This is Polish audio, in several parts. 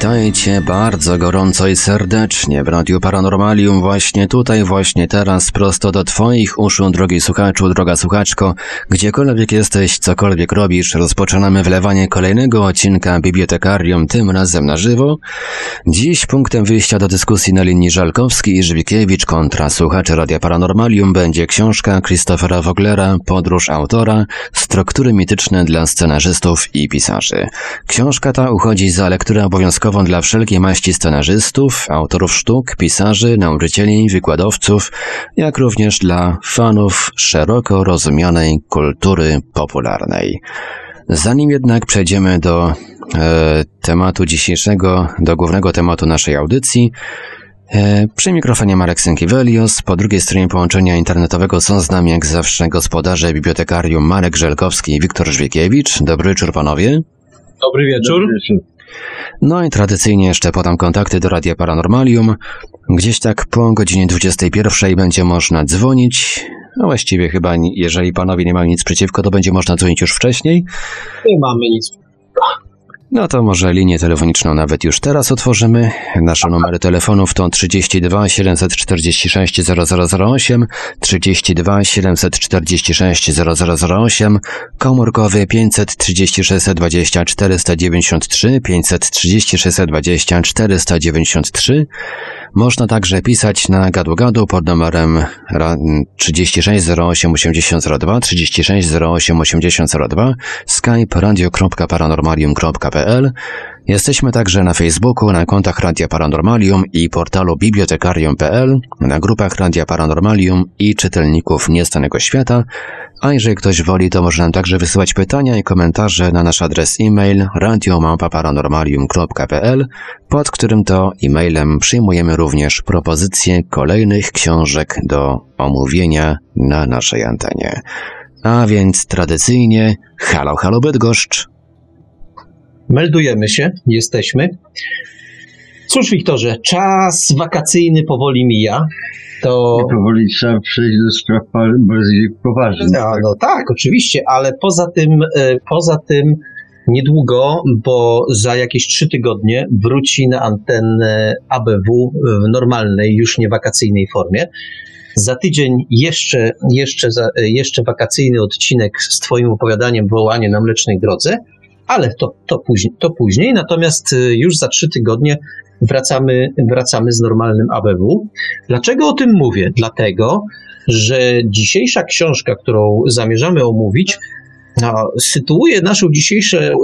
Witajcie bardzo gorąco i serdecznie w Radiu Paranormalium właśnie tutaj, właśnie teraz, prosto do Twoich uszu, drogi słuchaczu, droga słuchaczko, gdziekolwiek jesteś, cokolwiek robisz, rozpoczynamy wlewanie kolejnego odcinka Bibliotekarium, tym razem na żywo. Dziś punktem wyjścia do dyskusji na linii Żalkowski i Żwikiewicz kontra słuchacze Radia Paranormalium będzie książka Christophera Woglera, Podróż autora, struktury mityczne dla scenarzystów i pisarzy. Książka ta uchodzi za lekturę obowiązkową dla wszelkiej maści scenarzystów, autorów sztuk, pisarzy, nauczycieli, wykładowców, jak również dla fanów szeroko rozumianej kultury popularnej. Zanim jednak przejdziemy do e, tematu dzisiejszego, do głównego tematu naszej audycji, e, przy mikrofonie Marek Sękiewelios, po drugiej stronie połączenia internetowego są z nami jak zawsze gospodarze bibliotekarium Marek Żelkowski i Wiktor Żwiekiewicz. Dobry wieczór panowie. Dobry wieczór. Dobry wieczór. No i tradycyjnie jeszcze podam kontakty do Radia Paranormalium. Gdzieś tak po godzinie 21 będzie można dzwonić. No właściwie chyba, jeżeli panowie nie mają nic przeciwko, to będzie można dzwonić już wcześniej. Nie mamy nic no to może linię telefoniczną nawet już teraz otworzymy. Nasze numery telefonów to 32 746 0008, 32 746 0008, komórkowy 536 20 493, 536 20 493. Można także pisać na gadu-gadu pod numerem 36 08 8002, 36 08 8002, skype radio.paranormalium.pl. Jesteśmy także na Facebooku, na kontach Radia Paranormalium i portalu bibliotekarium.pl, na grupach Radia Paranormalium i czytelników Niestanego Świata, a jeżeli ktoś woli, to może nam także wysyłać pytania i komentarze na nasz adres e-mail radiomałpa-paranormalium.pl, pod którym to e-mailem przyjmujemy również propozycje kolejnych książek do omówienia na naszej antenie. A więc tradycyjnie, halo, halo Bydgoszcz. Meldujemy się, jesteśmy. Cóż, Wiktorze, czas wakacyjny powoli mija to... I powoli trzeba przejść do spraw bardziej poważnych. No, no tak, oczywiście, ale poza tym, e, poza tym niedługo, bo za jakieś trzy tygodnie wróci na antenę ABW w normalnej, już nie wakacyjnej formie. Za tydzień jeszcze, jeszcze, za, jeszcze wakacyjny odcinek z Twoim opowiadaniem Wołanie na Mlecznej Drodze, ale to, to, później, to później. Natomiast e, już za trzy tygodnie wracamy, wracamy z normalnym ABW. Dlaczego o tym mówię? Dlatego, że dzisiejsza książka, którą zamierzamy omówić, no, sytuuje naszą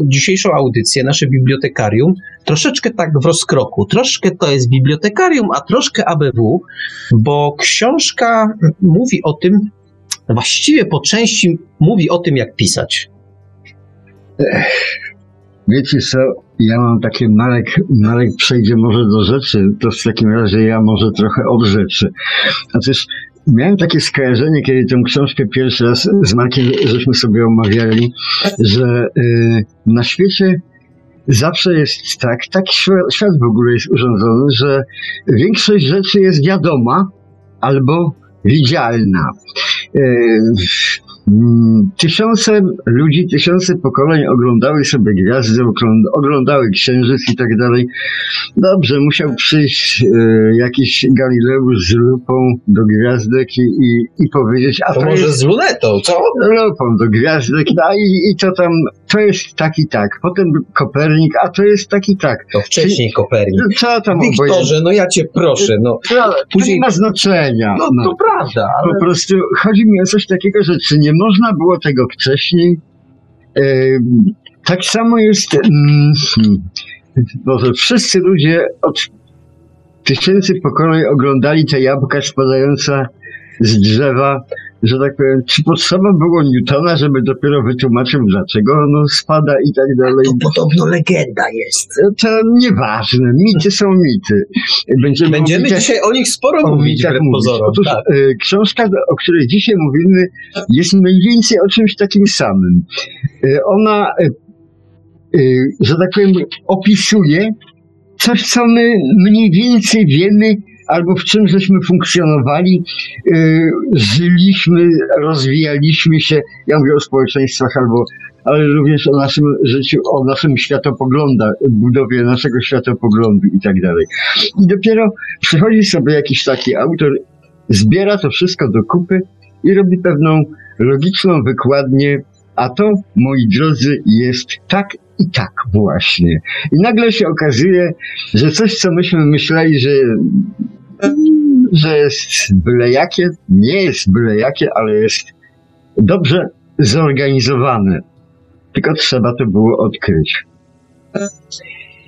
dzisiejszą audycję, nasze bibliotekarium, troszeczkę tak w rozkroku. Troszkę to jest bibliotekarium, a troszkę ABW, bo książka mówi o tym, właściwie po części mówi o tym, jak pisać. Wiecie co, ja mam takie, Marek, Marek przejdzie może do rzeczy, to w takim razie ja może trochę od rzeczy. A też miałem takie skojarzenie, kiedy tę książkę pierwszy raz z Markiem żeśmy sobie omawiali, że y, na świecie zawsze jest tak, tak świat w ogóle jest urządzony, że większość rzeczy jest wiadoma albo widzialna. Y, tysiące ludzi, tysiące pokoleń oglądały sobie gwiazdy, oglądały księżyc i tak dalej. Dobrze, musiał przyjść e, jakiś Galileusz z lupą do gwiazdek i, i, i powiedzieć... A to, to może jest, z lunetą, co? Lupą do gwiazdek, no i, i to tam, to jest tak i tak. Potem Kopernik, a to jest tak i tak. To wcześniej Kopernik. No, co tam Wiktorze, no ja cię proszę, no. no Później... To nie ma znaczenia. No, no. to prawda. Ale... Po prostu chodzi mi o coś takiego, że czy nie można było tego wcześniej. Tak samo jest, mm, może wszyscy ludzie od tysięcy pokoleń oglądali te jabłka spadające z drzewa że tak powiem, czy potrzeba było Newtona, żeby dopiero wytłumaczył, dlaczego ono spada i tak dalej. To podobno legenda jest. To nieważne, mity są mity. Będziemy, Będziemy mówić, dzisiaj o nich sporo o mówić, wbrew pozorom. Otóż tak. Y, książka, o której dzisiaj mówimy, jest mniej więcej o czymś takim samym. Y, ona, y, że tak powiem, opisuje coś, co my mniej więcej wiemy albo w czym żeśmy funkcjonowali, yy, żyliśmy, rozwijaliśmy się. Ja mówię o społeczeństwach albo ale również o naszym życiu, o naszym światopoglądach, budowie naszego światopoglądu i tak dalej. I dopiero przychodzi sobie jakiś taki autor, zbiera to wszystko do kupy i robi pewną logiczną wykładnię, a to, moi drodzy, jest tak i tak właśnie. I nagle się okazuje, że coś, co myśmy myśleli, że, że jest byle jakie, nie jest byle jakie, ale jest dobrze zorganizowane. Tylko trzeba to było odkryć.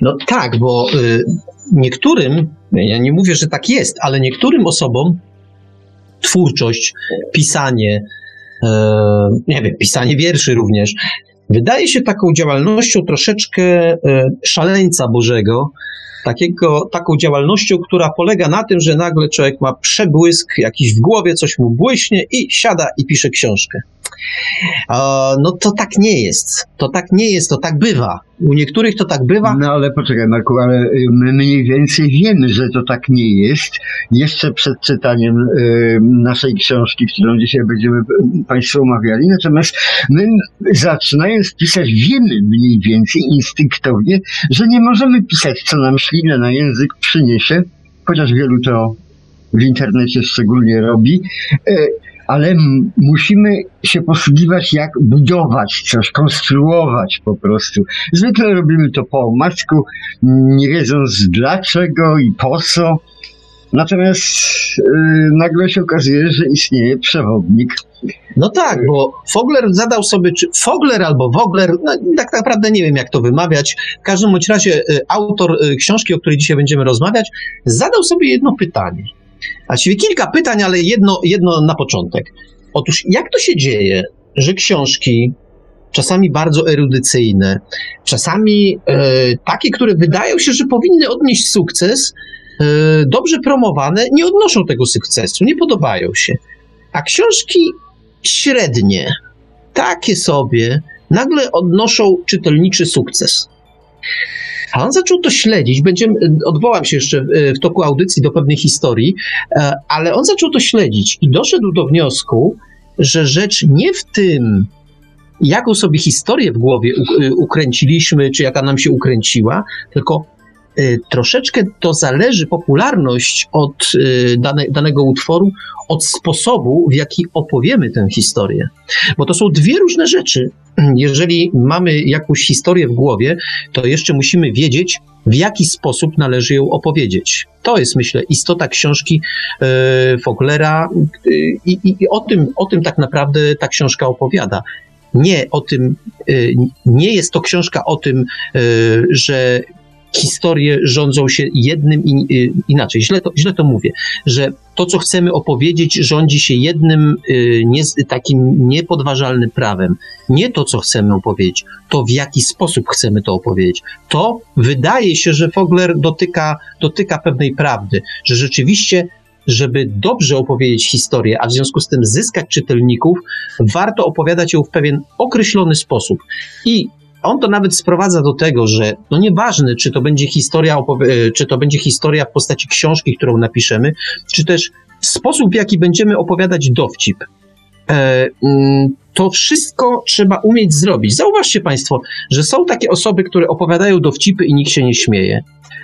No tak, bo y, niektórym, ja nie mówię, że tak jest, ale niektórym osobom twórczość, pisanie, e, nie wiem, pisanie wierszy również, wydaje się taką działalnością troszeczkę e, szaleńca Bożego, takiego, taką działalnością, która polega na tym, że nagle człowiek ma przebłysk, jakiś w głowie coś mu błyśnie i siada i pisze książkę. No to tak nie jest. To tak nie jest, to tak bywa. U niektórych to tak bywa. No ale poczekaj, Marku, ale y, my mniej więcej wiemy, że to tak nie jest. Jeszcze przed czytaniem y, naszej książki, którą dzisiaj będziemy y, Państwu omawiali. Natomiast my, zaczynając pisać, wiemy mniej więcej instynktownie, że nie możemy pisać, co nam ślinę na język przyniesie, chociaż wielu to w internecie szczególnie robi ale musimy się posługiwać, jak budować coś, konstruować po prostu. Zwykle robimy to po omacku, nie wiedząc dlaczego i po co. Natomiast yy, nagle się okazuje, że istnieje przewodnik. No tak, bo Fogler zadał sobie, czy Fogler albo Wogler, no, tak naprawdę nie wiem jak to wymawiać. W każdym bądź razie y, autor y, książki, o której dzisiaj będziemy rozmawiać, zadał sobie jedno pytanie. Właściwie kilka pytań, ale jedno, jedno na początek. Otóż, jak to się dzieje, że książki, czasami bardzo erudycyjne, czasami e, takie, które wydają się, że powinny odnieść sukces, dobrze promowane, nie odnoszą tego sukcesu, nie podobają się. A książki średnie, takie sobie, nagle odnoszą czytelniczy sukces. A on zaczął to śledzić. Będziemy, odwołam się jeszcze w toku audycji do pewnej historii, e, ale on zaczął to śledzić i doszedł do wniosku, że rzecz nie w tym, jaką sobie historię w głowie e, ukręciliśmy, czy jaka nam się ukręciła, tylko e, troszeczkę to zależy, popularność od dane, danego utworu, od sposobu, w jaki opowiemy tę historię. Bo to są dwie różne rzeczy. Jeżeli mamy jakąś historię w głowie, to jeszcze musimy wiedzieć, w jaki sposób należy ją opowiedzieć. To jest, myślę, istota książki e, Foglera i, i, i o, tym, o tym tak naprawdę ta książka opowiada nie o tym, nie jest to książka o tym, że historie rządzą się jednym i, inaczej. Źle to, źle to mówię, że to, co chcemy opowiedzieć, rządzi się jednym y, nie, takim niepodważalnym prawem. Nie to, co chcemy opowiedzieć, to w jaki sposób chcemy to opowiedzieć. To wydaje się, że Fogler dotyka, dotyka pewnej prawdy, że rzeczywiście żeby dobrze opowiedzieć historię, a w związku z tym zyskać czytelników, warto opowiadać ją w pewien określony sposób. I on to nawet sprowadza do tego, że no nieważne, czy to będzie historia, e, czy to będzie historia w postaci książki, którą napiszemy, czy też sposób, w jaki będziemy opowiadać dowcip. E, mm, to wszystko trzeba umieć zrobić. Zauważcie Państwo, że są takie osoby, które opowiadają dowcipy i nikt się nie śmieje,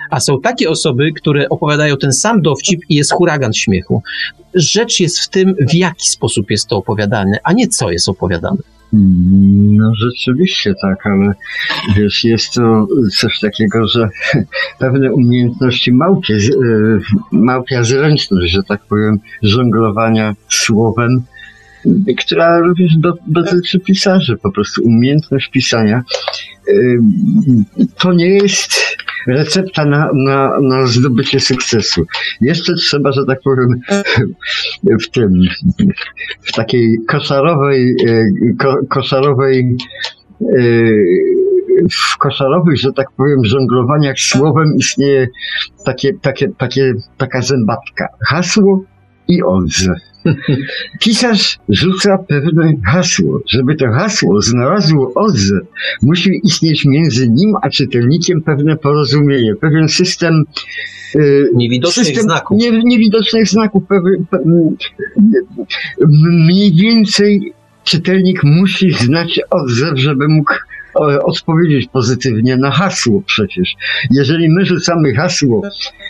a są takie osoby, które opowiadają ten sam dowcip i jest huragan śmiechu. Rzecz jest w tym, w jaki sposób jest to opowiadane, a nie co jest opowiadane. No rzeczywiście tak, ale wiesz, jest to coś takiego, że pewne umiejętności małpie, e, małpia zręczność, że tak powiem, żonglowania słowem, która również dotyczy pisarzy, po prostu umiejętność pisania. To nie jest recepta na, na, na zdobycie sukcesu. Jeszcze trzeba, że tak powiem, w tym, w takiej koszarowej, e, ko, koszarowej e, w koszarowych, że tak powiem, żonglowaniach słowem istnieje takie, takie, takie, taka zębatka. Hasło i odze. Pisarz rzuca pewne hasło. Żeby to hasło znalazło odzew, musi istnieć między nim a czytelnikiem pewne porozumienie, pewien system y, Niewidocznych system znaków. Nie, niewidocznych znaków. Pewien, pe, mniej więcej czytelnik musi znać odzew, żeby mógł e, odpowiedzieć pozytywnie na hasło przecież. Jeżeli my rzucamy hasło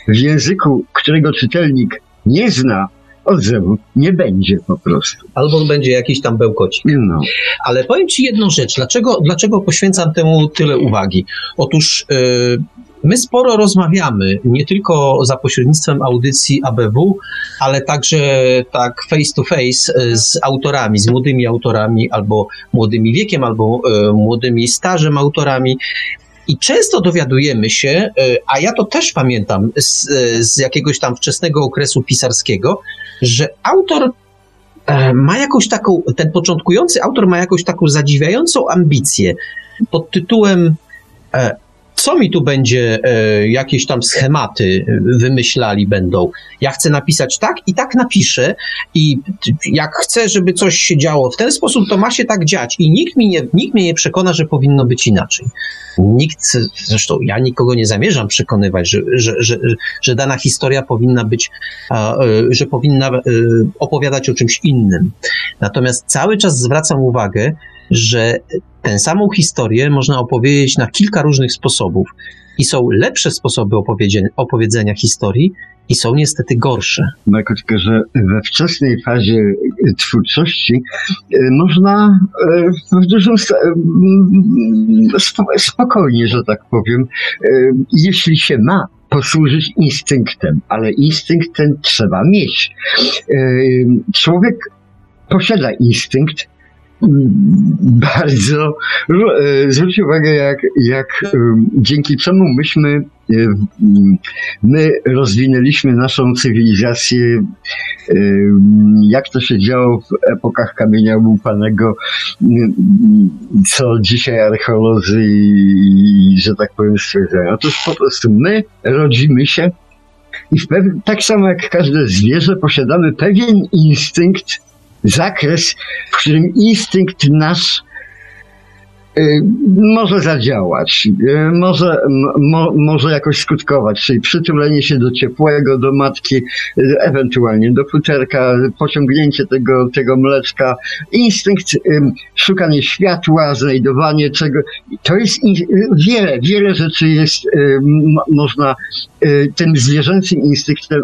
w języku, którego czytelnik nie zna, odzewu nie będzie po prostu. Albo będzie jakiś tam bełkocik. No. Ale powiem Ci jedną rzecz. Dlaczego, dlaczego poświęcam temu tyle uwagi? Otóż yy, my sporo rozmawiamy, nie tylko za pośrednictwem audycji ABW, ale także tak face to face y, z autorami, z młodymi autorami, albo młodymi wiekiem, albo y, młodymi stażem autorami. I często dowiadujemy się, y, a ja to też pamiętam z, y, z jakiegoś tam wczesnego okresu pisarskiego, że autor e, ma jakąś taką, ten początkujący autor ma jakąś taką zadziwiającą ambicję pod tytułem e, co mi tu będzie, e, jakieś tam schematy e, wymyślali będą. Ja chcę napisać tak i tak napiszę i jak chcę, żeby coś się działo w ten sposób, to ma się tak dziać i nikt, mi nie, nikt mnie nie przekona, że powinno być inaczej. Nikt, zresztą ja nikogo nie zamierzam przekonywać, że, że, że, że dana historia powinna być, e, że powinna opowiadać o czymś innym. Natomiast cały czas zwracam uwagę, że tę samą historię można opowiedzieć na kilka różnych sposobów. I są lepsze sposoby opowiedzenia historii, i są niestety gorsze. No jako tylko, że we wczesnej fazie e, twórczości e, można e, w dużym sta- m, spo- spokojnie, że tak powiem, e, jeśli się ma, posłużyć instynktem, ale instynkt ten trzeba mieć. E, Człowiek posiada instynkt, bardzo. e, Zwróć uwagę, jak, jak dzięki czemu myśmy, e, my rozwinęliśmy naszą cywilizację, em, jak to się działo w epokach kamienia łupanego, co dzisiaj archeolodzy że tak powiem stwierdzają. Otóż po prostu my rodzimy się i tak samo jak każde zwierzę posiadamy pewien instynkt, zakres, w którym instynkt nasz y, może zadziałać, y, może, mo, może jakoś skutkować, czyli przytulenie się do ciepłego, do matki, y, ewentualnie do futerka, pociągnięcie tego, tego mleczka, instynkt, szukanie światła, znajdowanie czego, to jest wiele, wiele rzeczy jest, można tym zwierzęcym instynktem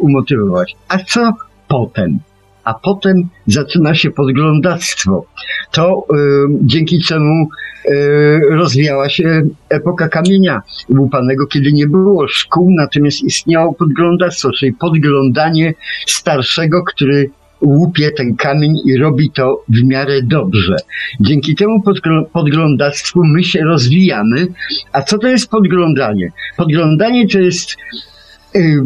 umotywować. A co potem? A potem zaczyna się podglądactwo. To y, dzięki czemu y, rozwijała się epoka kamienia łupanego, kiedy nie było szkół, natomiast istniało podglądactwo, czyli podglądanie starszego, który łupie ten kamień i robi to w miarę dobrze. Dzięki temu podgl- podglądactwu my się rozwijamy. A co to jest podglądanie? Podglądanie to jest y,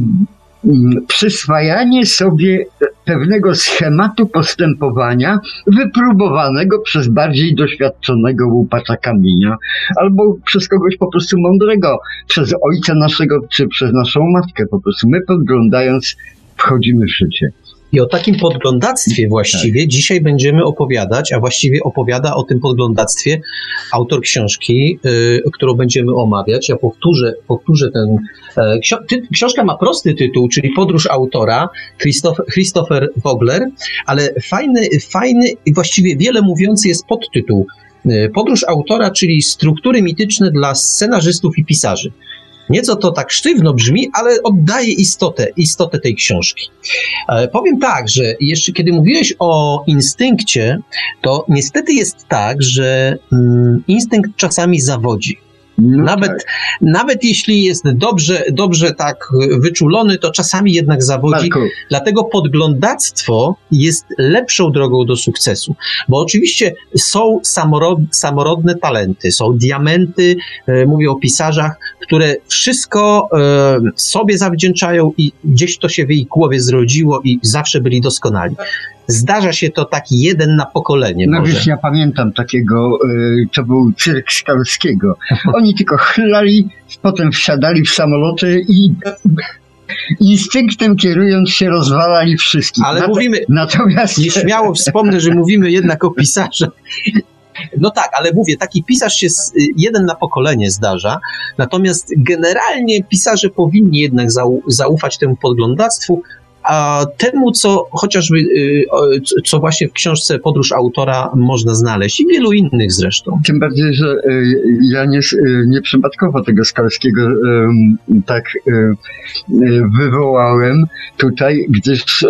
przyswajanie sobie pewnego schematu postępowania wypróbowanego przez bardziej doświadczonego łupacza kamienia albo przez kogoś po prostu mądrego, przez ojca naszego czy przez naszą matkę po prostu. My podglądając wchodzimy w życie. I o takim podglądactwie właściwie dzisiaj będziemy opowiadać, a właściwie opowiada o tym podglądactwie autor książki, y, którą będziemy omawiać. Ja powtórzę, powtórzę ten. E, ksio- ty, książka ma prosty tytuł, czyli Podróż autora Christoph, Christopher Vogler, ale fajny, fajny i właściwie wiele mówiący jest podtytuł. Y, Podróż autora, czyli struktury mityczne dla scenarzystów i pisarzy. Nieco to tak sztywno brzmi, ale oddaje istotę, istotę tej książki. E, Powiem tak, że jeszcze kiedy mówiłeś o instynkcie, to niestety jest tak, że mm, instynkt czasami zawodzi. No Nawet, tak. nawet jeśli jest dobrze, dobrze tak wyczulony, to czasami jednak zawodzi. Marku, Dlatego podglądactwo jest lepszą drogą do sukcesu. Bo oczywiście są samorod, samorodne talenty, są diamenty, e, mówię o pisarzach, które wszystko e, sobie zawdzięczają i gdzieś to się w ich głowie zrodziło i zawsze byli doskonali. Zdarza się to taki jeden na pokolenie No może. wiesz, ja pamiętam takiego, y, to był cyrk Skalskiego. Oni tylko chlali, potem wsiadali w samoloty i instynktem kierując się rozwalali wszystkich. Ale Nat- mówimy, Natomiast nieśmiało wspomnę, że mówimy jednak o pisarzach. No tak, ale mówię, taki pisarz się jeden na pokolenie zdarza, natomiast generalnie pisarze powinni jednak zau, zaufać temu podglądactwu, a temu, co chociażby, y, co- właśnie w książce Podróż autora można znaleźć i wielu innych zresztą. Tym bardziej, że y, ja nie, y, nieprzypadkowo tego Skalskiego tak wywołałem tutaj, gdyż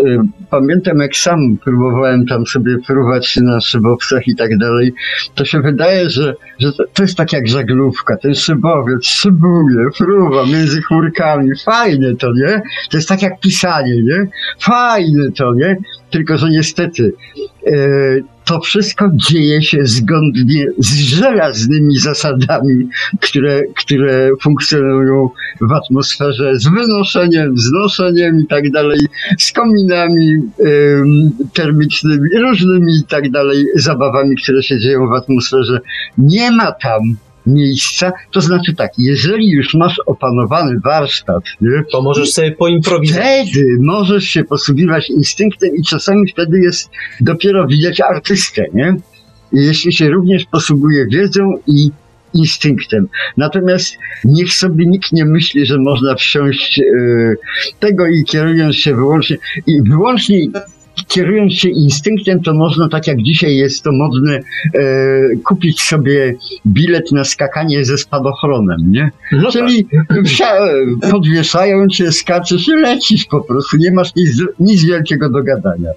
pamiętam jak sam próbowałem tam sobie fruwać na szybowcach i tak dalej, to się wydaje, że, że to, jest tak jak żaglówka, ten szybowiec szybuje, fruwa między chmurkami, fajne to, nie? To jest tak jak pisanie, nie? Fajne to, nie? Tylko, że niestety e, to wszystko dzieje się zgodnie z żelaznymi zasadami, które, które funkcjonują w atmosferze z wynoszeniem, wznoszeniem i tak dalej, z kominami em, termicznymi, różnymi i tak dalej zabawami, które się dzieją w atmosferze. Nie ma tam miejsca, to znaczy tak, jeżeli już masz opanowany warsztat, nie, To możesz sobie poimprowizować. Wtedy możesz się posługiwać instynktem i czasami wtedy jest dopiero widać artystę, nie? Jeśli się również posługuje wiedzą i instynktem. Natomiast niech sobie nikt nie myśli, że można wsiąść e, tego i kierując się wyłącznie i wyłącznie kierując się instynktem, to można, tak jak dzisiaj jest to modne, e, kupić sobie bilet na skakanie ze spadochronem, nie? No tak. Czyli wsia- podwieszają cię, skaczesz i lecisz po prostu, nie masz nic, nic wielkiego do gadania.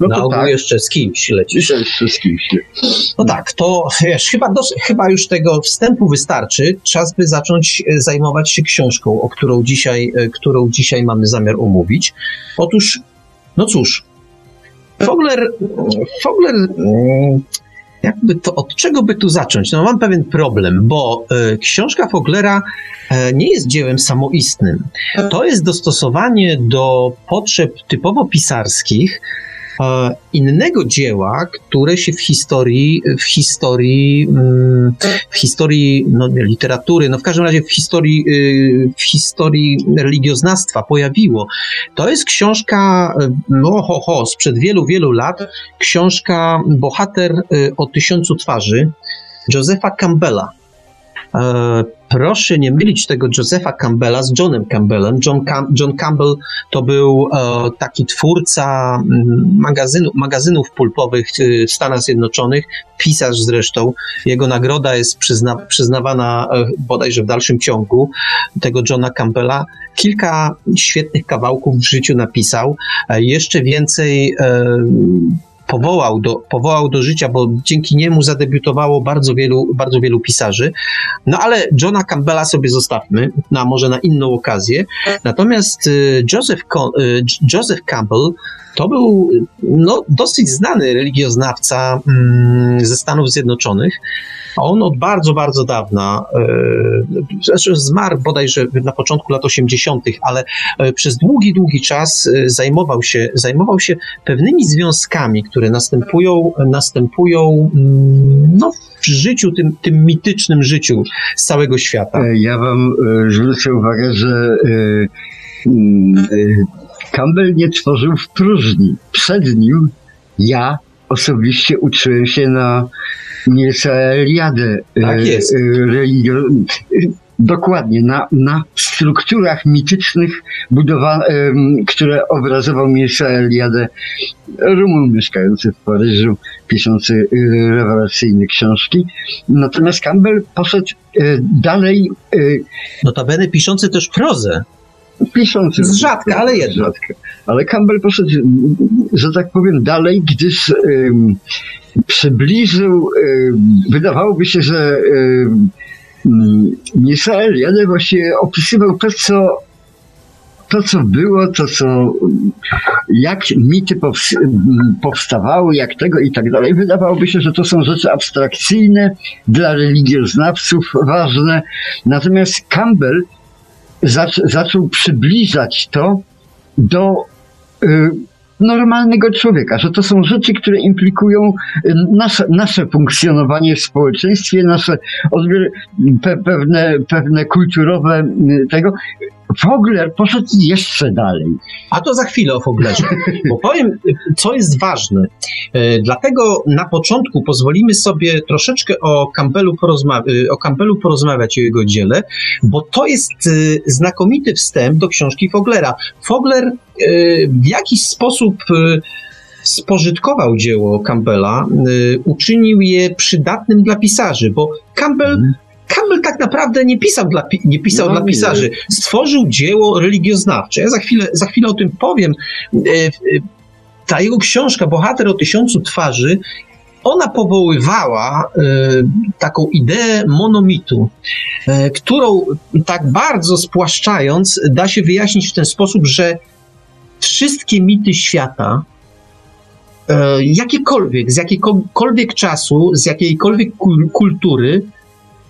No Na to ogół tak, jeszcze z kimś lecisz. jest wszystkim się. No tak, to wiesz, chyba, dos- chyba już tego wstępu wystarczy. Czas by zacząć e, zajmować się książką, o którą dzisiaj, e, którą dzisiaj mamy zamiar omówić. Otóż, no cóż, Fogler, Fogler, jakby to, od czego by tu zacząć? No mam pewien problem, bo e, książka Foglera e, nie jest dziełem samoistnym. To jest dostosowanie do potrzeb typowo pisarskich, innego dzieła, które się w historii, w historii, mm, w historii no, literatury, no w każdym razie w historii, y, w historii religioznawstwa pojawiło. To jest książka, y, no ho, ho, sprzed wielu, wielu lat, książka Bohater y, o tysiącu twarzy Josepha Campbella. E, proszę nie mylić tego Josepha Campbella z Johnem Campbellem. John, Cam- John Campbell to był e, taki twórca mm, magazynu, magazynów pulpowych e, w Stanach Zjednoczonych, pisarz zresztą. Jego nagroda jest przyzna, przyznawana e, bodajże w dalszym ciągu tego Johna Campbella. Kilka świetnych kawałków w życiu napisał. E, jeszcze więcej e, powołał do, powołał do życia, bo dzięki niemu zadebiutowało bardzo wielu, bardzo wielu pisarzy. No ale Johna Campbella sobie zostawmy, na może na inną okazję. Natomiast y, Joseph, y, Joseph Campbell to był no, dosyć znany religioznawca mm, ze Stanów Zjednoczonych. On od bardzo, bardzo dawna, zresztą zmarł bodajże na początku lat 80., ale e, przez długi, długi czas e, zajmował się, zajmował się pewnymi związkami, które następują, następują mm, no, w życiu, tym, tym mitycznym życiu z całego świata. Ja wam zwrócę uwagę, że mm, Campbell nie tworzył w próżni. Przed nim ja osobiście uczyłem się na Mircea Eliadę. e, Tak jest. e, e, Dokładnie, na, na strukturach mitycznych, budowa- które obrazował Mircea Eliadę, Rumun mieszkający w Paryżu, piszący rewelacyjne książki. Natomiast Campbell poszedł dalej, Notabene piszący też prozę. piszący. Z rzadka, ale jednak. Ale Campbell poszedł, że tak powiem, dalej, gdyż przybliżył, wydawałoby się, że um, Misael Jadę właściwie opisywał to, co to, co było, to, co, jak mity pows- powstawały, jak tego i tak dalej. Wydawałoby się, że to są rzeczy abstrakcyjne, dla religioznawców ważne. Natomiast Campbell zac- zaczął przybliżać to do y, normalnego człowieka, że to są rzeczy, które implikują y, nasze, nasze funkcjonowanie w społeczeństwie, nasze pe, pewne, pewne kulturowe y, tego. Fogler poszedł jeszcze dalej. A to za chwilę o Foglerze. Bo powiem, co jest ważne. E, Dlatego na początku pozwolimy sobie troszeczkę o Campbellu, porozma- e, o Campbellu porozmawiać o jego dziele, bo to jest e, znakomity wstęp do książki Foglera. Fogler w jakiś sposób spożytkował dzieło Campbella, uczynił je przydatnym dla pisarzy, bo Campbell Mhm. Campbell tak naprawdę nie pisał dla, nie pisał No, dla pisarzy. Stworzył dzieło religioznawcze. Ja za chwilę, za chwilę o tym powiem. E, e, Ta jego książka, Bohater o tysiącu twarzy, ona powoływała e, taką ideę monomitu, e, którą tak bardzo spłaszczając, da się wyjaśnić w ten sposób, że wszystkie mity świata, e, jakiekolwiek, z jakiegokolwiek czasu, z jakiejkolwiek kul- kultury,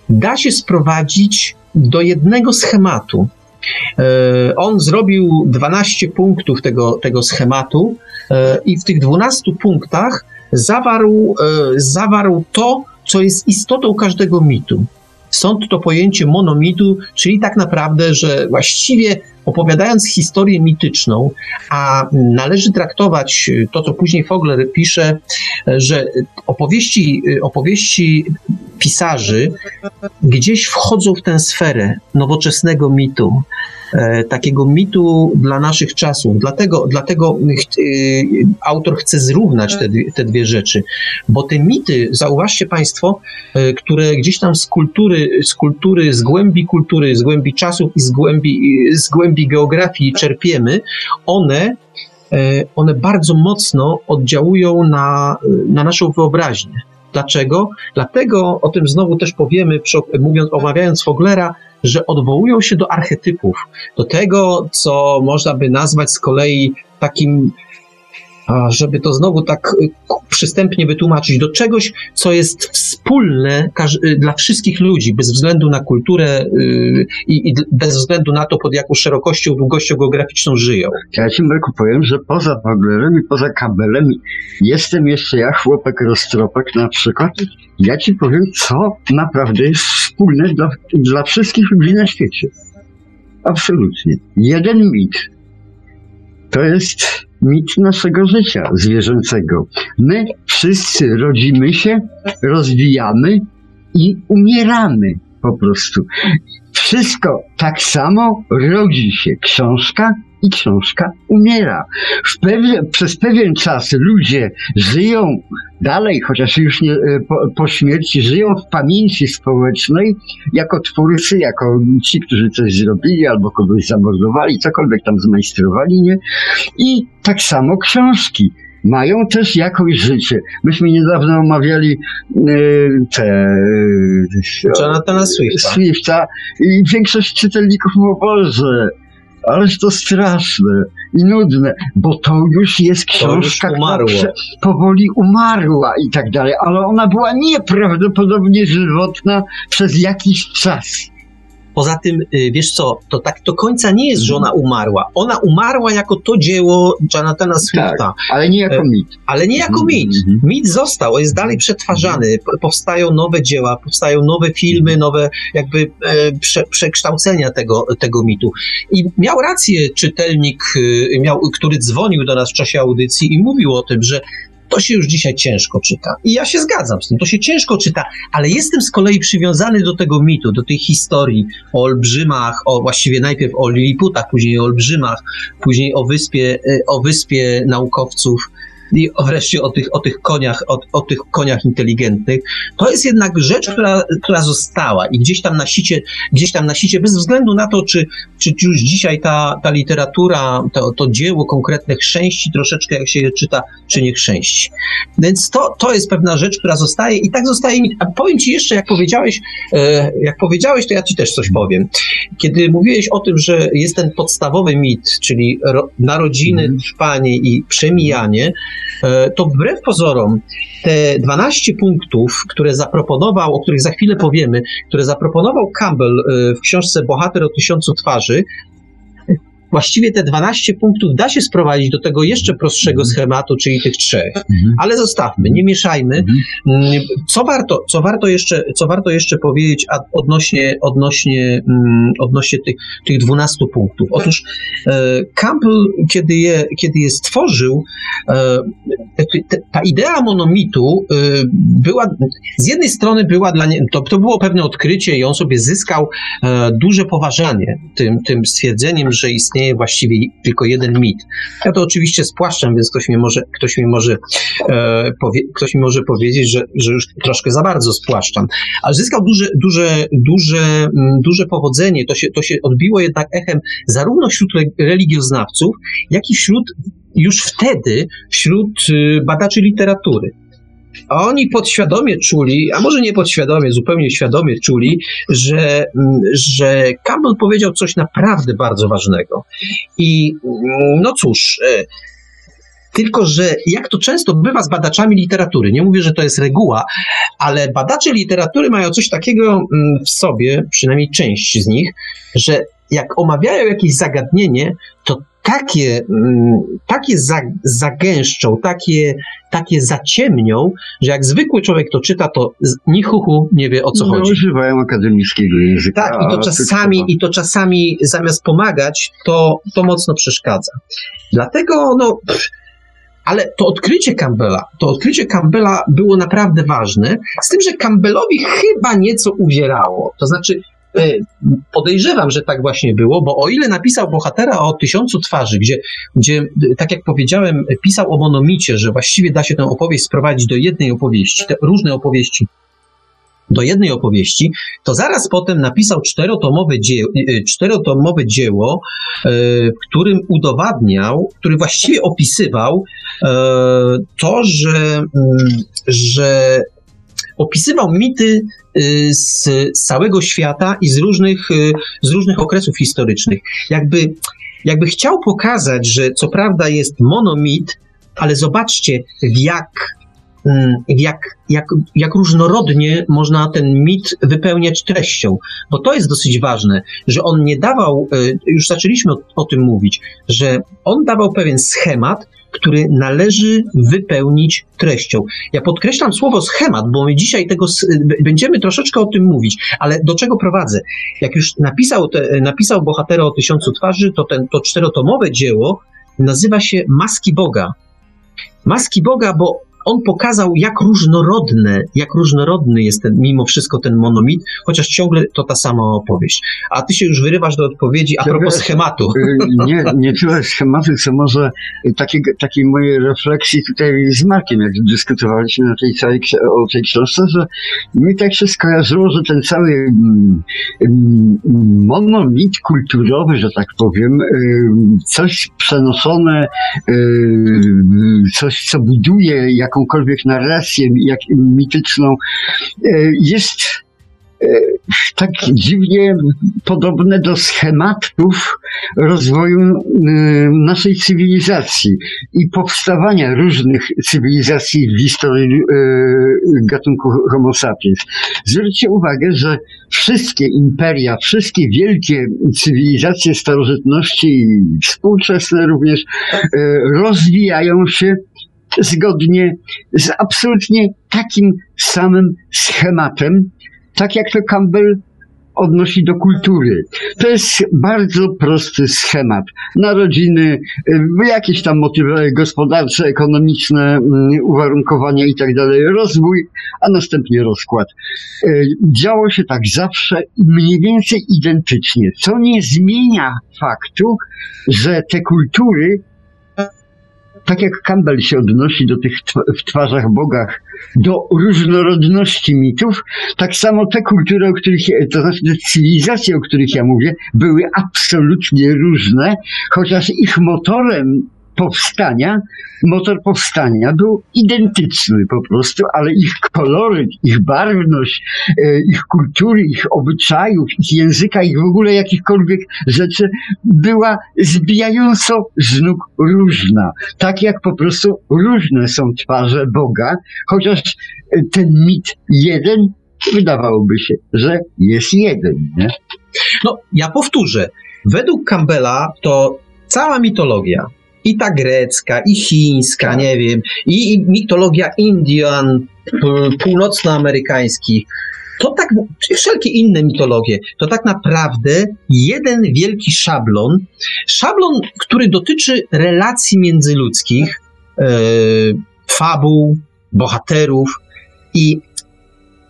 da się sprowadzić do jednego schematu. E, On zrobił 12 punktów tego, tego schematu e, i w tych 12 punktach zawarł, e, zawarł to, co jest istotą każdego mitu. Stąd to pojęcie monomitu, czyli tak naprawdę, że właściwie opowiadając historię mityczną, a należy traktować e, to, co później Fogler pisze, e, że opowieści, e, opowieści pisarzy gdzieś wchodzą w tę sferę nowoczesnego mitu, takiego mitu dla naszych czasów. Dlatego, dlatego ch- y, autor chce zrównać te, te dwie rzeczy, bo te mity, zauważcie Państwo, e, które gdzieś tam z kultury, z kultury, z głębi kultury, z głębi czasów i z głębi, z głębi geografii czerpiemy, one e, one bardzo mocno oddziałują na, na naszą wyobraźnię. Dlaczego? Dlatego, o tym znowu też powiemy, przy, mówiąc, omawiając Foglera, że odwołują się do archetypów, do tego, co można by nazwać z kolei takim, żeby to znowu tak y, przystępnie wytłumaczyć, do czegoś, co jest wspólne y, dla wszystkich ludzi, bez względu na kulturę y, i, bez względu na to, pod jaką szerokością, długością geograficzną żyją. Ja ci, Marku, powiem, że poza Foglerem i poza Kabelem jestem jeszcze ja, chłopek roztropek na przykład. Ja ci powiem, co naprawdę jest wspólne dla, dla wszystkich ludzi na świecie. Absolutnie. Jeden mit. To jest mit naszego życia zwierzęcego. My wszyscy rodzimy się, rozwijamy i umieramy po prostu. Wszystko tak samo rodzi się. Książka i książka umiera. W pewien, przez pewien czas ludzie żyją dalej, chociaż już nie, e, po, po śmierci, żyją w pamięci społecznej jako twórcy, jako ci, którzy coś zrobili albo kogoś zamordowali, cokolwiek tam zmajstrowali, nie? I tak samo książki mają też jakoś życie. Myśmy niedawno omawiali e, te e, Jonathana Swifta. Swifta i większość czytelników mówi, Boże, ależ to straszne i nudne, bo to już jest książka, która umarło. prze- powoli umarła i tak dalej, ale ona była nieprawdopodobnie żywotna przez jakiś czas. Poza tym, y, wiesz co, to tak do końca nie jest, że ona umarła. Ona umarła jako to dzieło Jonathana Swifta, Ale nie jako E, mit. ale nie jako Mhm, mit. mhm. Mit został, jest dalej przetwarzany. Powstają nowe dzieła, powstają nowe filmy, nowe jakby e, prze, przekształcenia tego, tego mitu. I miał rację czytelnik, y, miał, który dzwonił do nas w czasie audycji i mówił o tym, że to się już dzisiaj ciężko czyta. I ja się zgadzam z tym, to się ciężko czyta, ale jestem z kolei przywiązany do tego mitu, do tej historii o olbrzymach, o właściwie najpierw o Liliputach, później o olbrzymach, później o wyspie, e, o wyspie naukowców i wreszcie o tych, o tych koniach, o, o tych koniach inteligentnych. To jest jednak rzecz, która, która została i gdzieś tam na sicie, gdzieś tam na sicie, bez względu na to, czy, czy już dzisiaj ta, ta literatura, to, to dzieło konkretne chrzęści troszeczkę, jak się je czyta, czy nie chrzęści. Więc to, to jest pewna rzecz, która zostaje i tak zostaje. A powiem ci jeszcze, jak powiedziałeś, e, jak powiedziałeś, to ja ci też coś powiem. Kiedy mówiłeś o tym, że jest ten podstawowy mit, czyli ro, narodziny, Mhm. trwanie i przemijanie, to wbrew pozorom te 12 punktów, które zaproponował, o których za chwilę powiemy, które zaproponował Campbell e, w książce Bohater o tysiącu twarzy, właściwie te 12 punktów da się sprowadzić do tego jeszcze prostszego Mhm. schematu, czyli tych trzech. Mhm. Ale zostawmy, nie mieszajmy. Mhm. Mm, Co warto, co warto, jeszcze, co warto jeszcze powiedzieć odnośnie, odnośnie, mm, odnośnie tych, tych 12 punktów? Otóż e, Campbell, kiedy je, kiedy je stworzył, e, ta idea monomitu e, była, z jednej strony była dla niego, to, to było pewne odkrycie i on sobie zyskał duże poważanie tym, tym stwierdzeniem, że istnieje właściwie tylko jeden mit. Ja to oczywiście spłaszczam, więc ktoś mi może, ktoś mi może, e, powie, ktoś mi może powiedzieć, że, że już troszkę za bardzo spłaszczam. Ale zyskał duże, duże, duże, mm, duże powodzenie. To się, to się odbiło jednak echem zarówno wśród re- religioznawców, jak i wśród już wtedy wśród y, badaczy literatury. A Oni podświadomie czuli, a może nie podświadomie, zupełnie świadomie czuli, że, mm, że Campbell powiedział coś naprawdę bardzo ważnego. I mm, no cóż, e, tylko że jak to często bywa z badaczami literatury, nie mówię, że to jest reguła, ale badacze literatury mają coś takiego mm, w sobie, przynajmniej część z nich, że jak omawiają jakieś zagadnienie, to takie, mm, takie za, zagęszczą, takie, takie zaciemnią, że jak zwykły człowiek to czyta, to ni chuchu nie wie o co no, chodzi. Używają akademickiego języka. Tak, i to czasami, i to czasami zamiast pomagać, to, to mocno przeszkadza. Dlatego, no, pff, ale to odkrycie Campbella, to odkrycie Campbella było naprawdę ważne, z tym, że Campbellowi chyba nieco uwierało. To znaczy, podejrzewam, że tak właśnie było, bo o ile napisał bohatera o tysiącu twarzy, gdzie, gdzie e, tak jak powiedziałem, pisał o monomicie, że właściwie da się tę opowieść sprowadzić do jednej opowieści, te różne opowieści do jednej opowieści, to zaraz potem napisał czterotomowe, dzieło, czterotomowe dzieło, e, w którym udowadniał, który właściwie opisywał e, to, że, mm, że opisywał mity z z całego świata i z różnych, y, z różnych okresów historycznych. Jakby, jakby chciał pokazać, że co prawda jest monomit, ale zobaczcie, w jak mm, jak, jak, jak różnorodnie można ten mit wypełniać treścią. Bo to jest dosyć ważne, że on nie dawał, y, już zaczęliśmy o, o tym mówić, że on dawał pewien schemat, który należy wypełnić treścią. Ja podkreślam słowo schemat, bo my dzisiaj tego będziemy troszeczkę o tym mówić, ale do czego prowadzę? Jak już napisał, te, napisał bohatera o tysiącu twarzy, to ten, to czterotomowe dzieło nazywa się Maski Boga. Maski Boga, bo on pokazał, jak różnorodne, jak różnorodny jest ten, mimo wszystko ten monomit, chociaż ciągle to ta sama opowieść. A ty się już wyrywasz do odpowiedzi a propos schematu. Y, Nie, nie tyle schematu, co może takiego, takiej mojej refleksji tutaj z Markiem, jak dyskutowaliśmy na tej całej, o tej książce, że mi tak się skojarzyło, że ten cały mm, monomit kulturowy, że tak powiem, y, coś przenoszone, y, coś, co buduje jakąkolwiek narrację jak, mityczną, y, jest y, tak dziwnie podobne do schematów rozwoju y, naszej cywilizacji i powstawania różnych cywilizacji w historii gatunku Homo sapiens. Zwróćcie uwagę, że wszystkie imperia, wszystkie wielkie cywilizacje starożytności i współczesne również rozwijają się zgodnie z absolutnie takim samym schematem, tak jak to Campbell odnosi do kultury. To jest bardzo prosty schemat. Narodziny, y, jakieś tam motywy gospodarcze, ekonomiczne, y, uwarunkowania i tak dalej, rozwój, a następnie rozkład. Y, Działo się tak zawsze mniej więcej identycznie, co nie zmienia faktu, że te kultury tak jak Campbell się odnosi do tych tw- w twarzach bogach, do różnorodności mitów, tak samo te kultury, o których, ja- to znaczy te cywilizacje, o których ja mówię, były absolutnie różne, chociaż ich motorem powstania, motor powstania był identyczny po prostu, ale ich kolory, ich barwność, e, ich kultury, ich obyczajów, ich języka, ich w ogóle jakichkolwiek rzeczy była zbijająco z nóg różna. Tak jak po prostu różne są twarze Boga, chociaż e, ten mit jeden wydawałoby się, że jest jeden. Nie? No, ja powtórzę. Według Campbella to cała mitologia, i ta grecka, i chińska, Tak. nie wiem, i, i mitologia Indian, północnoamerykańskich, to tak, czy wszelkie inne mitologie, to tak naprawdę jeden wielki szablon, szablon, który dotyczy relacji międzyludzkich, e, fabuł, bohaterów i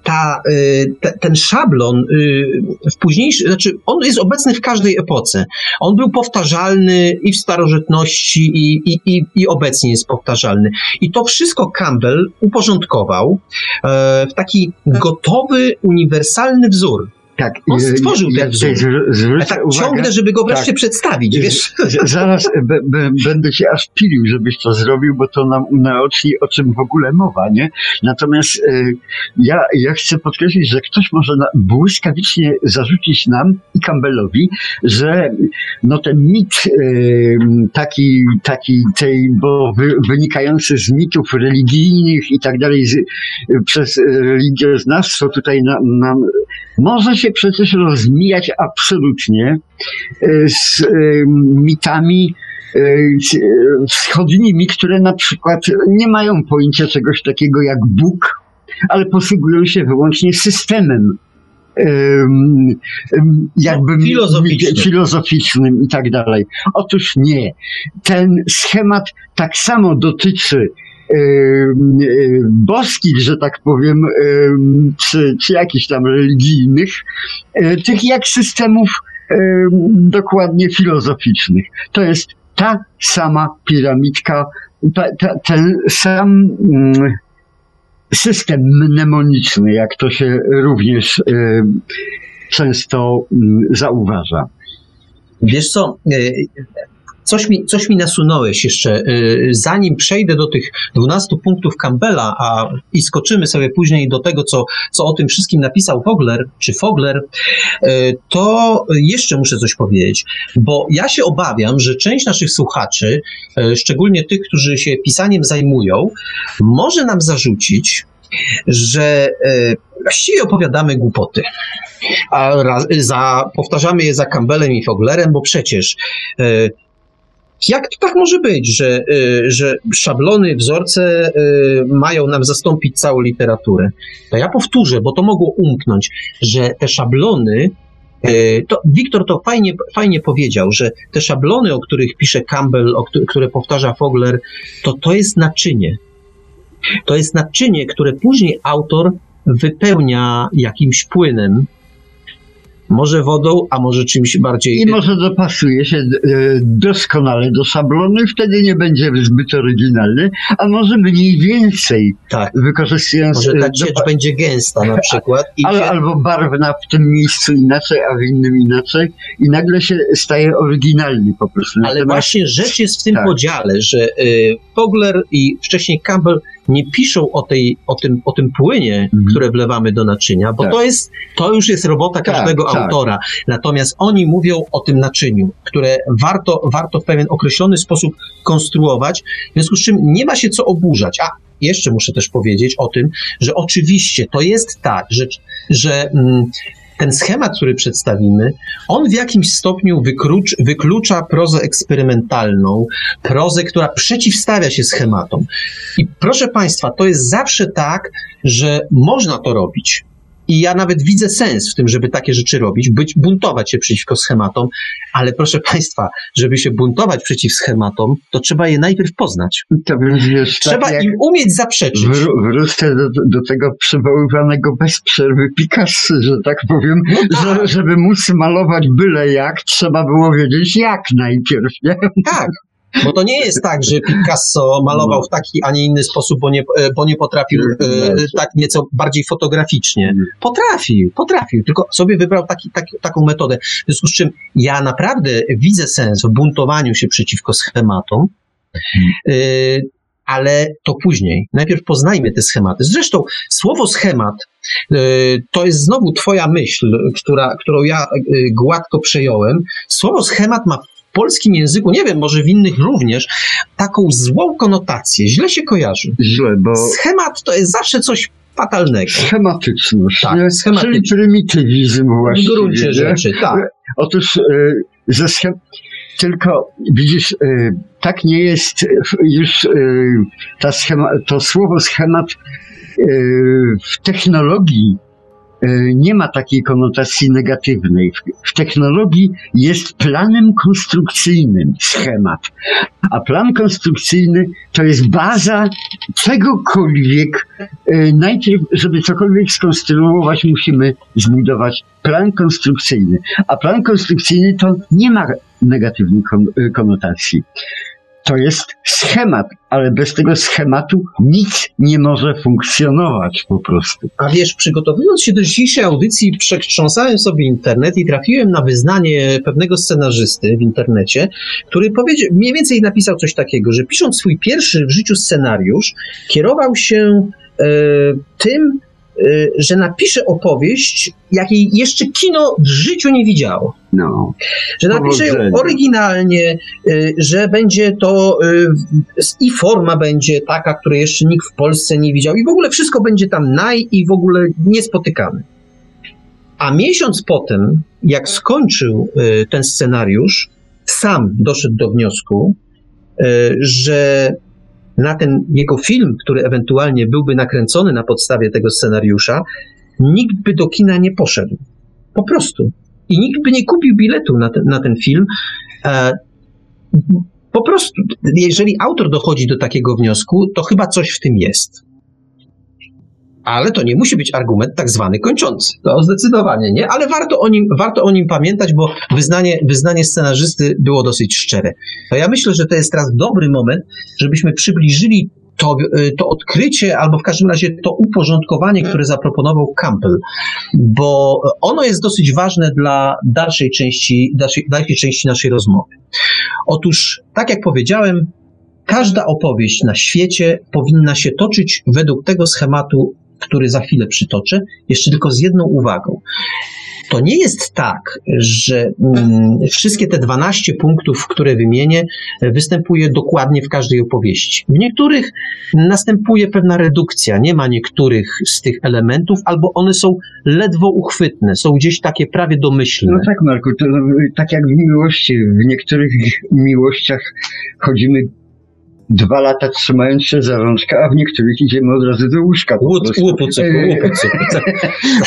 ta, y, te, ten szablon y, w późniejszym, znaczy on jest obecny w każdej epoce. On był powtarzalny i w starożytności, i, i, i, i obecnie jest powtarzalny. I to wszystko Campbell uporządkował e, w taki gotowy, uniwersalny wzór. Tak, On stworzył ja ten wzór. zwrócę tak uwagę, ciągle, żeby go wreszcie tak. przedstawić, wiesz? Zaraz b- b- będę cię aż pilił, żebyś to zrobił, bo to nam unaoczni, o czym w ogóle mowa, nie? Natomiast y, ja, ja chcę podkreślić, że ktoś może na, błyskawicznie zarzucić nam i Campbellowi, że no ten mit y, taki, taki tej, bo wy, wynikający z mitów religijnych i tak dalej, z, y, przez religioznawstwo tutaj nam, nam może się przecież rozmijać absolutnie y, z y, mitami y, wschodnimi, które na przykład nie mają pojęcia czegoś takiego jak Bóg, ale posługują się wyłącznie systemem. jakby No, filozoficznym. filozoficznym i tak dalej. Otóż nie. Ten schemat tak samo dotyczy boskich, że tak powiem, czy, czy jakichś tam religijnych, y, tych jak systemów dokładnie filozoficznych. To jest ta sama piramidka, ta, ta, ten sam system mnemoniczny, jak to się również ym, często zauważa. Wiesz co, coś mi, coś mi nasunąłeś jeszcze. E, Zanim przejdę do tych 12 punktów Campbella a, i skoczymy sobie później do tego, co, co o tym wszystkim napisał Fogler, czy Fogler, e, to jeszcze muszę coś powiedzieć, bo ja się obawiam, że część naszych słuchaczy, e, szczególnie tych, którzy się pisaniem zajmują, może nam zarzucić, że właściwie opowiadamy głupoty. A raz, za, powtarzamy je za Campbellem i Foglerem, bo przecież jak to tak może być, że, e, że szablony, wzorce e, mają nam zastąpić całą literaturę? To ja powtórzę, bo to mogło umknąć, że te szablony e, to Wiktor to fajnie, fajnie powiedział, że te szablony, o których pisze Campbell, o któ- które powtarza Fogler, to to jest naczynie. To jest naczynie, które później autor wypełnia jakimś płynem, może wodą, a może czymś bardziej. I może dopasuje się e, doskonale do szablonu i wtedy nie będzie zbyt oryginalny, a może mniej więcej Tak. wykorzystując Może ta e, ciecz dopa- będzie gęsta na przykład. Się, albo barwna w tym miejscu inaczej, a w innym inaczej i nagle się staje oryginalny po prostu. ale Natomiast- właśnie rzecz jest w tym tak. podziale, że y, Fogler i wcześniej Campbell nie piszą o, tej, o, tym, o tym płynie, Mhm. które wlewamy do naczynia, bo Tak. to, jest, to już jest robota Tak, każdego tak. autora. Natomiast oni mówią o tym naczyniu, które warto, warto w pewien określony sposób konstruować, w związku z czym nie ma się co oburzać. A jeszcze muszę też powiedzieć o tym, że oczywiście to jest tak, że, że mm, ten schemat, który przedstawimy, on w jakimś stopniu wyklucz, wyklucza prozę eksperymentalną, prozę, która przeciwstawia się schematom. I proszę Państwa, to jest zawsze tak, że można to robić. I ja nawet widzę sens w tym, żeby takie rzeczy robić, być, buntować się przeciwko schematom, ale proszę Państwa, żeby się buntować przeciw schematom, to trzeba je najpierw poznać. wiesz, Trzeba tak im umieć zaprzeczyć. wró- wrócę do, do tego przywoływanego bez przerwy Picasso, że tak powiem, No tak. że, żeby móc malować byle jak, trzeba było wiedzieć jak najpierw, nie? Tak. Bo to nie jest tak, że Picasso malował w taki, a nie inny sposób, bo nie, e, bo nie potrafił e, tak nieco bardziej fotograficznie. Potrafił, potrafił, tylko sobie wybrał taki, taki, taką metodę. W związku z czym ja naprawdę widzę sens w buntowaniu się przeciwko schematom, e, ale to później. Najpierw poznajmy te schematy. Zresztą słowo schemat to jest znowu Twoja myśl, która, którą ja gładko przejąłem. Słowo schemat ma polskim języku, nie wiem, może w innych również, taką złą konotację. Źle się kojarzy. Źle, bo Schemat to jest zawsze coś fatalnego. schematyczność, Tak, nie? schematyczność. czyli prymitywizm W właściwie. gruncie nie? rzeczy, tak. Otóż e, ze schem... Tylko widzisz, y, tak nie jest y, już ta schema, to słowo schemat w technologii nie ma takiej konotacji negatywnej. W technologii jest planem konstrukcyjnym schemat, a plan konstrukcyjny to jest baza czegokolwiek. Najpierw, żeby cokolwiek skonstruować, musimy zbudować plan konstrukcyjny. A plan konstrukcyjny to nie ma negatywnej y, konotacji. To jest schemat, ale bez tego schematu nic nie może funkcjonować po prostu. A wiesz, przygotowując się do dzisiejszej audycji, przetrząsałem sobie internet i trafiłem na wyznanie pewnego scenarzysty w internecie, który powiedział, mniej więcej napisał coś takiego, że pisząc swój pierwszy w życiu scenariusz, kierował się e, tym, że napisze opowieść, jakiej jeszcze kino w życiu nie widziało. No. Że napisze ją oryginalnie, y, że będzie to y, i forma będzie taka, której jeszcze nikt w Polsce nie widział i w ogóle wszystko będzie tam naj i w ogóle niespotykane. A miesiąc potem, jak skończył ten scenariusz, sam doszedł do wniosku, że na ten jego film, który ewentualnie byłby nakręcony na podstawie tego scenariusza, nikt by do kina nie poszedł. Po prostu. I nikt by nie kupił biletu na ten, na ten film. E, po prostu, jeżeli autor dochodzi do takiego wniosku, to chyba coś w tym jest ale to nie musi być argument tak zwany kończący. To zdecydowanie nie, ale warto o nim, warto o nim pamiętać, bo wyznanie, wyznanie scenarzysty było dosyć szczere. To ja myślę, że to jest teraz dobry moment, żebyśmy przybliżyli to, y, to odkrycie, albo w każdym razie to uporządkowanie, które zaproponował Campbell, bo ono jest dosyć ważne dla dalszej części, dalszej, dalszej części naszej rozmowy. Otóż, tak jak powiedziałem, każda opowieść na świecie powinna się toczyć według tego schematu który za chwilę przytoczę, jeszcze tylko z jedną uwagą. To nie jest tak, że mm, wszystkie te 12 punktów, które wymienię, występuje dokładnie w każdej opowieści. W niektórych następuje pewna redukcja, nie ma niektórych z tych elementów, albo one są ledwo uchwytne, są gdzieś takie prawie domyślne. No tak, Marku, to tak jak w miłości. W niektórych miłościach chodzimy dwa lata trzymając się za rączkę, a w niektórych idziemy od razu do łóżka. Po, Łód,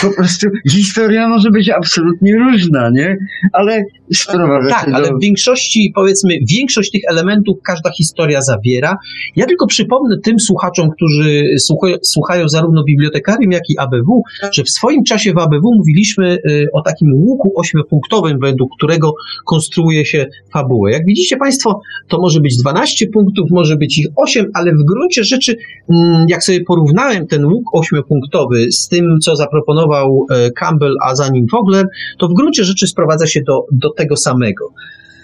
po prostu historia może być absolutnie różna, nie? Ale sprowadza Tak, do... ale w większości, powiedzmy, większość tych elementów każda historia zawiera. Ja tylko przypomnę tym słuchaczom, którzy słuchają, słuchają zarówno bibliotekarium, jak i ABW, że w swoim czasie w ABW mówiliśmy y, o takim łuku ośmiopunktowym, według którego konstruuje się fabułę. Jak widzicie Państwo, to może być 12 punktów, może może być ich 8, ale w gruncie rzeczy, mm, jak sobie porównałem ten łuk ośmiopunktowy z tym, co zaproponował e, Campbell, a za nim Vogler, to w gruncie rzeczy sprowadza się do, do tego samego.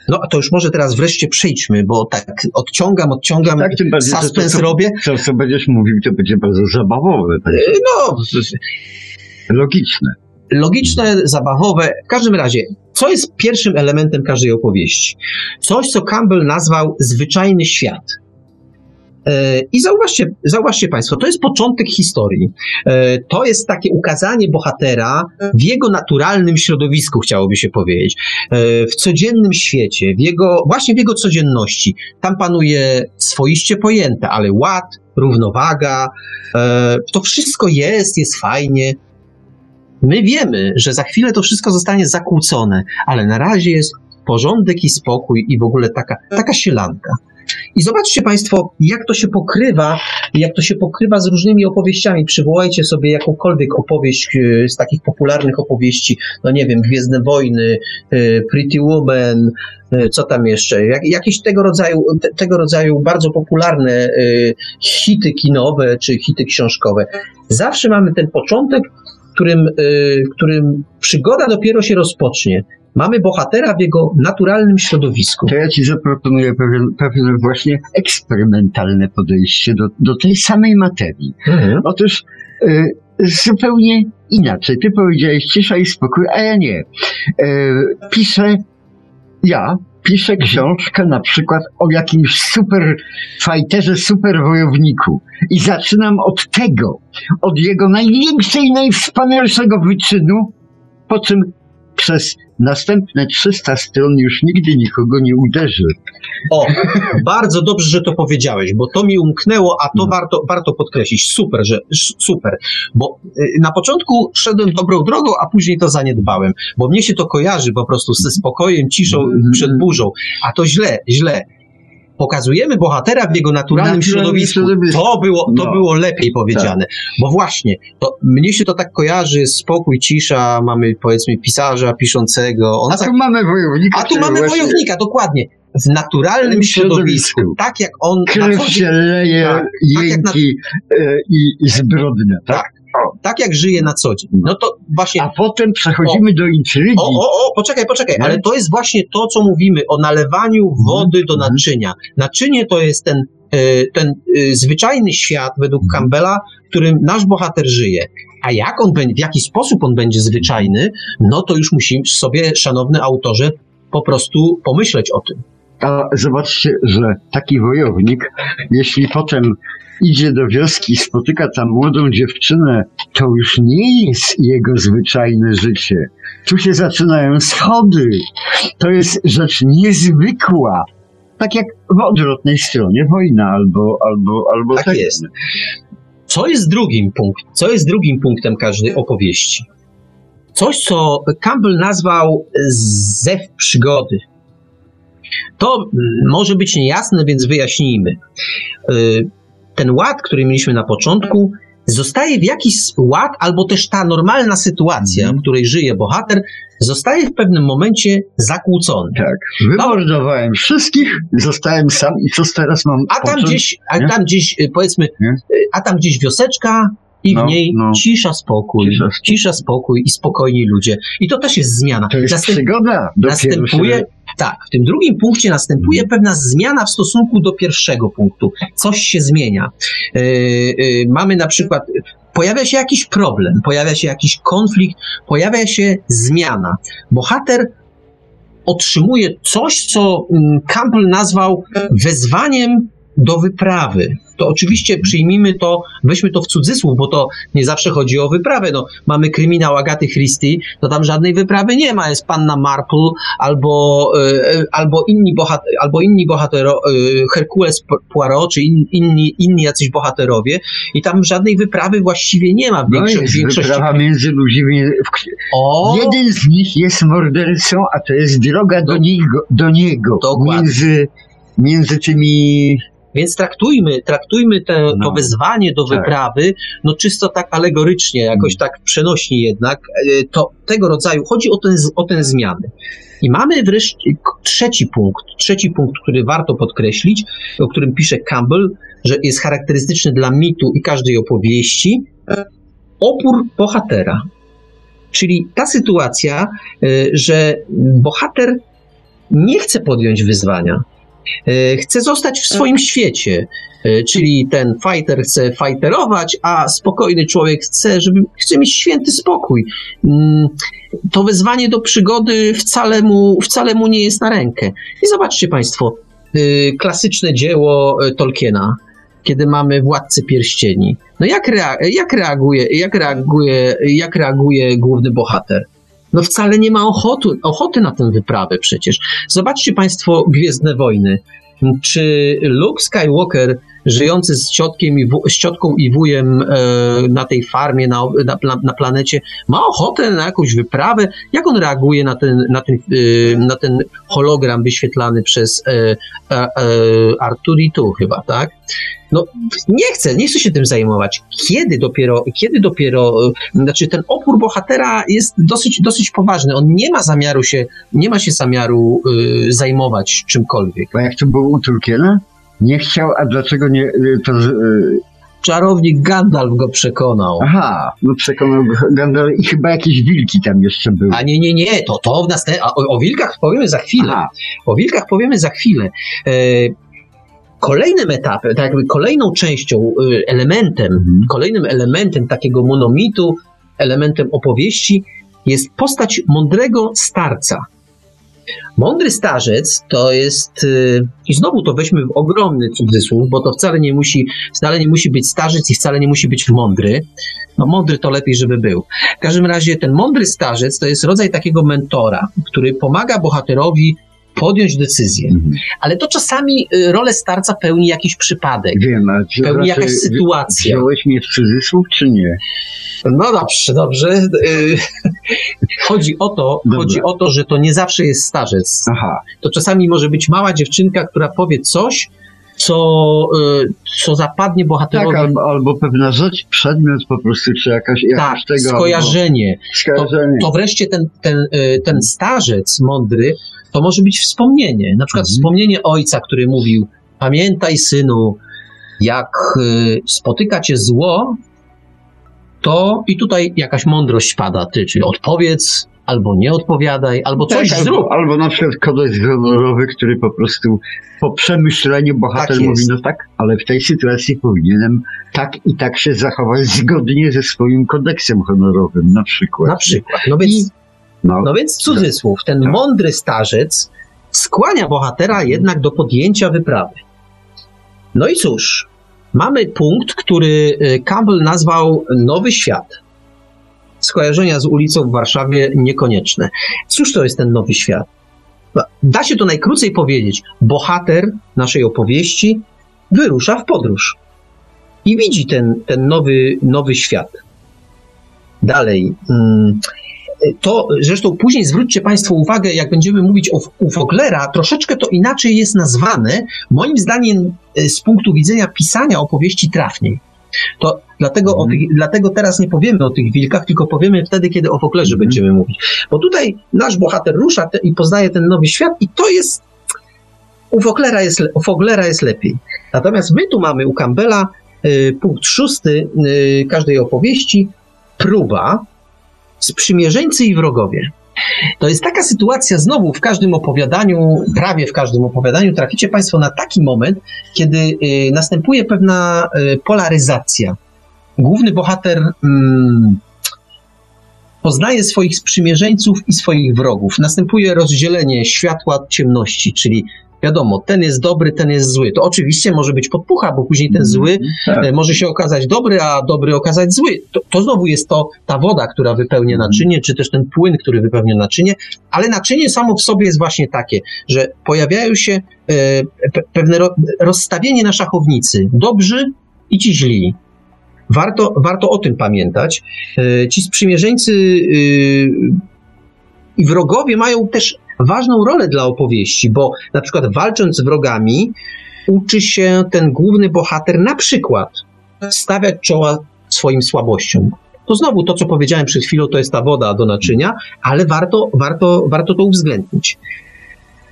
No a to już może teraz wreszcie przejdźmy, bo tak odciągam, odciągam, tak, tym bardziej, suspens to, to, robię. To, co będziesz mówił, to będzie bardzo zabawowe. E, no, logiczne. Logiczne, zabawowe. W każdym razie, co jest pierwszym elementem każdej opowieści? Coś, co Campbell nazwał zwyczajny świat. E, I zauważcie, zauważcie Państwo, to jest początek historii. E, to jest takie ukazanie bohatera w jego naturalnym środowisku, chciałoby się powiedzieć. E, w codziennym świecie, w jego, właśnie w jego codzienności. Tam panuje swoiście pojęte, ale ład, równowaga, to wszystko jest, jest fajnie. My wiemy, że za chwilę to wszystko zostanie zakłócone, ale na razie jest porządek i spokój i w ogóle taka, taka sielanka. I zobaczcie Państwo, jak to się pokrywa, jak to się pokrywa z różnymi opowieściami. Przywołajcie sobie jakąkolwiek opowieść e, z takich popularnych opowieści, no nie wiem, Gwiezdne Wojny, e, Pretty Woman, e, co tam jeszcze, jak, jakieś tego rodzaju, te, tego rodzaju bardzo popularne hity kinowe czy hity książkowe. Zawsze mamy ten początek, w którym, w którym przygoda dopiero się rozpocznie. Mamy bohatera w jego naturalnym środowisku. To ja ci zaproponuję pewien, pewne właśnie eksperymentalne podejście do, do tej samej materii. Mhm. Otóż y, zupełnie inaczej. Ty powiedziałeś cisza i spokój, a ja nie. Y, piszę, ja piszę mhm. książkę na przykład o jakimś super fajterze, super wojowniku i zaczynam od tego, od jego największej, najwspanialszego wyczynu, po czym przez następne 300 stron już nigdy nikogo nie uderzy. O, bardzo dobrze, że to powiedziałeś, bo to mi umknęło, a to No. warto, warto podkreślić. Super, że super. Bo y, na początku szedłem dobrą drogą, a później to zaniedbałem, bo mnie się to kojarzy po prostu ze spokojem, ciszą Mhm. przed burzą, a to źle, źle. Pokazujemy bohatera w jego naturalnym, Naturalnym środowisku. środowisku. To było, to No. było lepiej powiedziane. Bo właśnie, to mnie się to tak kojarzy, spokój, cisza, mamy powiedzmy pisarza piszącego. On A tak tu mamy wojownika. a tu mamy właśnie wojownika, dokładnie. W naturalnym środowisku. środowisku. Tak jak on na Krew się leje, Tak, tak na- jęki e, i, i zbrodnia, tak? Tak jak żyje na co dzień. No to właśnie. A potem przechodzimy do intrygi. O, o, o, poczekaj, poczekaj, ale to jest właśnie to, co mówimy o nalewaniu wody do Mhm. naczynia. Naczynie to jest ten, e, ten e, zwyczajny świat według Mhm. Campbella, w którym nasz bohater żyje. A jak on będzie, w jaki sposób on będzie zwyczajny, no to już musimy sobie, szanowny autorze, po prostu pomyśleć o tym. A zobaczcie, że taki wojownik, jeśli potem idzie do wioski i spotyka tam młodą dziewczynę, to już nie jest jego zwyczajne życie. Tu się zaczynają schody. To jest rzecz niezwykła. Tak jak w odwrotnej stronie wojna albo, albo, albo Tak jest. Co jest drugim punkt, co jest drugim punktem każdej opowieści? Coś, co Campbell nazwał zew przygody. To może być niejasne, więc wyjaśnijmy. Ten ład, który mieliśmy na początku, zostaje w jakiś ład, albo też ta normalna sytuacja, Mhm. w której żyje bohater, zostaje w pewnym momencie zakłócony. Tak. Wymordowałem wszystkich, zostałem sam i co teraz mam A tam począć? gdzieś, a nie? tam gdzieś y, powiedzmy, Nie? y, a tam gdzieś wioseczka i w No, niej no. cisza, spokój, Cisza, cisza, spokój. spokój i spokojni ludzie. I to też jest zmiana. To jest Następ- przygoda. Następuje, się... tak, w tym drugim punkcie następuje Mhm. pewna zmiana w stosunku do pierwszego punktu. Coś się zmienia. Yy, yy, mamy na przykład, pojawia się jakiś problem, pojawia się jakiś konflikt, pojawia się zmiana. Bohater otrzymuje coś, co mm, Campbell nazwał wezwaniem do wyprawy. To oczywiście przyjmijmy to, weźmy to w cudzysłów, bo to nie zawsze chodzi o wyprawę. No, mamy kryminał Agaty Christie, to tam żadnej wyprawy nie ma. Jest panna Marple albo, e, albo inni, bohat albo inni bohatero, e, Herkules Poirot, czy in, inni, inni jacyś bohaterowie i tam żadnej wyprawy właściwie nie ma w No większo- w jest większości. wyprawa między ludźmi. w- O, Jeden z nich jest mordercą, a to jest droga do Do- niego. Do niego Dokładnie. między, między tymi. Więc traktujmy, traktujmy te, to No. wezwanie do Tak. wyprawy, no czysto tak alegorycznie, jakoś tak przenośnie jednak, e, to tego rodzaju, chodzi o, ten, o tę zmianę. I mamy wreszcie trzeci punkt, trzeci punkt, który warto podkreślić, o którym pisze Campbell, że jest charakterystyczny dla mitu i każdej opowieści, opór bohatera. Czyli ta sytuacja, e, że bohater nie chce podjąć wyzwania, e, chce zostać w swoim świecie. E, Czyli ten fighter chce fighterować, a spokojny człowiek chce, żeby, chce mieć święty spokój. Mm, To wezwanie do przygody wcale mu, wcale mu nie jest na rękę. I zobaczcie Państwo, y, klasyczne dzieło Tolkiena, kiedy mamy Władcę Pierścieni. No jak, rea- jak, reaguje, jak, reaguje, jak reaguje główny bohater? No wcale nie ma ochoty, ochoty na tę wyprawę przecież. Zobaczcie Państwo Gwiezdne Wojny. Czy Luke Skywalker, żyjący z, ciotkiem i wu, z ciotką i wujem e, na tej farmie, na, na, na planecie, ma ochotę na jakąś wyprawę? Jak on reaguje na ten, na ten, e, na ten hologram wyświetlany przez e, Arturitu chyba, tak? No, nie chcę, nie chcę się tym zajmować. Kiedy dopiero, kiedy dopiero, znaczy ten opór bohatera jest dosyć, dosyć poważny. On nie ma zamiaru się, nie ma się zamiaru e, zajmować czymkolwiek. Bo jak to było u Tolkiena? Nie chciał, a dlaczego nie. y, To, y, Czarownik Gandalf go przekonał. aha, no przekonał go Gandalf i chyba jakieś wilki tam jeszcze były. A nie, nie, nie, to to w następ... a o, o wilkach powiemy za chwilę. Aha, O wilkach powiemy za chwilę. E, kolejnym etapem, tak jakby kolejną częścią, e, elementem, Mhm. kolejnym elementem takiego monomitu, elementem opowieści jest postać mądrego starca. Mądry starzec to jest, e, i znowu to weźmy w ogromny cudzysłów, bo to wcale nie musi, wcale nie musi być starzec i wcale nie musi być mądry. No mądry to lepiej, żeby był. W każdym razie ten mądry starzec to jest rodzaj takiego mentora, który pomaga bohaterowi podjąć decyzję. Mhm. Ale to czasami y, rolę starca pełni jakiś przypadek, Wiem, a pełni jakaś sytuacja. Wziąłeś mnie w cudzysłów, czy nie? No dobrze, dobrze. Y, Chodzi o to, Dobra. chodzi o to, że to nie zawsze jest starzec. Aha, To czasami może być mała dziewczynka, która powie coś, co, y, co zapadnie tak, bohaterowi. albo, albo pewna rzecz, przedmiot po prostu, czy jakaś, tak, jakaś tego... skojarzenie. Skojarzenie. To wreszcie ten, ten, y, ten starzec mądry, to może być wspomnienie. Na przykład Mhm. wspomnienie ojca, który mówił: Pamiętaj, synu, jak spotyka cię zło, to i tutaj jakaś mądrość pada, ty, czyli odpowiedz, albo nie odpowiadaj, albo coś tak, zrób. albo, albo na przykład kodeks honorowy, który po prostu po przemyśleniu bohater Tak mówi, no tak, ale w tej sytuacji powinienem tak i tak się zachować zgodnie ze swoim kodeksem honorowym, na przykład. Na przykład. No więc, No, no więc cudzysłów, ten Tak. mądry starzec skłania bohatera jednak do podjęcia wyprawy. No i cóż, mamy punkt, który y, Campbell nazwał Nowy Świat. Skojarzenia z ulicą w Warszawie niekonieczne. Cóż to jest ten Nowy Świat? No, Da się to najkrócej powiedzieć. Bohater naszej opowieści wyrusza w podróż i widzi ten, ten nowy, nowy świat. Dalej. mm, To zresztą później zwróćcie Państwo uwagę, jak będziemy mówić o, u Foglera, troszeczkę to inaczej jest nazwane, moim zdaniem y, z punktu widzenia pisania opowieści trafniej. To dlatego, o Mhm. tych, dlatego teraz nie powiemy o tych wilkach, tylko powiemy wtedy, kiedy o Foglerze Mhm. będziemy mówić. Bo tutaj nasz bohater rusza te, i poznaje ten nowy świat i to jest u Foglera jest, u Foglera jest lepiej. Natomiast my tu mamy u Campbella y, punkt szósty y, każdej opowieści, próba, sprzymierzeńcy i wrogowie. To jest taka sytuacja, znowu w każdym opowiadaniu, prawie w każdym opowiadaniu, traficie Państwo na taki moment, kiedy y, następuje pewna y, polaryzacja. Główny bohater mm, poznaje swoich sprzymierzeńców i swoich wrogów. Następuje rozdzielenie światła od ciemności, czyli wiadomo, ten jest dobry, ten jest zły. To oczywiście może być podpucha, bo później ten zły tak. e, może się okazać dobry, a dobry okazać zły. To, to znowu jest to ta woda, która wypełnia naczynie, czy też ten płyn, który wypełnia naczynie, ale naczynie samo w sobie jest właśnie takie, że pojawiają się e, pe, pewne ro, rozstawienie na szachownicy. Dobrzy i ci źli. Warto, warto o tym pamiętać. E, ci sprzymierzeńcy y, i wrogowie mają też ważną rolę dla opowieści, bo na przykład walcząc z wrogami, uczy się ten główny bohater na przykład stawiać czoła swoim słabościom. To znowu to, co powiedziałem przed chwilą, to jest ta woda do naczynia, ale warto, warto, warto to uwzględnić.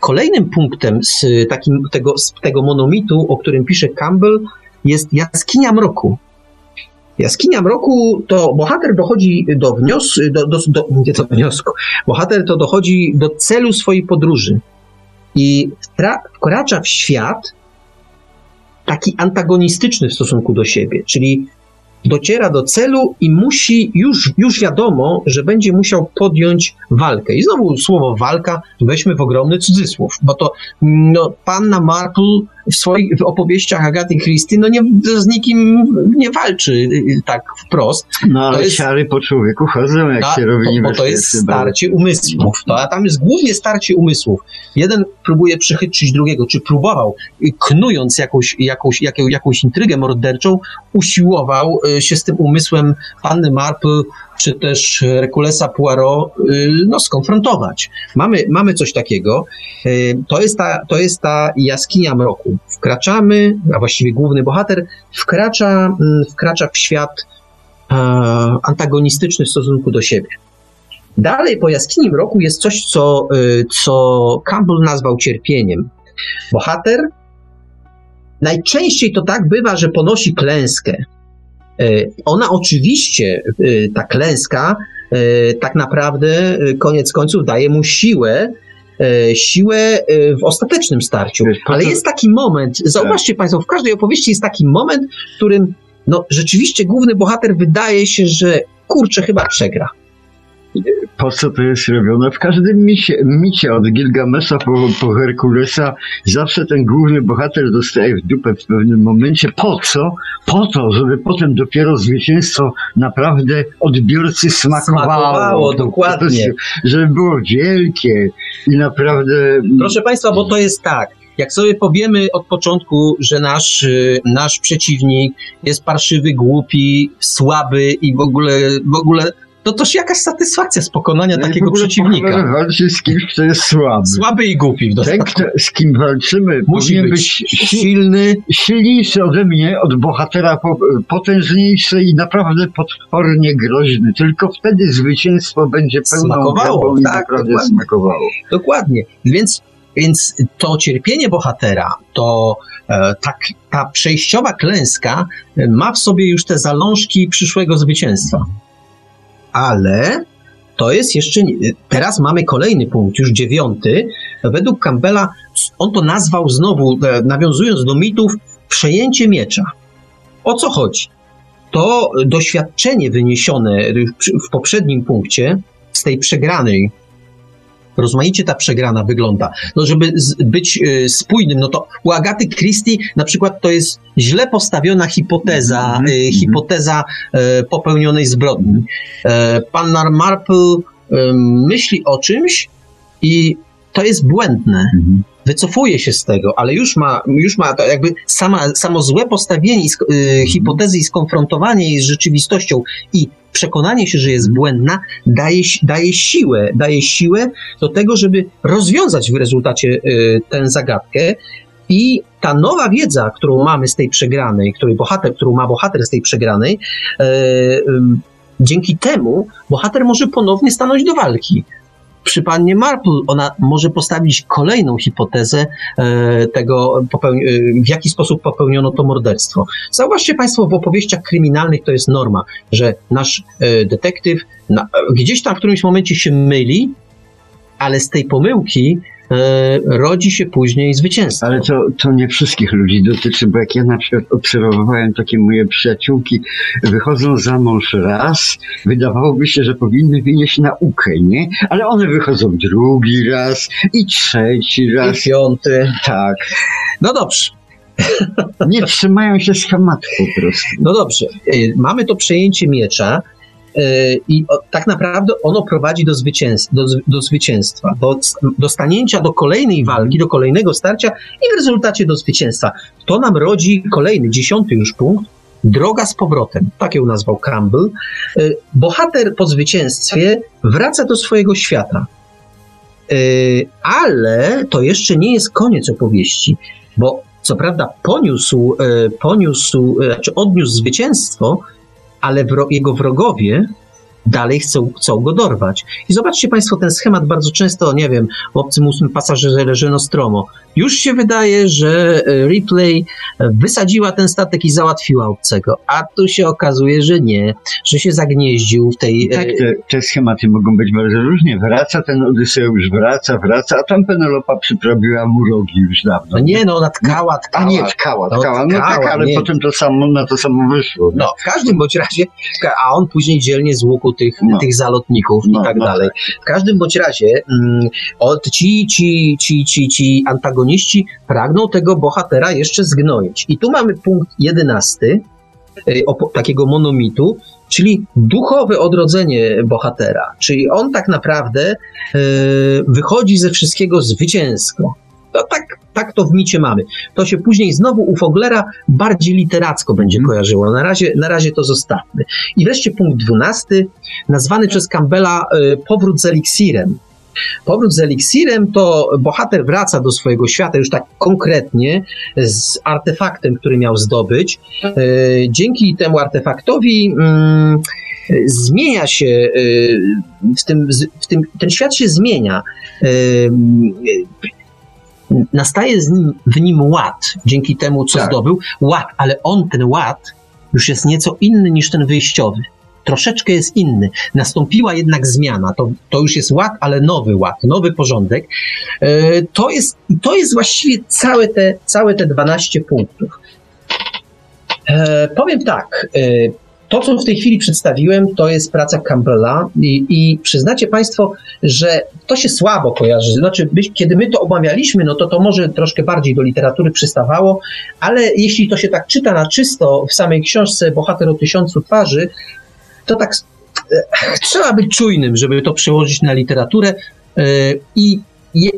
Kolejnym punktem z, takim, tego, z tego monomitu, o którym pisze Campbell, jest jaskinia mroku. Jaskinia mroku to bohater dochodzi do wniosku, do, do, do, nie wniosku, bohater to dochodzi do celu swojej podróży i wkracza w świat taki antagonistyczny w stosunku do siebie, czyli dociera do celu i musi, już, już wiadomo, że będzie musiał podjąć walkę. I znowu słowo walka weźmy w ogromny cudzysłów, bo to no, panna Marple w swoich opowieściach Agaty Christie no nie, z nikim nie walczy y, tak wprost, No ale to jest- ciary po człowieku chodzą, jak a, się robi bo, bo to jest starcie umysłów. To, a tam jest głównie starcie umysłów. Jeden próbuje przechytrzyć drugiego, czy próbował, y, knując jakąś, jakąś, jaką, jakąś intrygę morderczą, usiłował y, się z tym umysłem panny Marple, czy też Rekulesa Poirot, y, no, skonfrontować. Mamy, mamy coś takiego. Y, To jest, ta, to jest ta jaskinia mroku. Wkraczamy, a właściwie główny bohater wkracza, mm, wkracza w świat e, antagonistyczny w stosunku do siebie. Dalej po jaskini mroku jest coś, co, co Campbell nazwał cierpieniem. Bohater najczęściej to tak bywa, że ponosi klęskę. Y, Ona oczywiście, y, ta klęska, y, tak naprawdę koniec końców daje mu siłę, siłę w ostatecznym starciu. Ale jest taki moment, zauważcie Państwo, w każdej opowieści jest taki moment, w którym no, rzeczywiście główny bohater wydaje się, że kurczę, chyba przegra. Po co to jest robione. W każdym micie, micie od Gilgamesza po, po Herkulesa zawsze ten główny bohater dostaje w dupę w pewnym momencie. Po co? Po to, żeby potem dopiero zwycięstwo naprawdę odbiorcy smakowało. Smakowało, dokładnie. Żeby było wielkie i naprawdę... Proszę Państwa, bo to jest tak. Jak sobie powiemy od początku, że nasz, y, nasz przeciwnik jest parszywy, głupi, słaby i w ogóle, w ogóle to toż jakaś satysfakcja z pokonania No takiego przeciwnika. pochodzę walczy z kimś, kto jest słaby. Słaby i głupi w Ten, kto, z kim walczymy, Musi powinien być być silny, silniejszy ode mnie, od bohatera po, potężniejszy i naprawdę potwornie groźny. Tylko wtedy zwycięstwo będzie pełną Smakowało, i tak, naprawdę dokładnie. smakowało. Dokładnie. Więc, więc to cierpienie bohatera, to e, tak, ta przejściowa klęska e, ma w sobie już te zalążki przyszłego zwycięstwa. Ale to jest jeszcze. Teraz mamy kolejny punkt, już dziewiąty. Według Campbella, on to nazwał znowu, e, nawiązując do mitów, przejęcie miecza. O co chodzi? To doświadczenie wyniesione w poprzednim punkcie z tej przegranej rozmaicie ta przegrana wygląda. No, żeby z, być e, spójnym, no to u Agaty Christie na przykład to jest źle postawiona hipoteza, Mhm, e, mhm. hipoteza e, popełnionej zbrodni. Panna Marple myśli o czymś i to jest błędne. Wycofuje się z tego, ale już ma, już ma to jakby sama, samo złe postawienie i sk- y, hipotezy i skonfrontowanie jej z rzeczywistością i przekonanie się, że jest błędna, daje, daje siłę, daje siłę do tego, żeby rozwiązać w rezultacie y, tę zagadkę. I ta nowa wiedza, którą mamy z tej przegranej, której bohater, którą ma bohater z tej przegranej, ym, dzięki temu bohater może ponownie stanąć do walki. Przy pannie Marple ona może postawić kolejną hipotezę e, tego, e, w jaki sposób popełniono to morderstwo. Zauważcie Państwo, w opowieściach kryminalnych to jest norma, że nasz e, detektyw gdzieś tam w którymś momencie się myli, ale z tej pomyłki rodzi się później zwycięstwo. Ale to, to nie wszystkich ludzi dotyczy, bo jak ja na przykład obserwowałem takie moje przyjaciółki, wychodzą za mąż raz, wydawałoby się, że powinny wynieść naukę, nie? Ale one wychodzą drugi raz i trzeci I raz. piąty. Tak. No dobrze. Nie trzymają się schematu po prostu. No dobrze, y, mamy to przejęcie miecza i o, tak naprawdę ono prowadzi do, zwycięstwa, do, do zwycięstwa, do, do stanięcia do kolejnej walki, do kolejnego starcia i w rezultacie do zwycięstwa. To nam rodzi kolejny, dziesiąty już punkt, droga z powrotem, tak ją nazwał Campbell. Y, Bohater po zwycięstwie wraca do swojego świata. Y, Ale to jeszcze nie jest koniec opowieści, bo co prawda poniósł, e, poniósł e, znaczy odniósł zwycięstwo, ale wro, jego wrogowie dalej chcą, chcą go dorwać. I zobaczcie Państwo ten schemat bardzo często, nie wiem, w obcym ósmym pasażerze leży Nostromo. Już się wydaje, że e, Ripley e, wysadziła ten statek i załatwiła obcego, a tu się okazuje, że nie, że się zagnieździł w tej... Tak, e, te, te schematy mogą być bardzo różnie. Wraca ten Odyseusz, wraca, wraca, a tam Penelopa przyprawiła mu rogi już dawno. No nie, no ona tkała, A tkała. nie, tkała, No, tkała. No tkała, tak, ale nie. potem to samo, na to samo wyszło. No, w każdym bądź razie, a on później dzielnie z łuku tych, No. tych zalotników No, i tak no dalej. W każdym bądź razie mm, od ci, ci, ci, ci, ci antagoniści pragną tego bohatera jeszcze zgnoić. I tu mamy punkt jedenasty y, takiego monomitu, czyli duchowe odrodzenie bohatera. Czyli on tak naprawdę y, wychodzi ze wszystkiego zwycięsko. To tak, tak to w micie mamy. To się później znowu u Foglera bardziej literacko będzie Mhm. kojarzyło. Na razie, na razie to zostawmy. I wreszcie punkt dwunasty, nazwany przez Campbella y, powrót z eliksirem. Powrót z eliksirem to bohater wraca do swojego świata już tak konkretnie z artefaktem, który miał zdobyć. Y, Dzięki temu artefaktowi y, zmienia się y, w tym, w tym, ten świat się zmienia. Nastaje z nim, w nim ład, dzięki temu, co Tak. zdobył. Ład, ale on, ten ład, już jest nieco inny niż ten wyjściowy. Troszeczkę jest inny. Nastąpiła jednak zmiana. To, to już jest ład, ale nowy ład, nowy porządek. E, To jest, to jest właściwie całe te, całe te 12 punktów. E, powiem tak. E, to, co w tej chwili przedstawiłem, to jest praca Campbella i, i przyznacie Państwo, że to się słabo kojarzy. Znaczy, byś, kiedy my to omawialiśmy, no to to może troszkę bardziej do literatury przystawało, ale jeśli to się tak czyta na czysto w samej książce Bohater o tysiącu twarzy, to tak e, trzeba być czujnym, żeby to przełożyć na literaturę e, i je,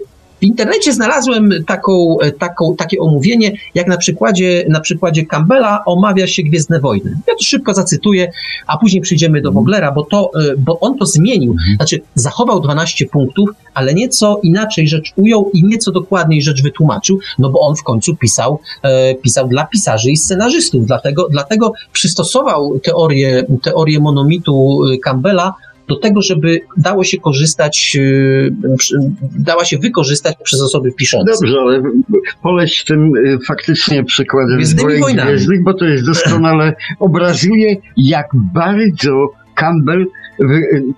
w internecie znalazłem taką, e, taką, takie omówienie, jak na przykładzie, na przykładzie Campbella omawia się Gwiezdne Wojny. Ja to szybko zacytuję, a później przyjdziemy do Woglera, bo, to, e, bo on to zmienił. Znaczy, zachował 12 punktów, ale nieco inaczej rzecz ujął i nieco dokładniej rzecz wytłumaczył, no bo on w końcu pisał, e, pisał dla pisarzy i scenarzystów. Dlatego, dlatego przystosował teorię, teorię monomitu Campbella do tego, żeby dało się korzystać, dała się wykorzystać przez osoby piszące. Dobrze, ale poleć tym faktycznie przykładem Gwiezdnymi wojnami. Gwiezdnych, bo to jest doskonale obrazuje, jak bardzo Campbell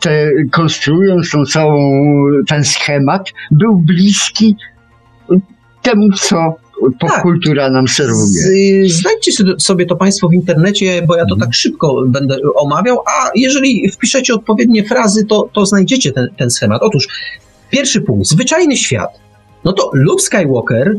te, konstruując tą całą, ten schemat, był bliski temu, co popkultura tak. nam serwuje. Znajdźcie sobie to Państwo w internecie, bo ja to tak szybko będę omawiał, a jeżeli wpiszecie odpowiednie frazy, to, to znajdziecie ten, ten schemat. Otóż pierwszy punkt, zwyczajny świat. No to Luke Skywalker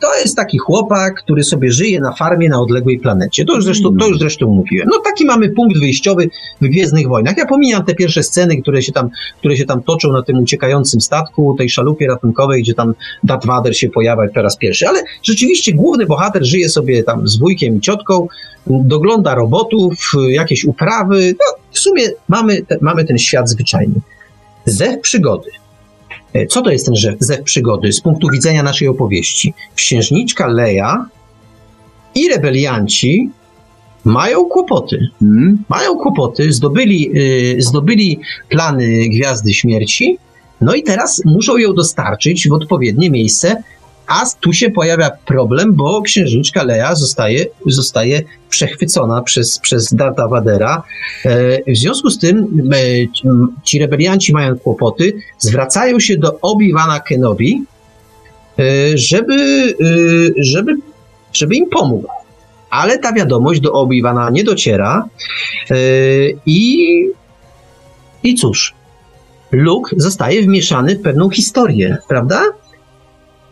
to jest taki chłopak, który sobie żyje na farmie na odległej planecie. To już zresztą, to już zresztą mówiłem. No taki mamy punkt wyjściowy w Gwiezdnych Wojnach. Ja pomijam te pierwsze sceny, które się tam, które się tam toczą na tym uciekającym statku, tej szalupie ratunkowej, gdzie tam Darth Vader się pojawia po raz pierwszy. Ale rzeczywiście główny bohater żyje sobie tam z wujkiem i ciotką, dogląda robotów, jakieś uprawy. No, w sumie mamy, te, mamy ten świat zwyczajny. Zew przygody. E, co to jest ten zew przygody z punktu widzenia naszej opowieści? Księżniczka Leja i rebelianci mają kłopoty. Hmm? Mają kłopoty, zdobyli, yy, zdobyli plany Gwiazdy Śmierci, no i teraz muszą ją dostarczyć w odpowiednie miejsce, a tu się pojawia problem, bo księżniczka Lea zostaje, zostaje przechwycona przez, przez Darta Vadera. E, w związku z tym e, ci rebelianci mają kłopoty, zwracają się do Obi-Wana Kenobi, e, żeby, żeby, żeby im pomógł. Ale ta wiadomość do Obi-Wana nie dociera i, i cóż, Luke zostaje wmieszany w pewną historię, prawda?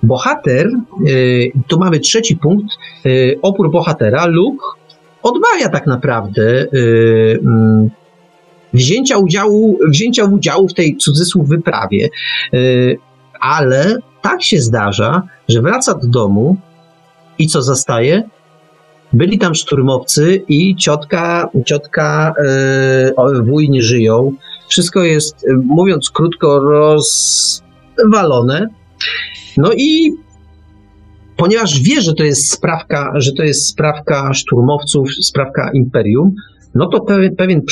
Bohater, y, tu mamy trzeci punkt, y, opór bohatera, Luke odmawia tak naprawdę y, mm, wzięcia udziału, wzięcia udziału w tej cudzysłów wyprawie, ale tak się zdarza, że wraca do domu i co zastaje? Byli tam szturmowcy i ciotka, ciotka, wuj nie żyją. Wszystko jest, mówiąc krótko, rozwalone. No i ponieważ wie, że to jest sprawka, że to jest sprawka szturmowców, sprawka imperium, no to pewien, pewien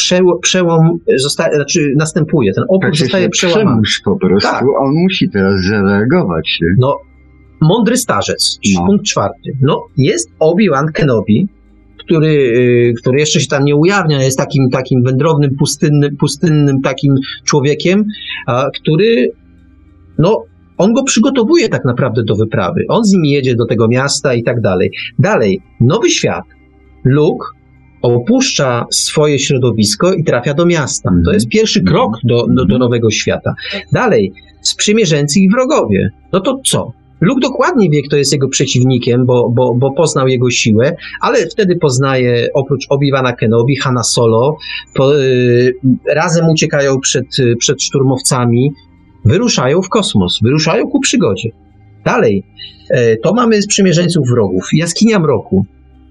przełom zostaje, znaczy następuje, ten opór zostaje przełamany. po prostu, tak. on musi teraz zareagować. No, mądry starzec, no. punkt czwarty. No, jest Obi-Wan Kenobi, który, y, który jeszcze się tam nie ujawnia, jest takim, takim wędrownym, pustynnym, pustynnym takim człowiekiem, a, który no, on go przygotowuje tak naprawdę do wyprawy. On z nim jedzie do tego miasta i tak dalej. Dalej, nowy świat. Luke opuszcza swoje środowisko i trafia do miasta. To jest pierwszy mhm. krok do, do, do nowego świata. Dalej, sprzymierzeńcy i wrogowie. No to co? Luke dokładnie wie, kto jest jego przeciwnikiem, bo, bo, bo poznał jego siłę, ale wtedy poznaje oprócz Obi-Wana Kenobi, Hanna Solo, po, y, razem uciekają przed, przed szturmowcami, wyruszają w kosmos, wyruszają ku przygodzie. Dalej, e, to mamy sprzymierzeńców wrogów. Jaskinia mroku.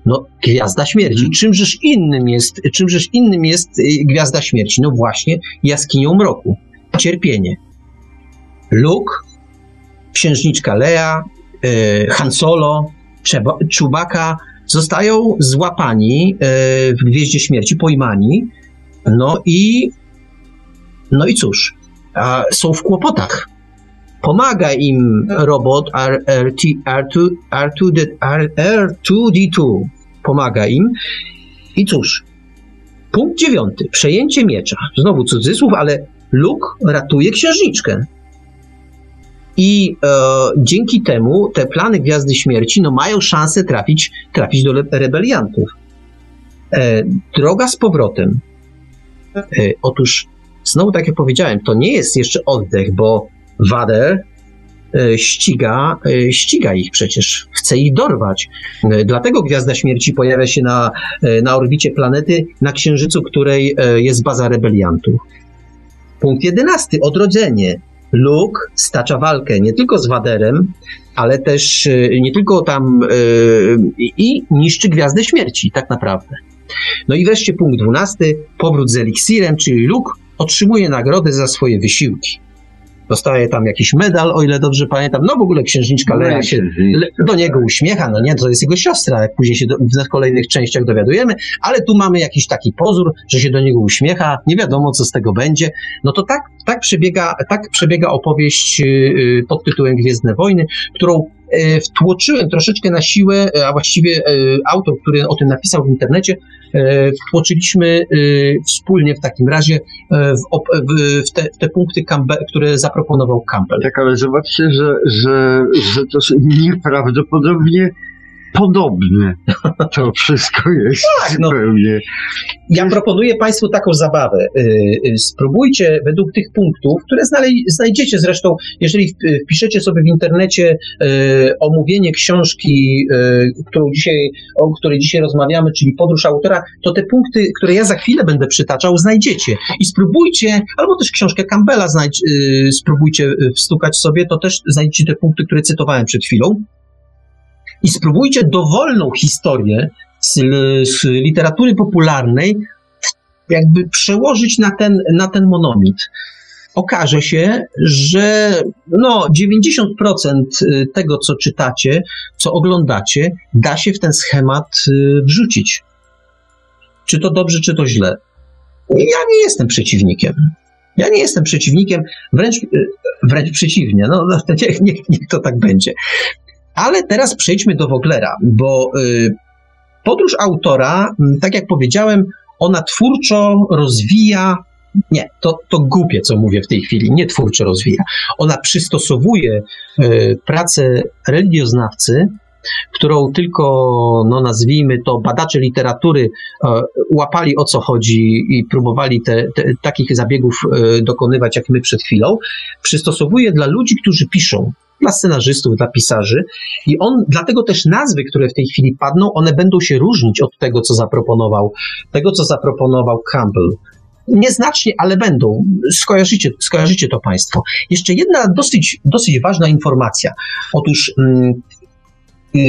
No, Gwiazda Śmierci. Mm. Czymżeż innym jest, czymżeż innym jest e, Gwiazda Śmierci? No właśnie, jaskinią mroku. Cierpienie. Luke, księżniczka Lea, e, Han Solo, Czubaka zostają złapani w Gwieździe Śmierci, pojmani. No i no i cóż, a są w kłopotach. Pomaga im robot R2, R2D2. Pomaga im. I cóż, punkt dziewiąty. Przejęcie miecza. Znowu cudzysłów, ale Luke ratuje księżniczkę. I e, dzięki temu te plany Gwiazdy Śmierci no, mają szansę trafić, trafić do rebeliantów. E, droga z powrotem. E, otóż, znowu tak jak powiedziałem, to nie jest jeszcze oddech, bo Wader e, ściga, e, ściga ich przecież, chce ich dorwać. E, Dlatego Gwiazda Śmierci pojawia się na, na orbicie planety, na Księżycu, której jest baza rebeliantów. Punkt jedenasty, odrodzenie. Luke stacza walkę nie tylko z Waderem, ale też nie tylko tam e, i niszczy Gwiazdę Śmierci, tak naprawdę. No i wreszcie punkt dwunasty, powrót z eliksirem, czyli Luke otrzymuje nagrodę za swoje wysiłki. Dostaje tam jakiś medal, o ile dobrze pamiętam. No w ogóle księżniczka Leia się le, do niego uśmiecha, no nie, to jest jego siostra, jak później się do, w kolejnych częściach dowiadujemy, ale tu mamy jakiś taki pozór, że się do niego uśmiecha, nie wiadomo co z tego będzie. No to tak, tak, przebiega, tak przebiega opowieść yy, pod tytułem Gwiezdne Wojny, którą wtłoczyłem troszeczkę na siłę, e, a właściwie e, autor, który o tym napisał w internecie, e, wtłoczyliśmy e, wspólnie w takim razie e, w, w, te, w te punkty, Campbell, które zaproponował Campbell. Tak, ale zobaczcie, że, że, że to nieprawdopodobnie podobne. To wszystko jest Tak, no. zupełnie. Ja proponuję Państwu taką zabawę. Y, y, Spróbujcie według tych punktów, które znajdziecie zresztą, jeżeli w- wpiszecie sobie w internecie y, omówienie książki, y, którą dzisiaj, o której dzisiaj rozmawiamy, czyli Podróż autora, to te punkty, które ja za chwilę będę przytaczał, znajdziecie. I spróbujcie, albo też książkę Campbella znajdź, y, spróbujcie y, wstukać sobie, to też znajdziecie te punkty, które cytowałem przed chwilą. I spróbujcie dowolną historię z, z literatury popularnej jakby przełożyć na ten, na ten monomit. Okaże się, że no 90% tego, co czytacie, co oglądacie, da się w ten schemat y, wrzucić. Czy to dobrze, czy to źle. Ja nie jestem przeciwnikiem. Ja nie jestem przeciwnikiem, wręcz, y, wręcz przeciwnie. No, niech, niech to tak będzie. Ale teraz przejdźmy do Woglera, bo y, podróż autora, m, tak jak powiedziałem, ona twórczo rozwija. Nie, to, to głupie, co mówię w tej chwili, nie twórczo rozwija. Ona przystosowuje y, pracę religioznawcy, którą tylko, no nazwijmy to, badacze literatury e, łapali o co chodzi i próbowali te, te, takich zabiegów dokonywać, jak my przed chwilą, przystosowuje dla ludzi, którzy piszą, dla scenarzystów, dla pisarzy. I on, dlatego też nazwy, które w tej chwili padną, one będą się różnić od tego, co zaproponował, tego, co zaproponował Campbell. Nieznacznie, ale będą. Skojarzycie, skojarzycie to Państwo. Jeszcze jedna dosyć, dosyć ważna informacja. Otóż, mm,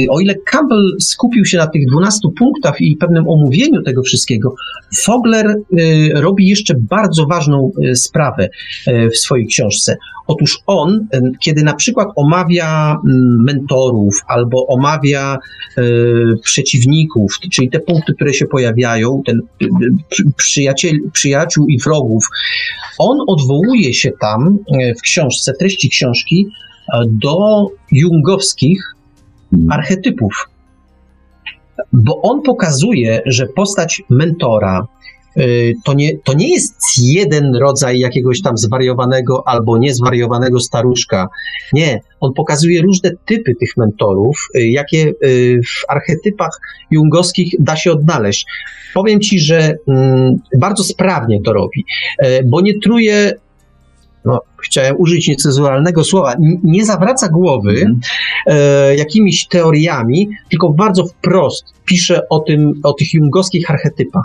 o ile Campbell skupił się na tych 12 punktach i pewnym omówieniu tego wszystkiego, Fogler y, robi jeszcze bardzo ważną y, sprawę y, w swojej książce. Otóż on, y, kiedy na przykład omawia mm, mentorów albo omawia y, przeciwników, czyli te punkty, które się pojawiają, ten y, y, przy- przyjaciel, przyjaciół i wrogów, on odwołuje się tam y, w książce, treści książki y, do jungowskich archetypów. Bo on pokazuje, że postać mentora y, to nie, to nie jest jeden rodzaj jakiegoś tam zwariowanego albo niezwariowanego staruszka. Nie, on pokazuje różne typy tych mentorów, y, jakie y, w archetypach jungowskich da się odnaleźć. Powiem ci, że mm, bardzo sprawnie to robi, bo nie truje. No, chciałem użyć niecenzuralnego słowa, nie zawraca głowy, Mhm. e, jakimiś teoriami, tylko bardzo wprost pisze o, tym, o tych jungowskich archetypach.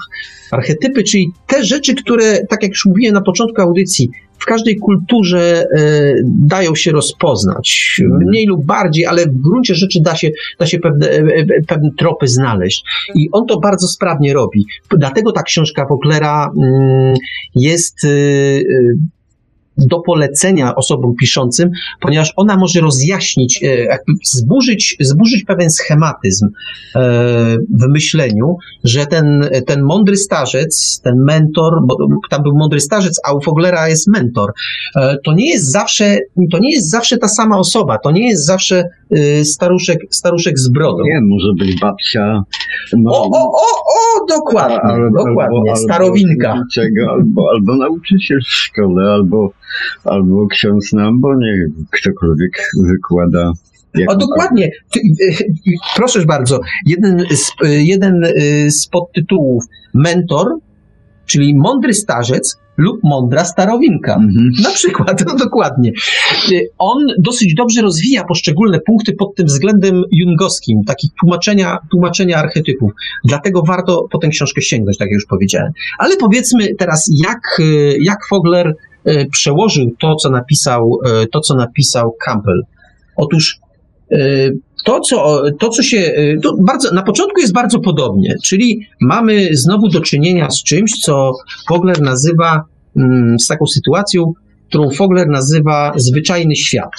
Archetypy, czyli te rzeczy, które, tak jak już mówiłem na początku audycji, w każdej kulturze e, dają się rozpoznać, Mhm. mniej lub bardziej, ale w gruncie rzeczy da się, da się pewne, e, e, pewne tropy znaleźć. I on to bardzo sprawnie robi. Dlatego ta książka Woglera mm, jest e, do polecenia osobom piszącym, ponieważ ona może rozjaśnić, e, jakby zburzyć, zburzyć pewien schematyzm e, w myśleniu, że ten, ten mądry starzec, ten mentor, bo tam był mądry starzec, a u Foglera jest mentor, e, to nie jest zawsze, to nie jest zawsze ta sama osoba, to nie jest zawsze staruszek, staruszek z brodą. Nie, może być babcia. Może, O, o, o, o, dokładnie, albo- dokładnie, albo- starowinka. Albo, albo nauczyciel w szkole, albo, albo ksiądz na ambonie, ktokolwiek wykłada Jak O, dokładnie. Y, proszę bardzo, jeden z, y, jeden y, z podtytułów Mentor, czyli mądry starzec lub mądra starowinka. Mhm. Na przykład, no dokładnie. On dosyć dobrze rozwija poszczególne punkty pod tym względem jungowskim, takich tłumaczenia, tłumaczenia archetypów. Dlatego warto po tę książkę sięgnąć, tak jak już powiedziałem. Ale powiedzmy teraz, jak, jak Fogler przełożył to, co napisał, y, to, co napisał Campbell. Otóż y, to, co, to, co się. y, To bardzo, na początku jest bardzo podobnie, czyli mamy znowu do czynienia z czymś, co Fogler nazywa, mm, z taką sytuacją, którą Fogler nazywa zwyczajny świat.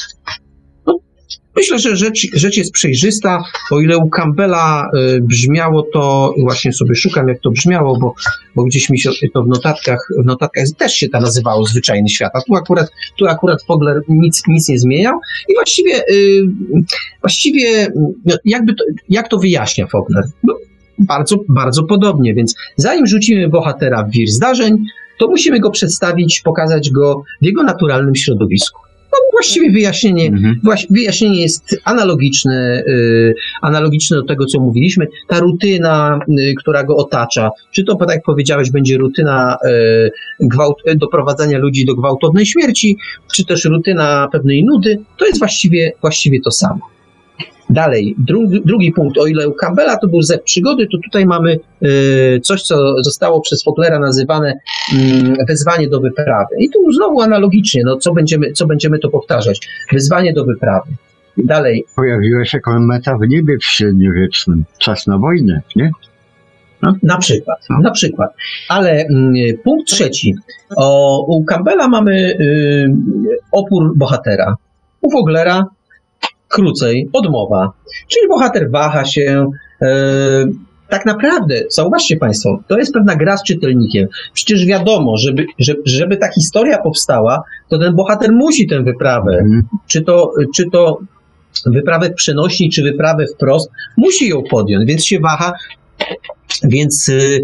Myślę, że rzecz, rzecz jest przejrzysta. O ile u Campbella y, brzmiało to, właśnie sobie szukam, jak to brzmiało, bo, bo gdzieś mi się to w notatkach, w notatkach też się to nazywało zwyczajny świat. A tu akurat, tu akurat Fogler nic, nic nie zmieniał. I właściwie, y, właściwie no, jakby to, jak to wyjaśnia Fogler? No, bardzo, bardzo podobnie, więc zanim rzucimy bohatera w wir zdarzeń, to musimy go przedstawić, pokazać go w jego naturalnym środowisku. No, właściwie wyjaśnienie, Mhm. Wyjaśnienie jest analogiczne, y, analogiczne do tego, co mówiliśmy. Ta rutyna, y, która go otacza, czy to, tak jak powiedziałeś, będzie rutyna y, gwałt, doprowadzania ludzi do gwałtownej śmierci, czy też rutyna pewnej nudy, to jest właściwie, właściwie to samo. Dalej, drugi, drugi punkt, o ile u Campbella to był ze przygody, to tutaj mamy y, coś, co zostało przez Foglera nazywane mm, wezwanie do wyprawy. I tu znowu analogicznie, no co będziemy, co będziemy to powtarzać? Wyzwanie do wyprawy. Dalej, Pojawiła się kometa w niebie w średniowiecznym. Czas na wojnę, nie? na przykład, No. na przykład. Ale mm, punkt trzeci. O, u Campbella mamy y, opór bohatera. U Foglera krócej, odmowa. Czyli bohater waha się. y, tak naprawdę, zauważcie Państwo, to jest pewna gra z czytelnikiem. Przecież wiadomo, żeby, żeby, żeby ta historia powstała, to ten bohater musi tę wyprawę Mhm. czy to, czy to wyprawę w przenośni, czy wyprawę wprost, musi ją podjąć, więc się waha. Więc y,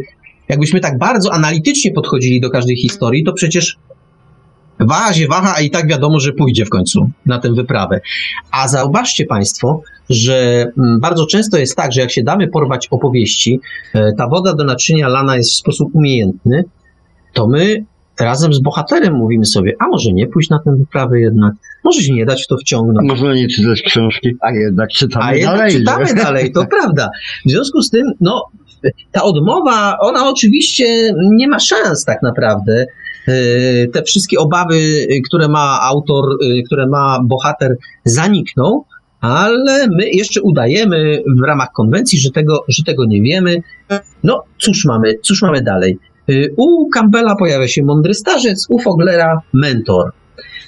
jakbyśmy tak bardzo analitycznie podchodzili do każdej historii, to przecież waha się waha, a i tak wiadomo, że pójdzie w końcu na tę wyprawę. A zauważcie Państwo, że mm, bardzo często jest tak, że jak się damy porwać opowieści, e, ta woda do naczynia lana jest w sposób umiejętny, to my razem z bohaterem mówimy sobie, a może nie pójść na tę wyprawę jednak, może się nie dać w to wciągnąć. Można nie czytać książki, a jednak czytamy A jednak dalej. czytamy że? dalej, to prawda. W związku z tym, no, ta odmowa, ona oczywiście nie ma szans tak naprawdę. Yy, Te wszystkie obawy, yy, które ma autor, yy, które ma bohater, zanikną, ale my jeszcze udajemy w ramach konwencji, że tego, że tego nie wiemy. No, cóż mamy, cóż mamy dalej? U Campbella pojawia się mądry starzec, u Foglera mentor.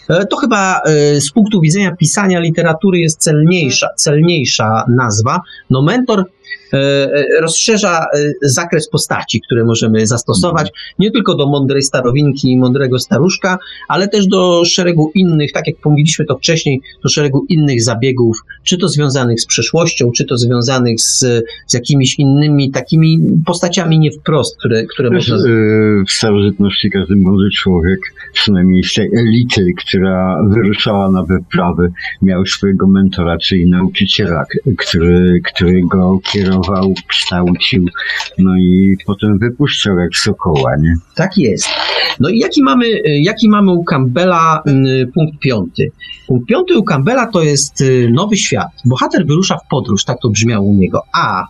E, To chyba e, z punktu widzenia pisania literatury jest celniejsza, celniejsza nazwa. No mentor e, rozszerza zakres postaci, które możemy zastosować nie tylko do mądrej starowinki i mądrego staruszka, ale też do szeregu innych, tak jak powiedzieliśmy to wcześniej, do szeregu innych zabiegów, czy to związanych z przeszłością, czy to związanych z, z jakimiś innymi takimi postaciami nie wprost, które, które Też, można... w starożytności każdy młody człowiek, przynajmniej z tej elity, która wyruszała na wyprawy, miał swojego mentora, czyli nauczyciela, który, który go kierował, kształcił, no i potem wypuszczał jak sokoła, nie? Tak jest. No i jaki mamy, jaki mamy u Campbella y, punkt piąty? Punkt piąty u Campbella to jest y, nowy świat. Bohater wyrusza w podróż, tak to brzmiało u niego. A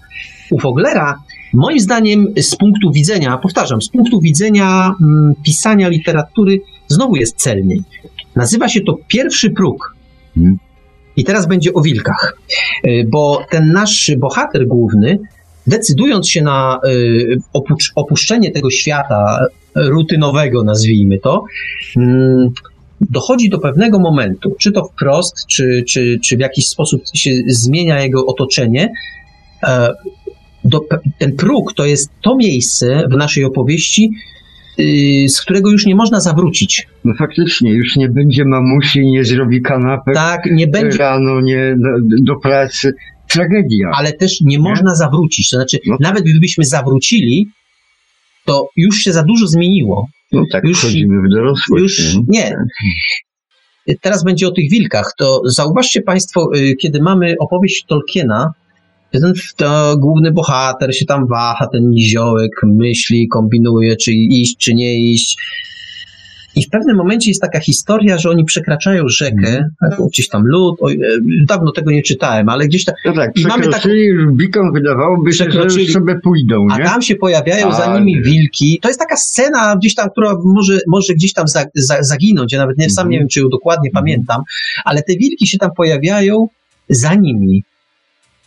u Foglera, moim zdaniem, z punktu widzenia, powtarzam, z punktu widzenia mm, pisania literatury, znowu jest celniej. Nazywa się to pierwszy próg. Hmm. I teraz będzie o wilkach. Y, Bo ten nasz bohater główny, decydując się na opucz- opuszczenie tego świata rutynowego, nazwijmy to, mm, dochodzi do pewnego momentu, czy to wprost, czy, czy, czy w jakiś sposób się zmienia jego otoczenie. E, Do, ten próg to jest to miejsce w naszej opowieści, z którego już nie można zawrócić. No faktycznie, już nie będzie mamusi, nie zrobi kanapek Tak, nie będzie rano, nie do, pracy. Tragedia. ale też nie można zawrócić. To znaczy, No. nawet gdybyśmy zawrócili, to już się za dużo zmieniło. No tak, już- wchodzimy w dorosłość. Już nie? nie. teraz będzie o tych wilkach, to zauważcie Państwo, y, kiedy mamy opowieść Tolkiena, ten to główny bohater się tam waha, ten niziołek myśli, kombinuje, czy iść, czy nie iść. I w pewnym momencie jest taka historia, że oni przekraczają rzekę, taką gdzieś tam lód, oj, e, dawno tego nie czytałem, ale gdzieś tam, No tak, I mamy przekroczyli Rubiką, wydawałoby się, że już sobie pójdą, a nie? tam się pojawiają za Tak. nimi wilki. To jest taka scena gdzieś tam, która może, może gdzieś tam za, za, zaginąć, ja nawet nie, sam Mhm. nie wiem, czy ją dokładnie Mhm. pamiętam, ale te wilki się tam pojawiają za nimi.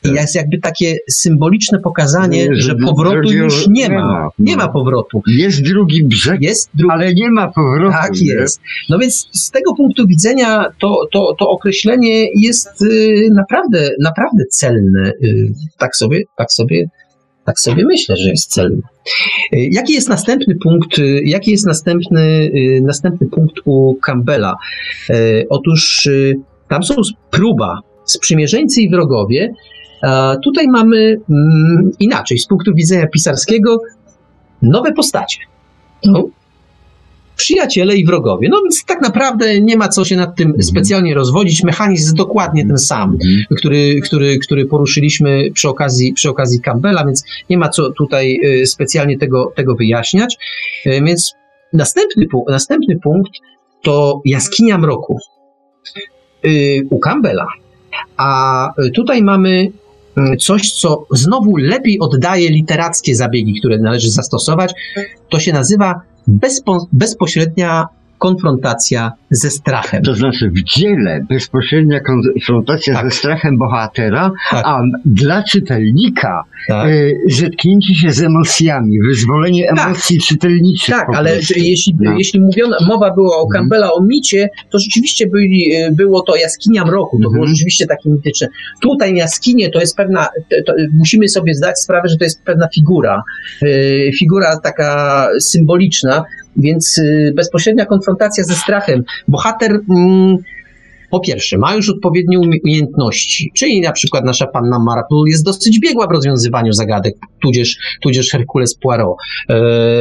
Jest jakby takie symboliczne pokazanie, Że że powrotu już nie ma. Nie ma powrotu. Jest drugi brzeg, Jest drugi. ale nie ma powrotu. Tak nie? jest. No więc z tego punktu widzenia to, to, to określenie jest y, naprawdę, naprawdę celne. Y, tak sobie, tak sobie, tak sobie myślę, że jest celne. Y, Jaki jest następny punkt, y, jaki jest następny, następny punkt u Campbella? Otóż tam są próba, sprzymierzeńcy i wrogowie. A tutaj mamy mm, inaczej, z punktu widzenia pisarskiego, nowe postacie. No, przyjaciele i wrogowie. No więc tak naprawdę nie ma co się nad tym specjalnie rozwodzić. Mechanizm jest dokładnie ten sam, Mhm. który, który, który poruszyliśmy przy okazji, przy okazji Campbella, więc nie ma co tutaj y, specjalnie tego, tego wyjaśniać. Y, Więc następny, następny punkt to jaskinia mroku u Campbella. A tutaj mamy coś, co znowu lepiej oddaje literackie zabiegi, które należy zastosować. To się nazywa bezpo, bezpośrednia konfrontacja ze strachem. To znaczy w dziele bezpośrednia konfrontacja Tak. ze strachem bohatera, Tak. a dla czytelnika Tak. e, zetknięcie się z emocjami, wyzwolenie Tak. emocji czytelniczych. Tak, ale jeśli, No. jeśli mówiono, mowa była o Mhm. Campbella, o micie, to rzeczywiście byli, y, było to jaskinia mroku, to Mhm. było rzeczywiście takie mityczne. Tutaj jaskinie to jest pewna, to, to, musimy sobie zdać sprawę, że to jest pewna figura, y, figura taka symboliczna, więc y, bezpośrednia konfrontacja ze strachem. Bohater mm, po pierwsze, ma już odpowiednie umie- umiejętności, czyli na przykład nasza panna Marple jest dosyć biegła w rozwiązywaniu zagadek, tudzież, tudzież Herkules Poirot. E,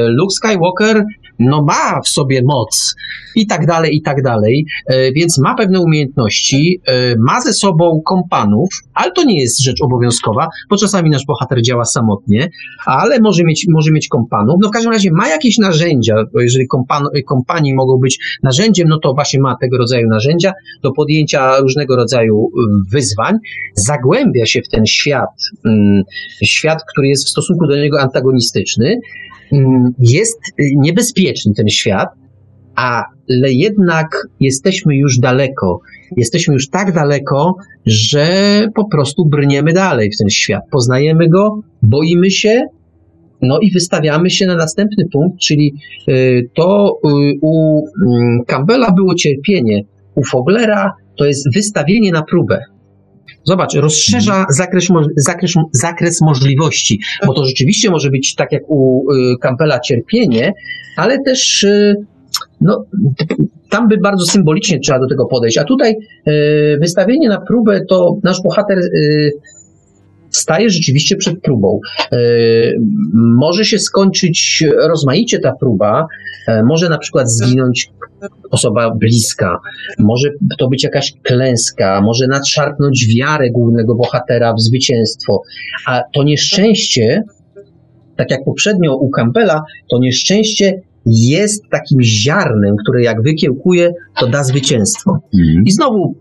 Luke Skywalker no ma w sobie moc i tak dalej, i tak dalej, e, więc ma pewne umiejętności, e, ma ze sobą kompanów, ale to nie jest rzecz obowiązkowa, bo czasami nasz bohater działa samotnie, ale może mieć, może mieć kompanów. No w każdym razie ma jakieś narzędzia, bo jeżeli kompan, kompanii mogą być narzędziem, no to właśnie ma tego rodzaju narzędzia do podjęcia różnego rodzaju y, wyzwań, zagłębia się w ten świat, mm, świat, który jest w stosunku do niego antagonistyczny, Mm, jest y, niebezpieczny ten świat, ale jednak jesteśmy już daleko. Jesteśmy już tak daleko, że po prostu brniemy dalej w ten świat. Poznajemy go, boimy się, no i wystawiamy się na następny punkt, czyli y, to y, u mm, Campbella było cierpienie, u Foglera to jest wystawienie na próbę. Zobacz, rozszerza zakres, mo- zakres, zakres możliwości, bo to rzeczywiście może być tak jak u y, Campbella cierpienie, ale też y, no, tam by bardzo symbolicznie trzeba do tego podejść. A tutaj y, wystawienie na próbę to nasz bohater staje rzeczywiście przed próbą. Może się skończyć rozmaicie ta próba, może na przykład zginąć osoba bliska, może to być jakaś klęska, może nadszarpnąć wiarę głównego bohatera w zwycięstwo, a to nieszczęście, tak jak poprzednio u Campbella, to nieszczęście jest takim ziarnem, które jak wykiełkuje, to da zwycięstwo. Mhm. I znowu,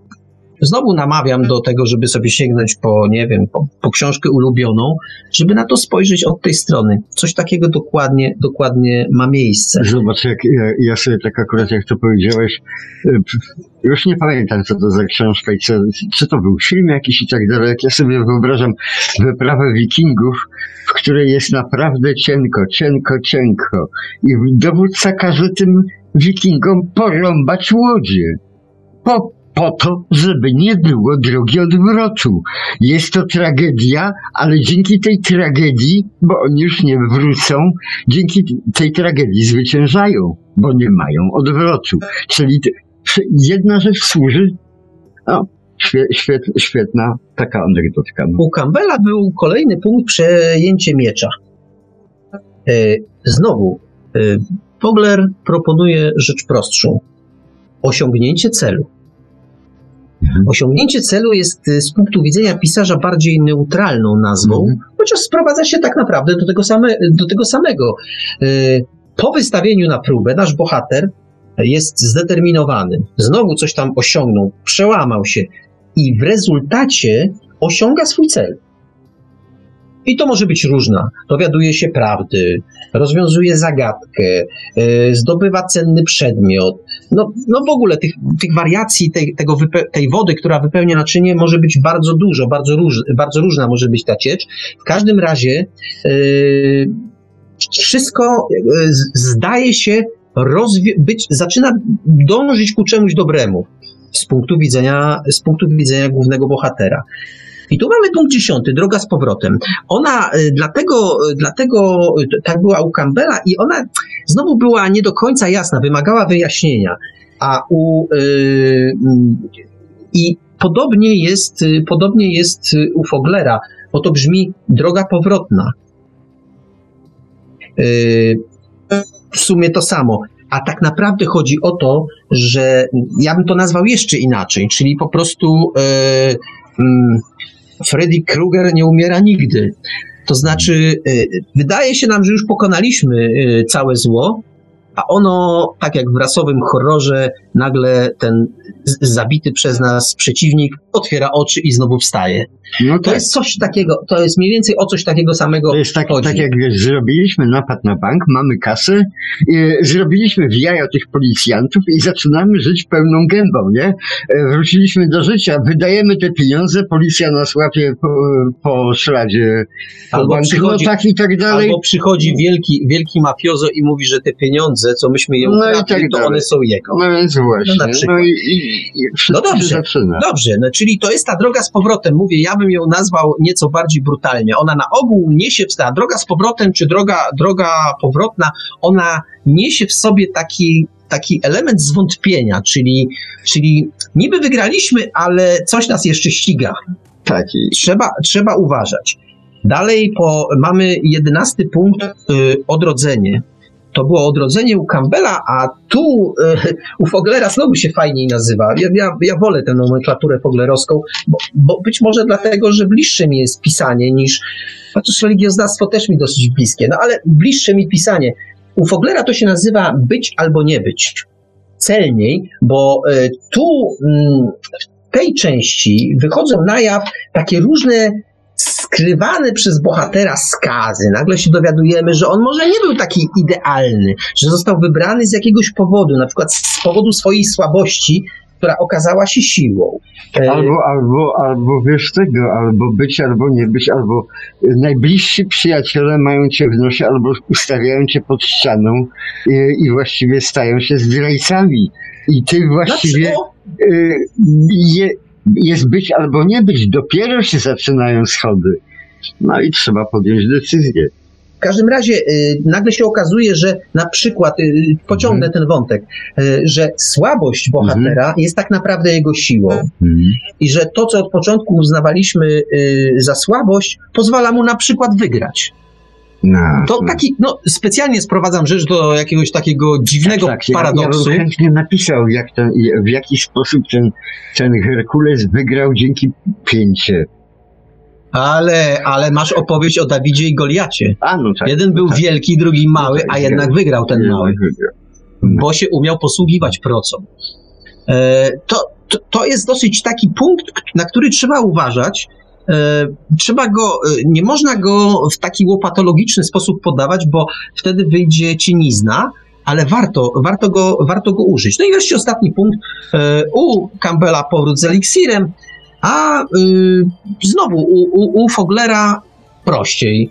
znowu namawiam do tego, żeby sobie sięgnąć po, nie wiem, po, po książkę ulubioną, żeby na to spojrzeć od tej strony. Coś takiego dokładnie, dokładnie ma miejsce. Zobacz, jak ja, ja sobie tak akurat, jak to powiedziałeś, y, już nie pamiętam, co to za książka i co, czy to był film jakiś i tak dalej. Jak ja sobie wyobrażam wyprawę wikingów, w której jest naprawdę cienko, cienko, cienko i dowódca każe tym wikingom porąbać łodzie. Po, po to, żeby nie było drogi odwrotu. Jest to tragedia, ale dzięki tej tragedii, bo oni już nie wrócą, dzięki tej tragedii zwyciężają, bo nie mają odwrotu. Czyli jedna rzecz służy. O, świe, świet, świetna taka anegdotka. No. U Campbella był kolejny punkt przejęcie miecza. E, Znowu, e, Fogler proponuje rzecz prostszą. Osiągnięcie celu. Mhm. Osiągnięcie celu jest y, z punktu widzenia pisarza bardziej neutralną nazwą, Mhm. chociaż sprowadza się tak naprawdę do tego, same, do tego samego. Y, Po wystawieniu na próbę nasz bohater jest zdeterminowany. Znowu coś tam osiągnął, przełamał się i w rezultacie osiąga swój cel. I to może być różna. Dowiaduje się prawdy, rozwiązuje zagadkę, y, zdobywa cenny przedmiot. No, no w ogóle tych, tych wariacji tej, tego tej wody, która wypełnia naczynie, może być bardzo dużo, bardzo, róż, bardzo różna może być ta ciecz. W każdym razie y, wszystko y, z- zdaje się być, zaczyna dążyć ku czemuś dobremu z punktu widzenia, z punktu widzenia głównego bohatera. I tu mamy punkt dziesiąty, droga z powrotem. Ona y, dlatego, y, dlatego y, tak była u Campbella i ona znowu była nie do końca jasna, wymagała wyjaśnienia. A u y, mm, i podobnie jest, podobnie jest u Foglera, bo to brzmi droga powrotna. Y, w sumie to samo. A tak naprawdę chodzi o to, że ja bym to nazwał jeszcze inaczej, czyli po prostu y, mm, Freddy Krueger nie umiera nigdy. To znaczy, y, wydaje się nam, że już pokonaliśmy y, całe zło, a ono, tak jak w rasowym horrorze, nagle ten zabity przez nas przeciwnik otwiera oczy i znowu wstaje. No To tak. jest coś takiego, to jest mniej więcej o coś takiego samego To jest tak, chodzi. tak jak wiesz, zrobiliśmy napad na bank, mamy kasę, i zrobiliśmy w jaja tych policjantów i zaczynamy żyć pełną gębą, nie? E, Wróciliśmy do życia, wydajemy te pieniądze, policja nas łapie po, po śladzie, po Albo przychodzi- banknotach i tak dalej. Albo przychodzi wielki, wielki mafiozo i mówi, że te pieniądze, co myśmy je No ukradli, tak to dalej. one są jego. No więc właśnie, No na przykład. no i, i, i No dobrze. Dobrze, no, czyli to jest ta droga z powrotem. Mówię, ja bym ją nazwał nieco bardziej brutalnie. Ona na ogół niesie, ta droga z powrotem, czy droga, droga powrotna, ona niesie w sobie taki, taki element zwątpienia, czyli, czyli niby wygraliśmy, ale coś nas jeszcze ściga. Tak, Trzeba, trzeba uważać. Dalej po, mamy jedenasty punkt, y, odrodzenie. To było odrodzenie u Campbella, a tu y, u Foglera znowu się fajniej nazywa. Ja, ja, ja wolę tę nomenklaturę foglerowską, bo, bo być może dlatego, że bliższe mi jest pisanie niż, chociaż religioznawstwo też mi dosyć bliskie, no ale bliższe mi pisanie. U Foglera to się nazywa być albo nie być. Celniej, bo y, tu mm, w tej części wychodzą na jaw takie różne skrywane przez bohatera skazy. Nagle się dowiadujemy, że on może nie był taki idealny, że został wybrany z jakiegoś powodu, na przykład z powodu swojej słabości, która okazała się siłą. E, Albo, albo, albo wiesz tego, albo być, albo nie być, albo najbliżsi przyjaciele mają cię w nosie, albo ustawiają cię pod ścianą i, i właściwie stają się zdrajcami. I ty właściwie znaczy, o, y, je, jest być albo nie być, dopiero się zaczynają schody. No i trzeba podjąć decyzję. W każdym razie y, nagle się okazuje, że na przykład, y, pociągnę ten wątek, y, że słabość bohatera jest tak naprawdę jego siłą. I że to, co od początku uznawaliśmy y, za słabość, pozwala mu na przykład wygrać. No, To taki, no specjalnie sprowadzam rzecz do jakiegoś takiego dziwnego tak, ja, ja paradoksu. bym chętnie napisał, jak ten, w jaki sposób ten, ten Herkules wygrał dzięki pięcie. Ale, ale masz opowieść o Dawidzie i Goliacie. A, no tak. Jeden był tak. wielki, drugi mały, tak, a jednak wygrał ten mały, bo się umiał posługiwać procą. E, To, to, to jest dosyć taki punkt, na który trzeba uważać. E, Trzeba go, e, nie można go w taki łopatologiczny sposób podawać, bo wtedy wyjdzie cienizna, ale warto, warto, go, warto go użyć. No i wreszcie ostatni punkt. E, U Campbella powrót z eliksirem, a y, znowu u, u, u Foglera prościej.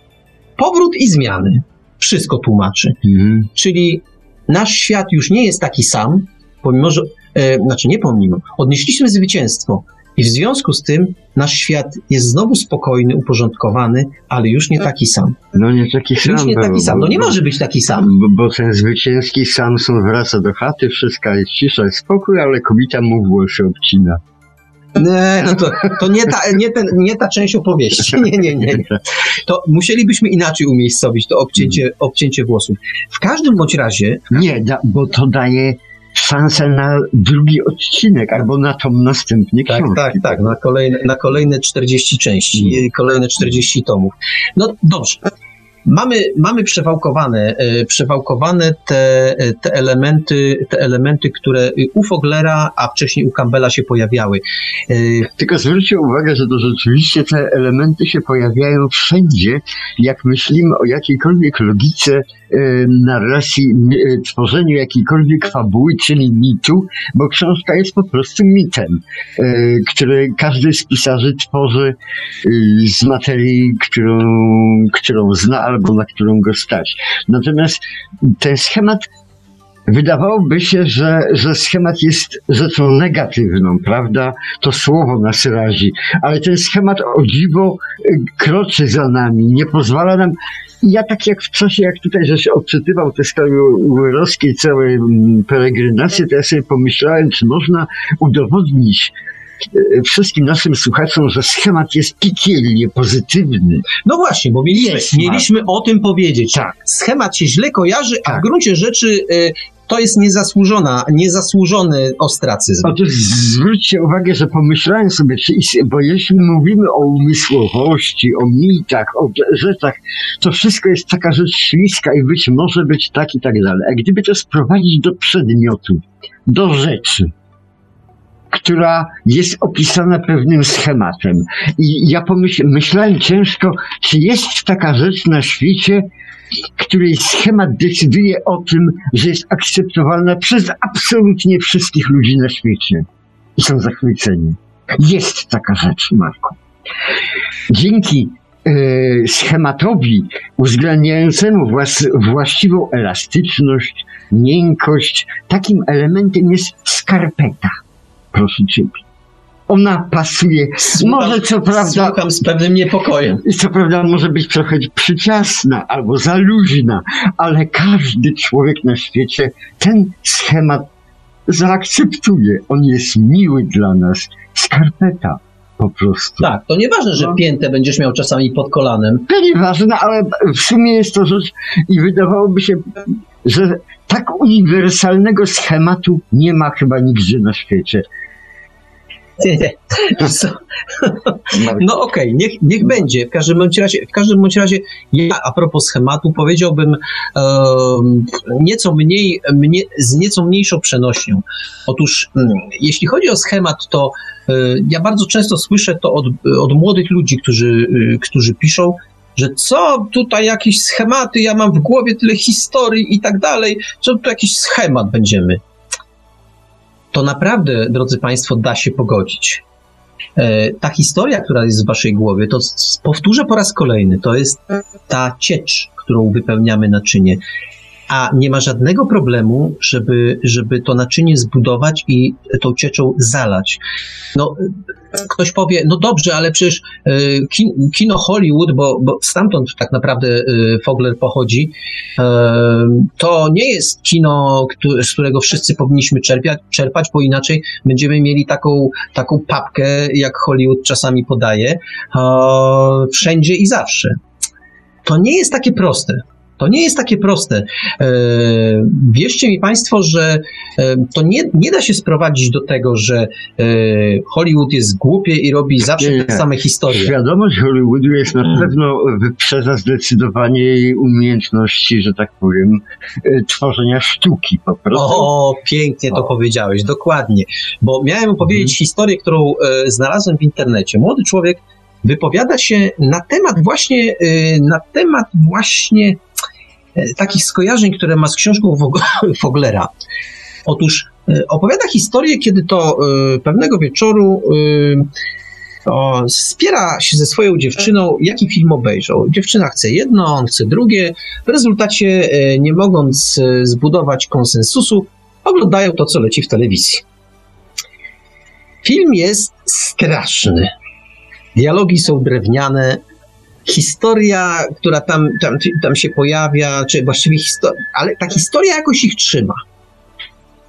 Powrót i zmiany. Wszystko tłumaczy. Mhm. Czyli nasz świat już nie jest taki sam, pomimo, że, e, znaczy nie pomimo, odnieśliśmy zwycięstwo. I w związku z tym nasz świat jest znowu spokojny, uporządkowany, ale już nie taki sam. No nie taki sam. Już nie był, taki sam. No nie bo- może być taki sam. Bo, bo ten zwycięski Samson wraca do chaty, wszystko jest cisza, jest spokój, ale kobieta mu włosy obcina. Nie, no to, to nie, ta, nie, ten, nie ta część opowieści. Nie, nie, nie. To musielibyśmy inaczej umiejscowić to obcięcie, obcięcie włosów. W każdym bądź razie, Nie, da, bo to daje szansę na drugi odcinek albo na tą następnie Tak, książki. tak, tak, na kolejne, na kolejne 40 części, Mm. y, kolejne 40 tomów. No dobrze. Mamy, mamy przewałkowane, y, przewałkowane te, y, te, elementy, te elementy, które u Foglera, a wcześniej u Campbella się pojawiały. Tylko zwróćcie uwagę, że to rzeczywiście te elementy się pojawiają wszędzie, jak myślimy o jakiejkolwiek logice narracji, m- e, tworzeniu jakiejkolwiek fabuły, czyli mitu, bo książka jest po prostu mitem, e, który każdy z pisarzy tworzy e, z materii, którą, którą zna albo na którą go stać. Natomiast ten schemat Wydawałoby się, że, że schemat jest rzeczą negatywną, prawda? To słowo nas razi, ale ten schemat o dziwo kroczy za nami, nie pozwala nam. Ja tak jak w czasie, jak tutaj żeś odczytywał te sprawy uerowskie, całe mm, peregrinacje, to ja sobie pomyślałem, czy można udowodnić y, wszystkim naszym słuchaczom, że schemat jest piekielnie pozytywny. No właśnie, bo mieliśmy, mieliśmy o tym powiedzieć. Tak. Schemat się źle kojarzy, a w Tak. gruncie rzeczy y, to jest niezasłużona, niezasłużony ostracyzm. Otóż zwróćcie uwagę, że pomyślałem sobie, czy, bo jeśli mówimy o umysłowości, o mitach, o rzeczach, to wszystko jest taka rzecz śliska i być może być tak i tak dalej. A gdyby to sprowadzić do przedmiotu, do rzeczy, która jest opisana pewnym schematem. I ja pomyśl, myślałem ciężko, czy jest taka rzecz na świecie, której schemat decyduje o tym, że jest akceptowalna przez absolutnie wszystkich ludzi na świecie. I są zachwyceni. Jest taka rzecz, Marku. Dzięki e, schematowi uwzględniającemu właściwą elastyczność, miękkość, takim elementem jest skarpeta. Proszę ciebie. Ona pasuje. Może co prawda Słucham z pewnym niepokojem. i co prawda może być trochę przyciasna albo za luźna, ale każdy człowiek na świecie ten schemat zaakceptuje. On jest miły dla nas. Skarpeta po prostu. Tak, to nieważne, że No. piętę będziesz miał czasami pod kolanem. To nieważne, ale w sumie jest to rzecz i wydawałoby się, że tak uniwersalnego schematu nie ma chyba nigdzie na świecie. Co? No okej, niech, niech będzie. W każdym bądź razie, w każdym bądź razie ja a propos schematu powiedziałbym em, nieco mniej, mnie, z nieco mniejszą przenośnią. Otóż mm, jeśli chodzi o schemat, to e, ja bardzo często słyszę to od, od młodych ludzi, którzy, y, którzy piszą, że co tutaj jakieś schematy, ja mam w głowie tyle historii i tak dalej, co tu jakiś schemat będziemy. To naprawdę, drodzy Państwo, da się pogodzić e, ta historia, która jest w waszej głowie, to powtórzę po raz kolejny, to jest ta ciecz, którą wypełniamy naczynie. A nie ma żadnego problemu, żeby, żeby to naczynie zbudować i tą cieczą zalać. No, ktoś powie, no dobrze, ale przecież e, kin- kino Hollywood, bo, bo stamtąd tak naprawdę e, Fogler pochodzi, e, to nie jest kino, z którego wszyscy powinniśmy czerpiać, czerpać, bo inaczej będziemy mieli taką, taką papkę, jak Hollywood czasami podaje, wszędzie i zawsze. To nie jest takie proste. To nie jest takie proste. E, wierzcie mi Państwo, że e, to nie, nie da się sprowadzić do tego, że e, Hollywood jest głupie i robi zawsze Nie, te same historie. Świadomość Hollywoodu jest na Mm. pewno wyprzedza zdecydowanie jej umiejętności, że tak powiem, tworzenia sztuki po prostu. O, pięknie to O. powiedziałeś, dokładnie. Bo miałem opowiedzieć Mhm. historię, którą znalazłem w internecie. Młody człowiek wypowiada się na temat właśnie, na temat właśnie takich skojarzeń, które ma z książką Fog- Foglera. Otóż e, opowiada historię, kiedy to e, pewnego wieczoru e, spiera się ze swoją dziewczyną, jaki film obejrzał. Dziewczyna chce jedno, on chce drugie. W rezultacie, nie mogąc zbudować konsensusu, oglądają to, co leci w telewizji. Film jest straszny. Dialogi są drewniane. Historia, która tam, tam, tam się pojawia, czy właściwie historia, ale ta historia jakoś ich trzyma.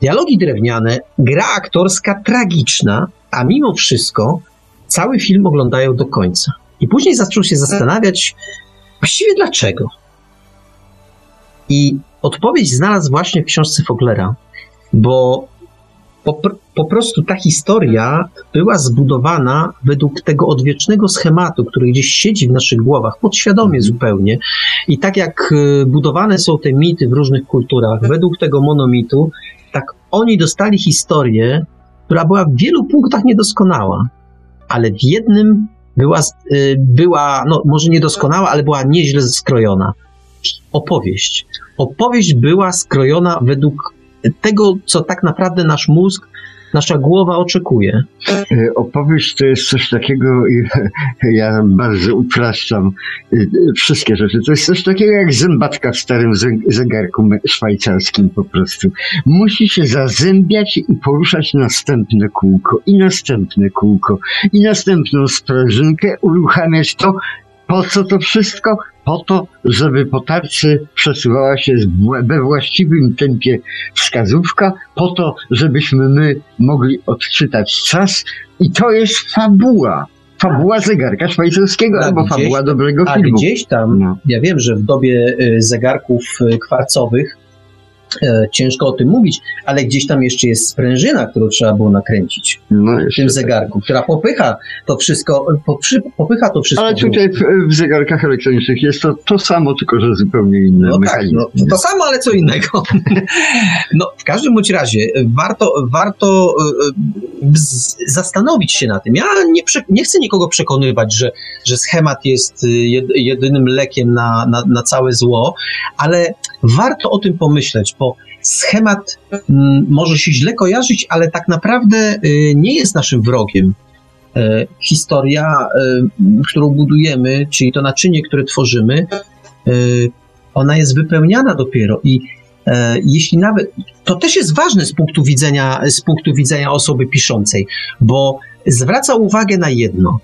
Dialogi drewniane, gra aktorska tragiczna, a mimo wszystko cały film oglądają do końca. I później zaczął się zastanawiać, właściwie dlaczego. I odpowiedź znalazł właśnie w książce Foglera. bo po, po prostu ta historia była zbudowana według tego odwiecznego schematu, który gdzieś siedzi w naszych głowach, podświadomie zupełnie. I tak jak y, budowane są te mity w różnych kulturach, według tego monomitu, tak oni dostali historię, która była w wielu punktach niedoskonała, ale w jednym była, y, była no może niedoskonała, ale była nieźle skrojona. Opowieść. Opowieść była skrojona według tego, co tak naprawdę nasz mózg, nasza głowa oczekuje. E, opowieść to jest coś takiego, ja bardzo upraszczam e, wszystkie rzeczy. To jest coś takiego jak zębatka w starym zegarku szwajcarskim po prostu. Musi się zazębiać i poruszać następne kółko, i następne kółko, i następną sprężynkę, uruchamiać to, po co to wszystko? Po to, żeby po tarczy przesuwała się we właściwym tempie wskazówka, po to, żebyśmy my mogli odczytać czas i to jest fabuła. Fabuła zegarka szwajcarskiego albo gdzieś, fabuła dobrego filmu. A gdzieś tam, no. ja wiem, że w dobie y, zegarków y, kwarcowych ciężko o tym mówić, ale gdzieś tam jeszcze jest sprężyna, którą trzeba było nakręcić no, w tym tak. zegarku, która popycha to wszystko, poprzy, popycha to wszystko. Ale tutaj w, w, zegarkach elektronicznych jest to to samo, tylko że zupełnie inne no Tak, no, to samo, ale co innego. no, w każdym bądź razie warto, warto e, e, zastanowić się na tym. Ja nie, nie chcę nikogo przekonywać, że, że schemat jest jedynym lekiem na, na, na całe zło, ale warto o tym pomyśleć, bo schemat mm, może się źle kojarzyć, ale tak naprawdę y, nie jest naszym wrogiem. E, historia, y, którą budujemy, czyli to naczynie, które tworzymy, y, ona jest wypełniana dopiero i e, jeśli nawet, to też jest ważne z punktu widzenia, z punktu widzenia osoby piszącej, bo zwraca uwagę na jedno.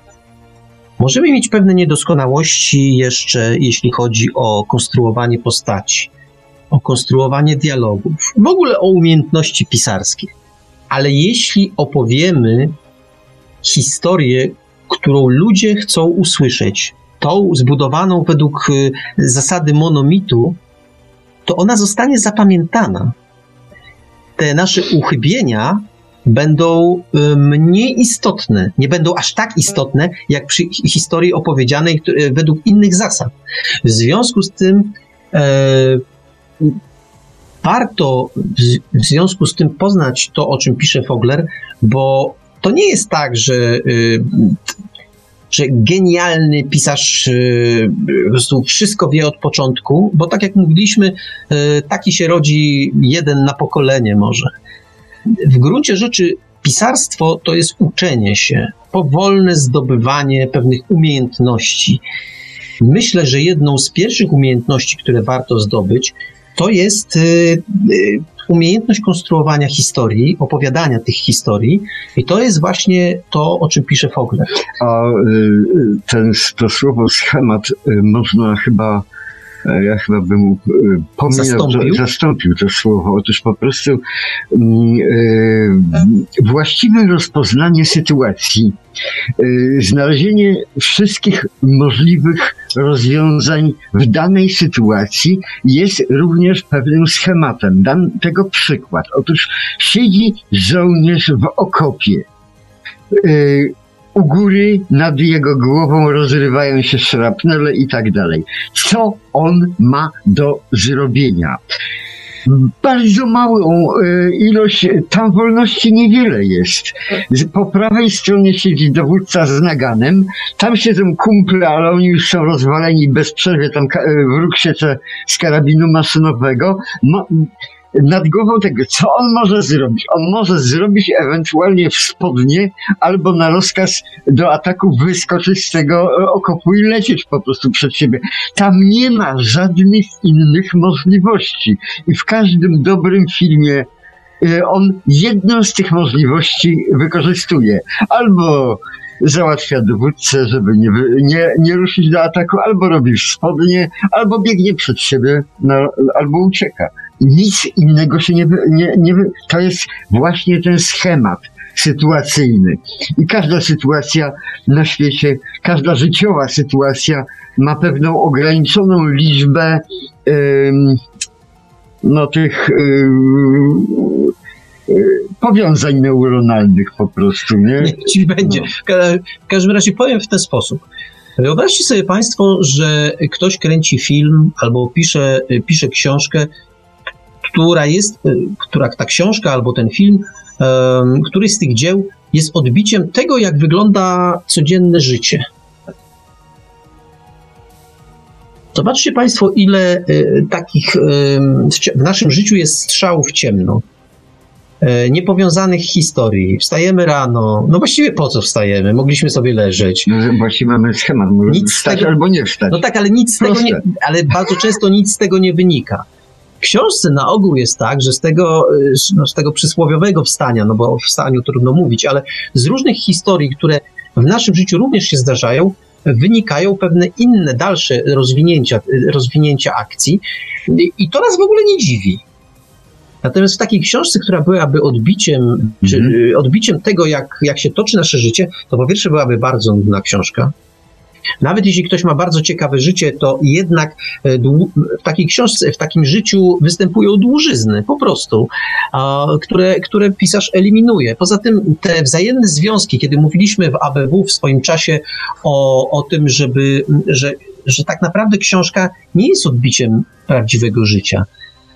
Możemy mieć pewne niedoskonałości jeszcze, jeśli chodzi o konstruowanie postaci o konstruowanie dialogów, w ogóle o umiejętności pisarskie. Ale jeśli opowiemy historię, którą ludzie chcą usłyszeć, tą zbudowaną według y, zasady monomitu, to ona zostanie zapamiętana. Te nasze uchybienia będą y, mniej istotne, nie będą aż tak istotne, jak przy historii opowiedzianej y, według innych zasad. W związku z tym e, warto w związku z tym poznać to, o czym pisze Fogler, bo to nie jest tak, że, y, że genialny pisarz y, wszystko wie od początku, bo tak jak mówiliśmy, y, taki się rodzi jeden na pokolenie może. W gruncie rzeczy pisarstwo to jest uczenie się, powolne zdobywanie pewnych umiejętności. Myślę, że jedną z pierwszych umiejętności, które warto zdobyć, to jest y, y, umiejętność konstruowania historii, opowiadania tych historii i to jest właśnie to, o czym pisze Fogler. A y, ten, to słowo schemat można chyba ja chyba bym e, pominął, zastąpił? zastąpił to słowo. Otóż po prostu mm, e, właściwe rozpoznanie sytuacji, znalezienie wszystkich możliwych rozwiązań w danej sytuacji jest również pewnym schematem. Dam tego przykład. Otóż siedzi żołnierz w okopie u góry nad jego głową rozrywają się szrapnele i tak dalej. Co on ma do zrobienia? Bardzo małą e, ilość, tam wolności niewiele jest. Po prawej stronie siedzi dowódca z naganem, tam siedzą kumple, ale oni już są rozwaleni bez przerwy, tam e, wróg siece z karabinu maszynowego nad głową tego, co on może zrobić. On może zrobić ewentualnie w spodnie albo na rozkaz do ataku wyskoczyć z tego okopu i lecieć po prostu przed siebie. Tam nie ma żadnych innych możliwości. I w każdym dobrym filmie e, on jedną z tych możliwości wykorzystuje. Albo załatwia dowódcę, żeby nie, nie, nie ruszyć do ataku, albo robi spodnie, albo biegnie przed siebie, no, albo ucieka nic innego się nie, nie, nie. To jest właśnie ten schemat sytuacyjny. I każda sytuacja na świecie, każda życiowa sytuacja ma pewną ograniczoną liczbę ym, no, tych ym, y, powiązań neuronalnych po prostu, nie? Niech ci będzie. No. W każdym razie powiem w ten sposób. Wyobraźcie sobie Państwo, że ktoś kręci film albo pisze, pisze książkę, która jest, która ta książka albo ten film, em, któryś z tych dzieł jest odbiciem tego, jak wygląda codzienne życie. Zobaczcie Państwo, ile y, takich w naszym życiu jest strzałów w ciemno. E, Niepowiązanych historii. Wstajemy rano. No właściwie po co wstajemy? Mogliśmy sobie leżeć. No, Właśnie mamy schemat, może Nic wstać tego- albo nie wstać. No tak, ale nic z tego nie, Proste. ale bardzo często nic z tego nie wynika. Książce na ogół jest tak, że z tego, y, no, z tego przysłowiowego wstania, no bo o wstaniu trudno mówić, ale z różnych historii, które w naszym życiu również się zdarzają, wynikają pewne inne, dalsze rozwinięcia, y, rozwinięcia akcji I- to nas w ogóle nie dziwi. Natomiast w takiej książce, która byłaby odbiciem, czy Mhm. y, odbiciem tego, jak, jak się toczy nasze życie, to po pierwsze byłaby bardzo nudna książka. Nawet jeśli ktoś ma bardzo ciekawe życie, to jednak e, w takiej książce, w takim życiu występują dłużyzny, po prostu, które, które pisarz eliminuje. Poza tym te wzajemne związki, kiedy mówiliśmy w ABW w swoim czasie o, o tym, żeby, że, że tak naprawdę książka nie jest odbiciem prawdziwego życia.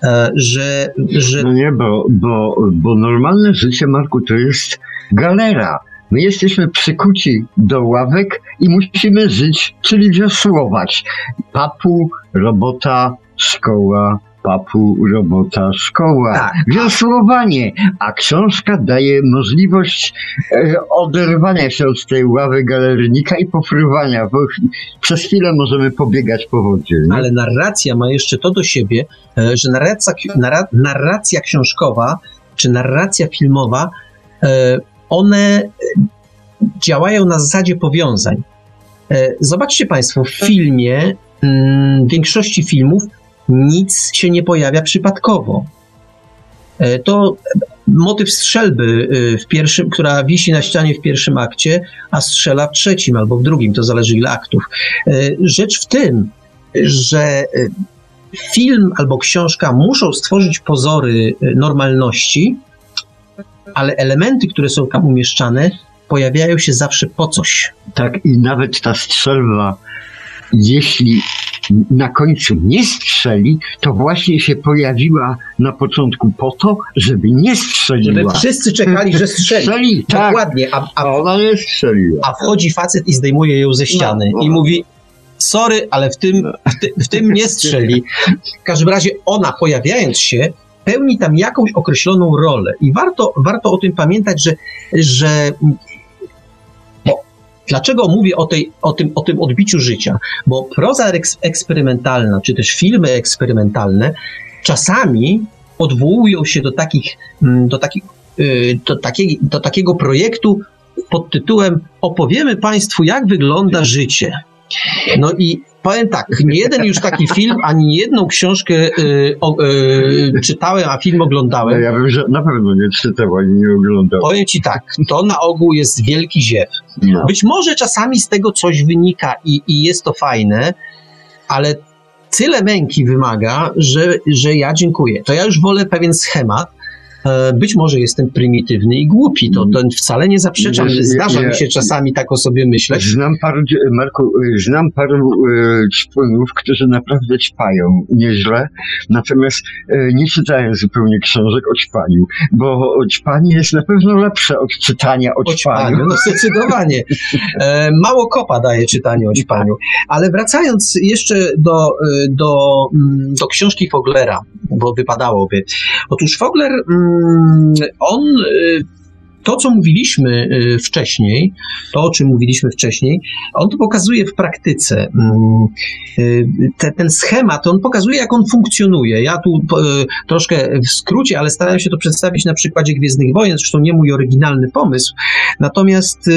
E, Że, że No nie, bo, bo, bo normalne życie, Marku, to jest galera. My jesteśmy przykuci do ławek i musimy żyć, czyli wiosłować. Papu, robota, szkoła, papu, robota, szkoła. Tak. Wiosłowanie. A książka daje możliwość e, oderwania się od tej ławy galernika i pofrywania, bo przez chwilę możemy pobiegać po wodzie. Nie? Ale narracja ma jeszcze to do siebie, e, że narracja, narra, narracja książkowa czy narracja filmowa, e, one e, działają na zasadzie powiązań. E, Zobaczcie Państwo, w filmie, mm, w większości filmów, nic się nie pojawia przypadkowo. E, To motyw strzelby w pierwszym, która wisi na ścianie w pierwszym akcie, a strzela w trzecim albo w drugim, to zależy ile aktów. Rzecz w tym, że film albo książka muszą stworzyć pozory normalności, ale elementy, które są tam umieszczane, pojawiają się zawsze po coś. Tak, i nawet ta strzelba, jeśli na końcu nie strzeli, to właśnie się pojawiła na początku po to, żeby nie Żeby strzeliła. wszyscy czekali, że strzeli. Strzeli, tak. Dokładnie, a, a, A ona nie strzeliła. a wchodzi facet i zdejmuje ją ze ściany No, no. i mówi sorry, ale w tym, w, ty, w tym nie strzeli. W każdym razie ona, pojawiając się, pełni tam jakąś określoną rolę i warto, warto o tym pamiętać, że, że dlaczego mówię o, tej, o, tym, o tym odbiciu życia? Bo proza eks, eksperymentalna, czy też filmy eksperymentalne czasami odwołują się do takich, mm, do takich y, do, takiej, do takiego projektu pod tytułem Opowiemy Państwu, jak wygląda życie. No i powiem tak, nie jeden już taki film, ani jedną książkę y, o, y, czytałem, a film No oglądałem. ja bym że na pewno nie czytał ani nie oglądał. Powiem ci tak, to na ogół jest wielki ziew. No. Być może czasami z tego coś wynika i, i jest to fajne, ale tyle męki wymaga, że, że ja dziękuję. To ja już wolę pewien schemat. E, Być może jestem prymitywny i głupi, to, to wcale nie zaprzeczam. Zdarza mi się czasami tak o sobie myśleć. Znam paru, Marku, znam paru y, czpunów, którzy naprawdę ćpają nieźle, natomiast y, nie czytają zupełnie książek o ćpaniu, bo ćpanie jest na pewno lepsze od czytania o O ćpaniu, no zdecydowanie. E, mało kopa daje czytanie o ćpaniu. Ale wracając jeszcze do, e, do, mm, do książki Foglera, bo wypadałoby. Otóż Fogler, mm, on e, to, co mówiliśmy e, wcześniej, to, o czym mówiliśmy wcześniej, on to pokazuje w praktyce. Mm, e, Te, ten schemat, on pokazuje, jak on funkcjonuje. Ja tu troszkę w skrócie, ale starałem się to przedstawić na przykładzie Gwiezdnych Wojen, zresztą nie mój oryginalny pomysł. Natomiast y,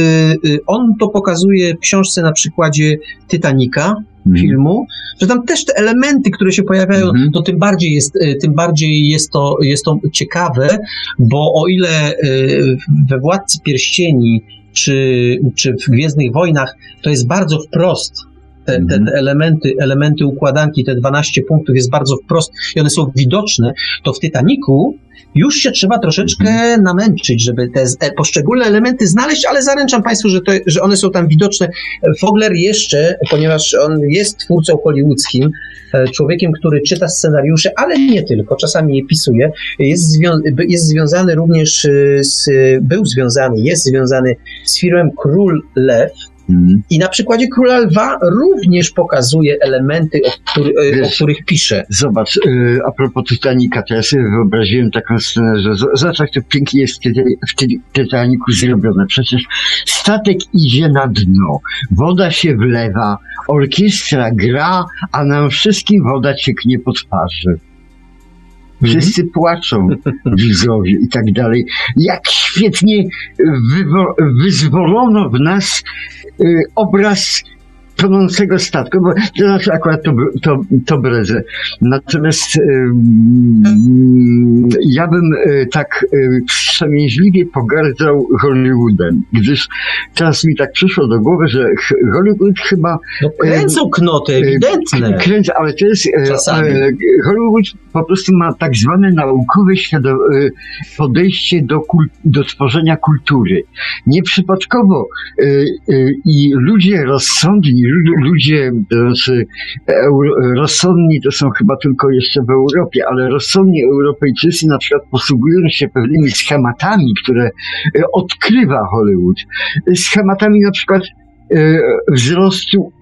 y, on to pokazuje w książce na przykładzie Titanica, Mhm. filmu, że tam też te elementy, które się pojawiają, Mhm. to tym bardziej jest, y, tym bardziej jest to, jest to ciekawe, bo o ile y, we Władcy Pierścieni czy, czy w Gwiezdnych Wojnach to jest bardzo wprost te, te, Mhm. te elementy, elementy układanki, te 12 punktów jest bardzo wprost i one są widoczne, to w Titaniku już się trzeba troszeczkę Mhm. namęczyć, żeby te e, poszczególne elementy znaleźć, ale zaręczam Państwu, że, to, że one są tam widoczne. Fogler jeszcze, ponieważ on jest twórcą hollywoodzkim, e, człowiekiem, który czyta scenariusze, ale nie tylko, czasami je pisuje, jest, zwią- jest związany również e, z, był związany, jest związany z filmem Król Lew, Mhm. i na przykładzie Króla Lwa również pokazuje elementy, o, który, e, o Wiesz- których pisze. Zobacz, y, a propos Titanica, to ja sobie wyobraziłem taką scenę, że zobacz jak to pięknie jest w, Tita- w Ti- Titanicu zrobione. Przecież statek idzie na dno, woda się wlewa, orkiestra gra, a nam wszystkim woda cieknie po twarzy. Wszyscy płaczą, widzowie i tak dalej. Jak świetnie wyzwolono w nas y, obraz tonącego statku, bo to znaczy akurat to, to, to bredzę. Natomiast ja bym y, tak y, wstrzemięźliwie pogardzał Hollywoodem, gdyż teraz mi tak przyszło do głowy, że Hollywood chyba No, kręcą knoty, ewidentne. kręcę, ale to jest e, Czasami. e, Hollywood po prostu ma tak zwane naukowe e, podejście do, do tworzenia kultury. Nieprzypadkowo e, e, i ludzie rozsądni, ludzie euro, rozsądni to są chyba tylko jeszcze w Europie, ale rozsądni Europejczycy na przykład posługują się pewnymi schematami, które e, odkrywa Hollywood. Schematami na przykład e, wzrostu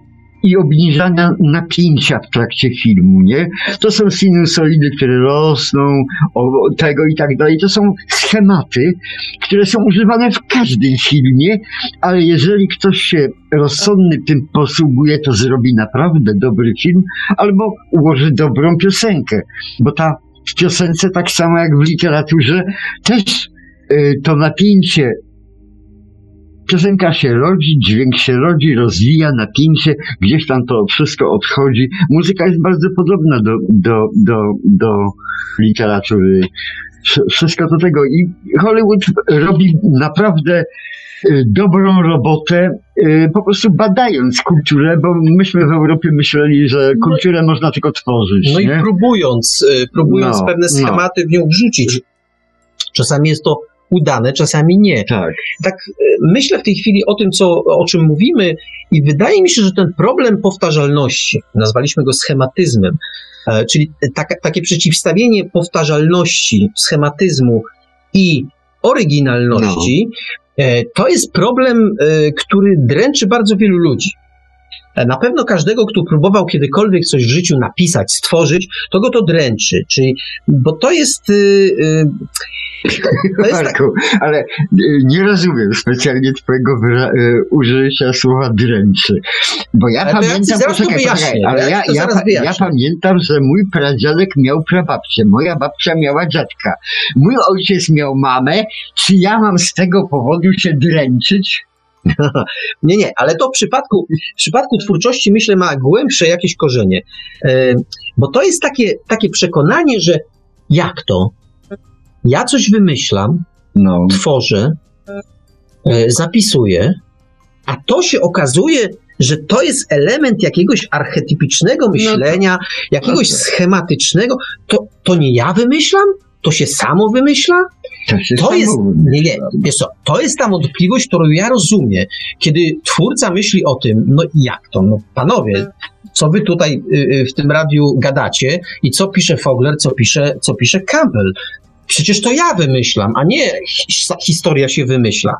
i obniżania napięcia w trakcie filmu, nie? To są sinusoidy, które rosną, o, tego i tak dalej. To są schematy, które są używane w każdym filmie, ale jeżeli ktoś się rozsądny tym posługuje, to zrobi naprawdę dobry film albo ułoży dobrą piosenkę, bo ta w piosence tak samo jak w literaturze też y, to napięcie Piosenka się rodzi, dźwięk się rodzi, rozwija napięcie, gdzieś tam to wszystko odchodzi. Muzyka jest bardzo podobna do, do, do, do literatury. Wsz- Wszystko do tego. I Hollywood robi naprawdę y, dobrą robotę, y, po prostu badając kulturę, bo myśmy w Europie myśleli, że kulturę można tylko tworzyć. No i nie? próbując, y, próbując No, pewne no. schematy w nią wrzucić. Czasami jest to udane, czasami nie. Tak. tak e, myślę w tej chwili o tym, co, o czym mówimy, i wydaje mi się, że ten problem powtarzalności, nazwaliśmy go schematyzmem, e, czyli taka, takie przeciwstawienie powtarzalności, schematyzmu i oryginalności, e, to jest problem, który dręczy bardzo wielu ludzi. E, Na pewno każdego, kto próbował kiedykolwiek coś w życiu napisać, stworzyć, to go to dręczy. Czyli, bo to jest. y, y, To jest tak, Marku, ale y, nie rozumiem specjalnie twojego wyra- y, użycia słowa dręczy. Bo ja Ale ja pamiętam, to poczekaj, poczekaj, ale ja ja, ja, ja pamiętam, że mój pradziadek miał prababcię, moja babcia miała dziadka, mój ojciec miał mamę, czy ja mam z tego powodu się dręczyć? Nie, nie, ale to w przypadku, w przypadku twórczości myślę ma głębsze jakieś korzenie. E, bo to jest takie, takie przekonanie, że jak to? Ja coś wymyślam, No, tworzę, e, zapisuję, a to się okazuje, że to jest element jakiegoś archetypicznego myślenia, jakiegoś tak. schematycznego. To, to nie ja wymyślam? To się samo wymyśla? to się To samo jest, wymyśla. nie, nie, wiesz co, to jest ta wątpliwość, którą ja rozumiem, kiedy twórca myśli o tym, no jak to, no panowie, co wy tutaj y, y, w tym radiu gadacie i co pisze Fogler, co pisze, co pisze Campbell. Przecież to ja wymyślam, a nie his- historia się wymyśla.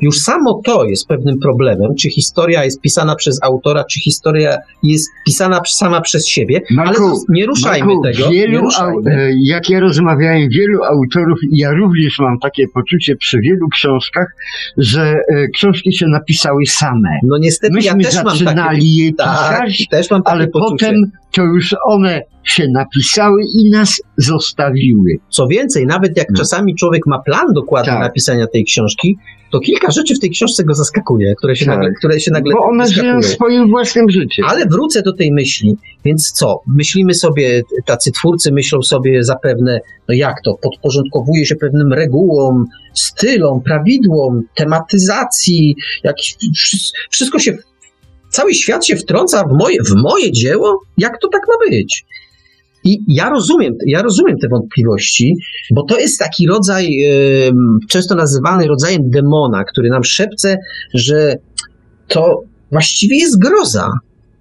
Już samo to jest pewnym problemem, czy historia jest pisana przez autora, czy historia jest pisana sama przez siebie, ale Marku, to nie ruszajmy Marku, tego. Wielu, nie ruszajmy. e, jak ja rozmawiałem, wielu autorów, i ja również mam takie poczucie przy wielu książkach, że e, książki się napisały same. No niestety ja Myśmy też mam takie zaczynali je Tak, pisać, też mam takie ale poczucie. potem to już one się napisały i nas zostawiły. Co więcej, nawet jak No. czasami człowiek ma plan dokładny Tak. napisania tej książki, to kilka rzeczy w tej książce go zaskakuje, które się, Tak. nagle, które się nagle Bo one żyją swoim własnym życiem. Ale wrócę do tej myśli. Więc co? Myślimy sobie, tacy twórcy myślą sobie zapewne, no jak to, podporządkowuje się pewnym regułom, stylom, prawidłom, tematyzacji, jak, wszystko się cały świat się wtrąca w moje, w moje dzieło? Jak to tak ma być? I ja rozumiem, ja rozumiem te wątpliwości, bo to jest taki rodzaj, często nazywany rodzajem demona, który nam szepce, że to właściwie jest groza,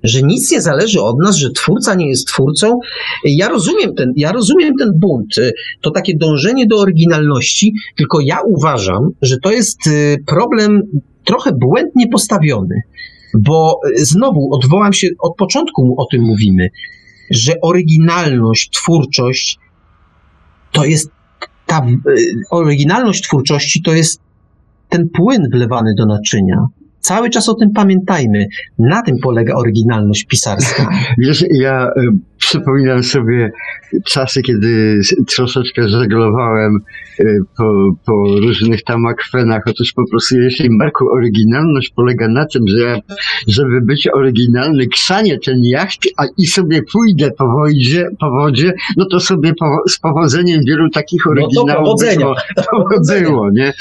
że nic nie zależy od nas, że twórca nie jest twórcą. Ja rozumiem ten, ja rozumiem ten bunt, to takie dążenie do oryginalności, tylko ja uważam, że to jest y, problem trochę błędnie postawiony, bo y, znowu odwołam się, od początku o tym mówimy, że oryginalność, twórczość to jest ta y, oryginalność twórczości to jest ten płyn wlewany do naczynia. Cały czas o tym pamiętajmy. Na tym polega oryginalność pisarska. Wiesz, ja y, przypominam sobie czasy, kiedy troszeczkę żeglowałem y, po, po różnych tam akwenach. Otóż po prostu, jeśli Marku, oryginalność polega na tym, że ja, żeby być oryginalny, ksanie ten jacht, a i sobie pójdę po wodzie, po wodzie no to sobie po, z powodzeniem wielu takich oryginałów no to powodzenia. powodziło, nie?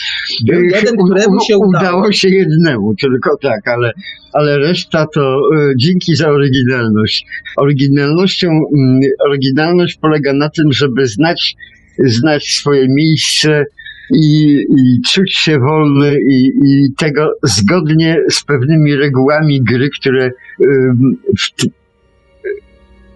Jeden, któremu się udało. udało się jednemu, tylko tak, ale, ale reszta to y, dzięki za oryginalność. Oryginalnością, y, oryginalność polega na tym, żeby znać, znać swoje miejsce i, i czuć się wolny i, i tego zgodnie z pewnymi regułami gry, które y, w,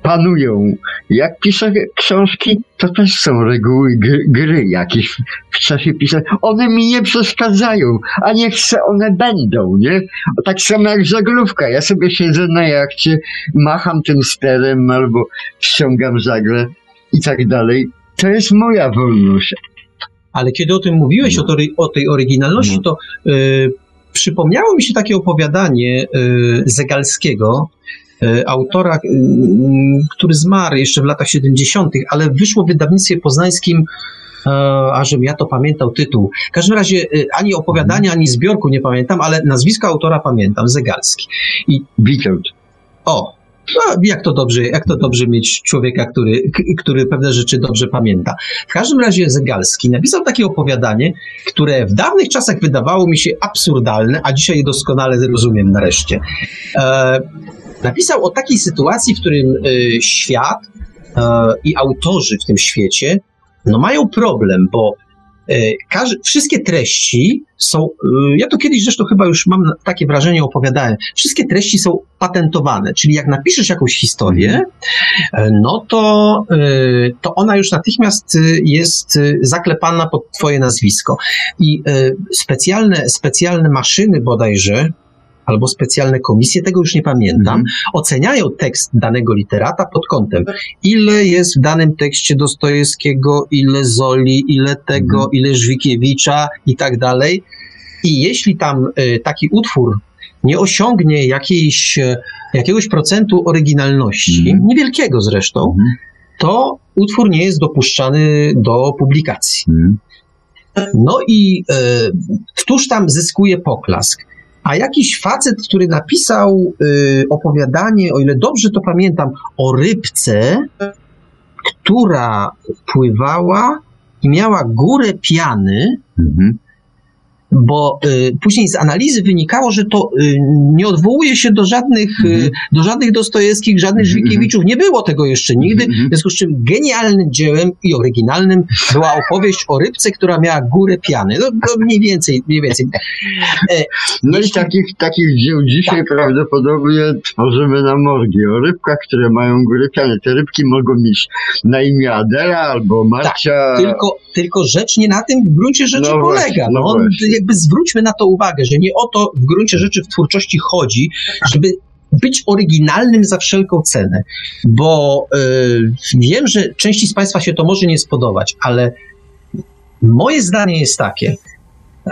panują. Jak piszę książki, to też są reguły gry, gry jakieś w, czasie pisania. One mi nie przeszkadzają, a niech se one będą, nie? Tak samo jak żaglówka. Ja sobie siedzę na jachcie, macham tym sterem albo ściągam żagle i tak dalej. To jest moja wolność. Ale kiedy o tym mówiłeś, o, to, o tej oryginalności, to y, przypomniało mi się takie opowiadanie y, Zegalskiego, autora, y, który zmarł jeszcze w latach 70., ale wyszło w wydawnictwie poznańskim e, a żebym ja to pamiętał tytuł. W każdym razie ani opowiadania, ani zbiorku nie pamiętam, ale nazwisko autora pamiętam, Zegalski. I Witold. O, no, jak to dobrze, jak to dobrze mieć człowieka, który, który pewne rzeczy dobrze pamięta. W każdym razie Zegalski napisał takie opowiadanie, które w dawnych czasach wydawało mi się absurdalne, a dzisiaj je doskonale rozumiem nareszcie. E, napisał o takiej sytuacji, w którym e, świat e, i autorzy w tym świecie no, mają problem, bo Każdy, wszystkie treści są, ja to kiedyś zresztą chyba już mam takie wrażenie, opowiadałem, wszystkie treści są patentowane, czyli jak napiszesz jakąś historię, no to, to ona już natychmiast jest zaklepana pod twoje nazwisko. I specjalne, specjalne maszyny bodajże, albo specjalne komisje, tego już nie pamiętam, mm. oceniają tekst danego literata pod kątem, ile jest w danym tekście Dostojewskiego, ile Zoli, ile tego, mm. ile Żwikiewicza i tak dalej. I jeśli tam y, taki utwór nie osiągnie jakiejś, y, jakiegoś procentu oryginalności, mm. niewielkiego zresztą, mhm. to utwór nie jest dopuszczany do publikacji. Mhm. No i y, któż tam zyskuje poklask? A jakiś facet, który napisał y, opowiadanie, o ile dobrze to pamiętam, o rybce, która pływała i miała górę piany, mhm bo y, później z analizy wynikało, że to y, nie odwołuje się do żadnych, mm-hmm. do żadnych Dostojewskich, żadnych mm-hmm. Żwikiewiczów. Nie było tego jeszcze nigdy, mm-hmm. w związku z czym genialnym dziełem i oryginalnym była opowieść o rybce, która miała górę piany. No, no mniej więcej, mniej więcej. E, no i takich, takich dzieł dzisiaj tak. prawdopodobnie tworzymy na morgi. O rybkach, które mają górę piany. Te rybki mogą mieć na imię Adela albo Marcia. Tak, tylko, tylko rzecz nie na tym w gruncie rzeczy no polega. Właśnie, no, no jakby zwróćmy na to uwagę, że nie o to w gruncie rzeczy w twórczości chodzi, żeby być oryginalnym za wszelką cenę, bo y, wiem, że części z Państwa się to może nie spodobać, ale moje zdanie jest takie, y,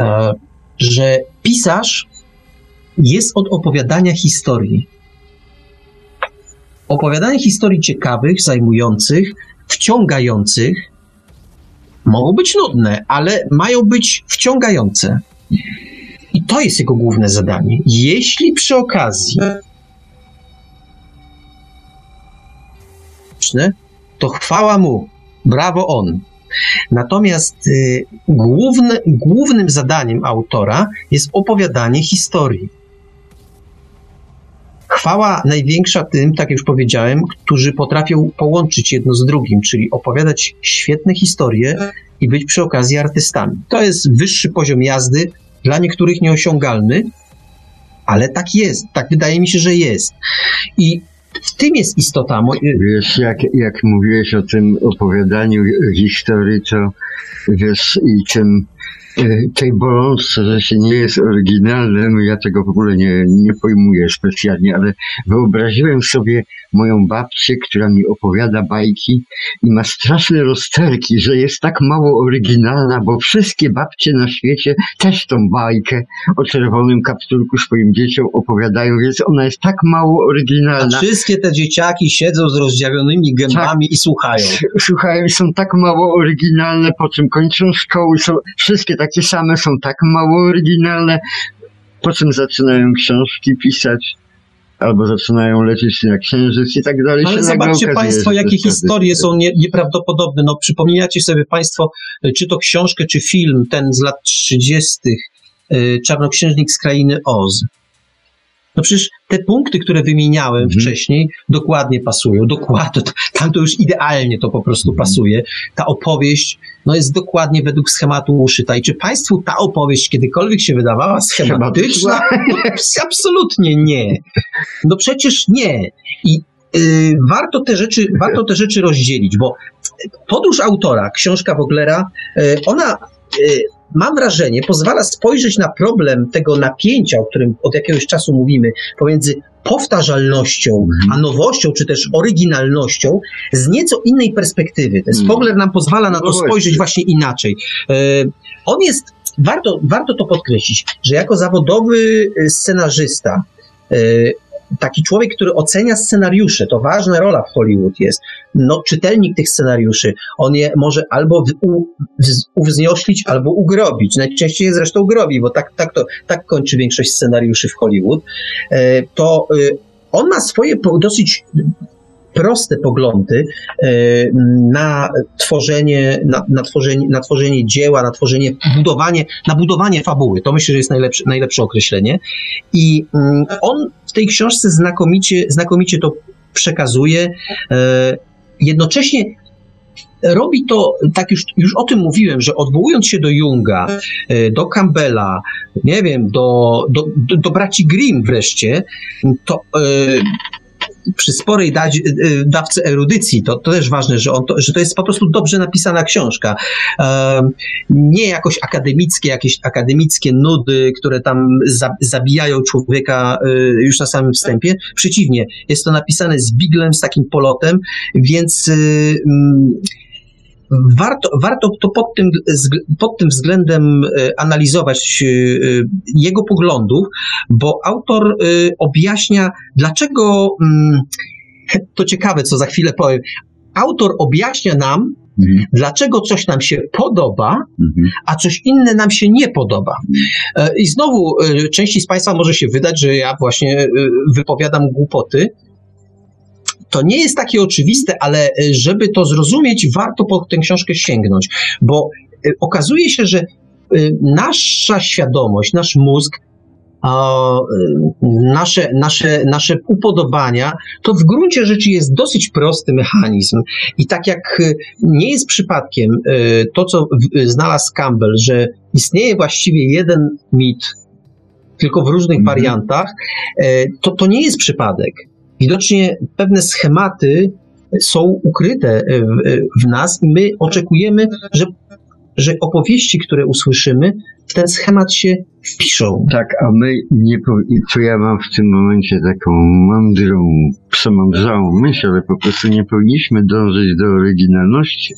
że pisarz jest od opowiadania historii. Opowiadanie historii ciekawych, zajmujących, wciągających, mogą być nudne, ale mają być wciągające. I to jest jego główne zadanie. Jeśli przy okazji to chwała mu, brawo on. Natomiast y, główne, głównym zadaniem autora jest opowiadanie historii. Chwała największa tym, tak jak już powiedziałem, którzy potrafią połączyć jedno z drugim, czyli opowiadać świetne historie i być przy okazji artystami. To jest wyższy poziom jazdy, dla niektórych nieosiągalny, ale tak jest, tak wydaje mi się, że jest. I w tym jest istota. Wiesz, jak, jak mówiłeś o tym opowiadaniu historii, to wiesz, i czym E, tej bolączce, że się nie jest oryginalnym, ja tego w ogóle nie, nie pojmuję specjalnie, ale wyobraziłem sobie moją babcię, która mi opowiada bajki i ma straszne rozterki, że jest tak mało oryginalna, bo wszystkie babcie na świecie też tą bajkę o czerwonym kapturku swoim dzieciom opowiadają, więc ona jest tak mało oryginalna. A wszystkie te dzieciaki siedzą z rozdziawionymi gębami tak, i słuchają. Słuchają i są tak mało oryginalne, po czym kończą szkoły, są wszystkie takie same, są tak mało oryginalne, po czym zaczynają książki pisać albo zaczynają lecieć na księżyc i tak dalej. Ale zobaczcie Państwo, jakie historie są nie, nieprawdopodobne. No, przypominacie sobie Państwo, czy to książkę, czy film, ten z lat 30., y, Czarnoksiężnik z krainy Oz. No przecież te punkty, które wymieniałem mhm. wcześniej, dokładnie pasują. Dokładnie, tam to już idealnie to po prostu mhm. pasuje. Ta opowieść no jest dokładnie według schematu uszyta. I czy Państwu ta opowieść kiedykolwiek się wydawała schematyczna? Absolutnie nie. No przecież nie. I y, warto, te rzeczy, warto te rzeczy rozdzielić, bo podróż autora, książka Woglera, y, ona y, mam wrażenie, pozwala spojrzeć na problem tego napięcia, o którym od jakiegoś czasu mówimy, pomiędzy powtarzalnością, a mhm. nowością, czy też oryginalnością z nieco innej perspektywy. Ten Spogler mhm. nam pozwala na to no spojrzeć właśnie inaczej. E, on jest, warto, warto to podkreślić, że jako zawodowy e, scenarzysta, e, taki człowiek, który ocenia scenariusze, to ważna rola w Hollywood jest, no, czytelnik tych scenariuszy, on je może albo u, uwznioślić, albo ugrobić. Najczęściej je zresztą ugrobi, bo tak, tak, to, tak kończy większość scenariuszy w Hollywood. E, to e, on ma swoje dosyć proste poglądy e, na tworzenie, na, na, tworzenie, na tworzenie dzieła, na tworzenie, budowanie, na budowanie fabuły. To myślę, że jest najlepsze, najlepsze określenie. I mm, on w tej książce znakomicie, znakomicie to przekazuje. E, jednocześnie robi to, tak już, już o tym mówiłem, że odwołując się do Junga, e, do Campbella, nie wiem, do, do, do, do braci Grimm wreszcie, to przy sporej y, y, dawce erudycji, to, to też ważne, że, on to, że to jest po prostu dobrze napisana książka. Nie jakoś akademickie, jakieś akademickie nudy, które tam za, zabijają człowieka y, już na samym wstępie. Przeciwnie, jest to napisane z biglem, z takim polotem, więc mm, warto, warto to pod tym, pod tym względem e, analizować e, jego poglądów, bo autor e, objaśnia, dlaczego. Mm, to ciekawe, co za chwilę powiem. Autor objaśnia nam, Mhm. Dlaczego coś nam się podoba, mhm. a coś inne nam się nie podoba? I znowu części z Państwa może się wydać, że ja właśnie wypowiadam głupoty, to nie jest takie oczywiste, ale e, żeby to zrozumieć, warto po tę książkę sięgnąć, bo e, okazuje się, że e, nasza świadomość, nasz mózg, nasze, nasze, nasze upodobania, to w gruncie rzeczy jest dosyć prosty mechanizm. I tak jak nie jest przypadkiem to, co znalazł Campbell, że istnieje właściwie jeden mit, tylko w różnych mhm. wariantach, to to nie jest przypadek. Widocznie pewne schematy są ukryte w, w nas i my oczekujemy, że, że opowieści, które usłyszymy, w ten schemat się wpiszą. Tak, a my nie tu ja mam w tym momencie taką mądrą, przemądrzałą myśl, ale po prostu nie powinniśmy dążyć do oryginalności,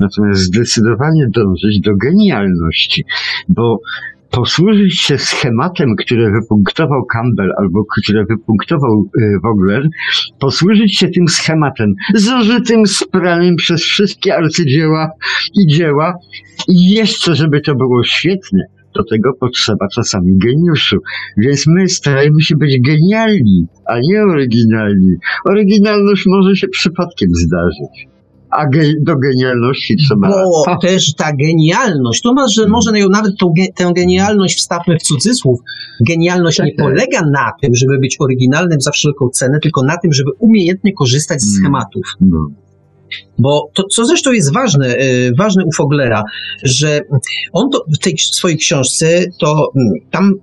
natomiast zdecydowanie dążyć do genialności, bo posłużyć się schematem, który wypunktował Campbell albo który wypunktował y, Vogler, posłużyć się tym schematem zużytym, spranym przez wszystkie arcydzieła i dzieła i jeszcze, żeby to było świetne, do tego potrzeba czasami geniuszu. Więc my starajmy się być genialni, a nie oryginalni. Oryginalność może się przypadkiem zdarzyć a ge, do genialności trzeba... Bo też ta genialność, to może, może ją nawet tą, tę genialność wstawmy w cudzysłów. Genialność Tak, nie tak. polega na tym, żeby być oryginalnym za wszelką cenę, tylko na tym, żeby umiejętnie korzystać z Mm. schematów. No. Bo to, co zresztą jest ważne, y, ważne u Foglera, że on to w tej swojej książce, to mm, tam,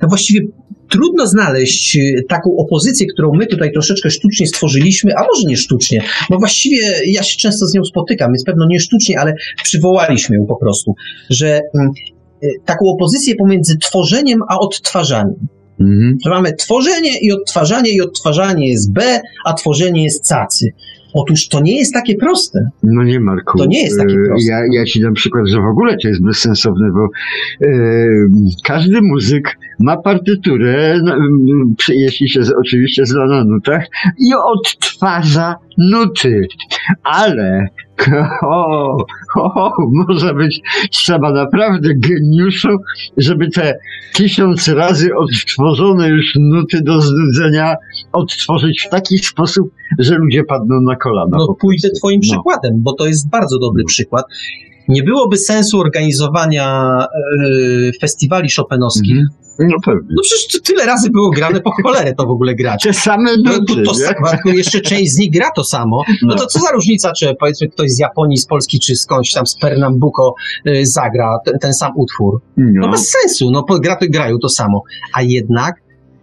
tam właściwie trudno znaleźć y, taką opozycję, którą my tutaj troszeczkę sztucznie stworzyliśmy, a może nie sztucznie, bo właściwie ja się często z nią spotykam, jest pewno nie sztucznie, ale przywołaliśmy ją po prostu, że mm, y, taką opozycję pomiędzy tworzeniem a odtwarzaniem. Mhm. Że mamy tworzenie i odtwarzanie, i odtwarzanie jest B, a tworzenie jest cacy. Otóż to nie jest takie proste. No nie, Marku. To nie jest takie E, proste. Ja, ja ci dam przykład, że w ogóle to jest bezsensowne, bo e, każdy muzyk ma partyturę, no, jeśli się oczywiście zna na nutach, i odtwarza nuty. Ale o, o, może być trzeba naprawdę geniuszu, żeby te tysiąc razy odtworzone już nuty do znudzenia odtworzyć w taki sposób, że ludzie padną na kolana. No pójdę twoim No. przykładem, bo to jest bardzo dobry No. przykład. Nie byłoby sensu organizowania e, festiwali szopenowskich. Mhm. No pewnie. No przecież to tyle razy było grane, po cholerę to w ogóle grać. Te same No, nuty, to, to, jeszcze część z nich gra to samo. No No. to co za różnica, czy powiedzmy ktoś z Japonii, z Polski, czy skądś tam z Pernambuco y, zagra ten, ten sam utwór. No No. bez sensu, no gra, grają to samo. A jednak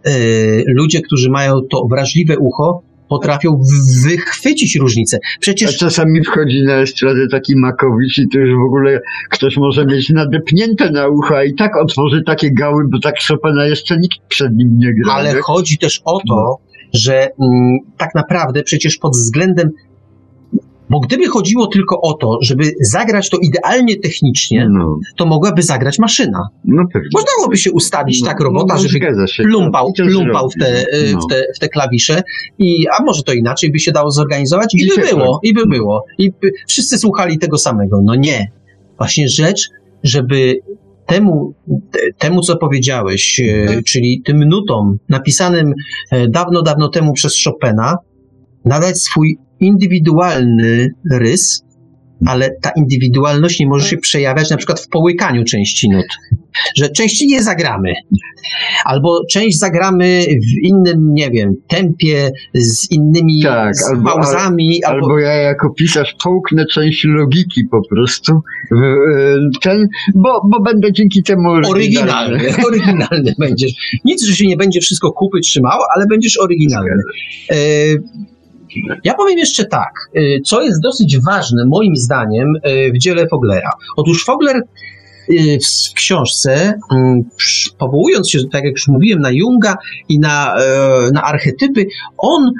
y, ludzie, którzy mają to wrażliwe ucho, potrafią wychwycić różnicę. A Przecież czasami wchodzi na estradę taki Makowicz i to już w ogóle ktoś może mieć nadepnięte na ucha i tak otworzy takie gały, bo tak Chopina jeszcze nikt przed nim nie grał. Ale chodzi też o to, No. że mm, tak naprawdę przecież pod względem. Bo gdyby chodziło tylko o to, żeby zagrać to idealnie technicznie, No, to mogłaby zagrać maszyna. no pewnie. Można byłoby się ustawić No, tak robota, no, żeby się. plumpał, I to plumpał w te, y, No. w, te, w te klawisze, i, a może to inaczej by się dało zorganizować i by Dzisiaj było, tak. i by było. I by, wszyscy słuchali tego samego. No nie. Właśnie rzecz, żeby temu, te- temu co powiedziałeś, e, Mhm. czyli tym nutom napisanym e, dawno, dawno temu przez Chopina, nadać swój indywidualny rys, ale ta indywidualność nie może się przejawiać na przykład w połykaniu części nut. Że części nie zagramy. Albo część zagramy w innym, nie wiem, tempie, z innymi Tak, z albo- pauzami, albo, Albo ja jako pisarz połknę część logiki po prostu. e, Ten, bo, bo będę dzięki temu oryginalny. Oryginalny będziesz. Nic, że się nie będzie wszystko kupy trzymało, ale będziesz oryginalny. Ja powiem jeszcze tak, e, co jest dosyć ważne moim zdaniem e, w dziele Foglera. Otóż Fogler e, w książce, mm, powołując się, tak jak już mówiłem, na Junga i na, e, na archetypy, on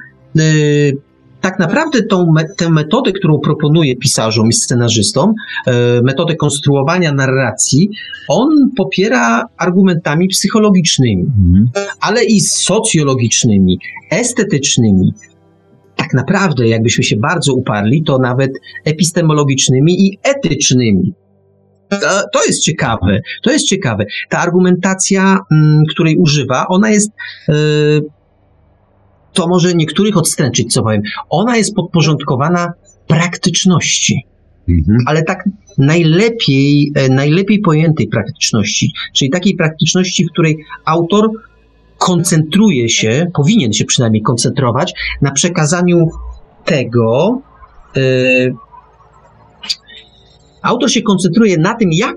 tak naprawdę tą, tę metodę, którą proponuje pisarzom i scenarzystom, e, metodę konstruowania narracji, on popiera argumentami psychologicznymi Mhm. ale i socjologicznymi, estetycznymi. Tak naprawdę, jakbyśmy się bardzo uparli, to nawet epistemologicznymi i etycznymi. To, to jest ciekawe, to jest ciekawe. Ta argumentacja, mm, której używa, ona jest, e, to może niektórych odstręczyć, co powiem, ona jest podporządkowana praktyczności Mhm. ale tak najlepiej, e, najlepiej pojętej praktyczności, czyli takiej praktyczności, w której autor koncentruje się, powinien się przynajmniej koncentrować na przekazaniu tego. e, autor się koncentruje na tym, jak,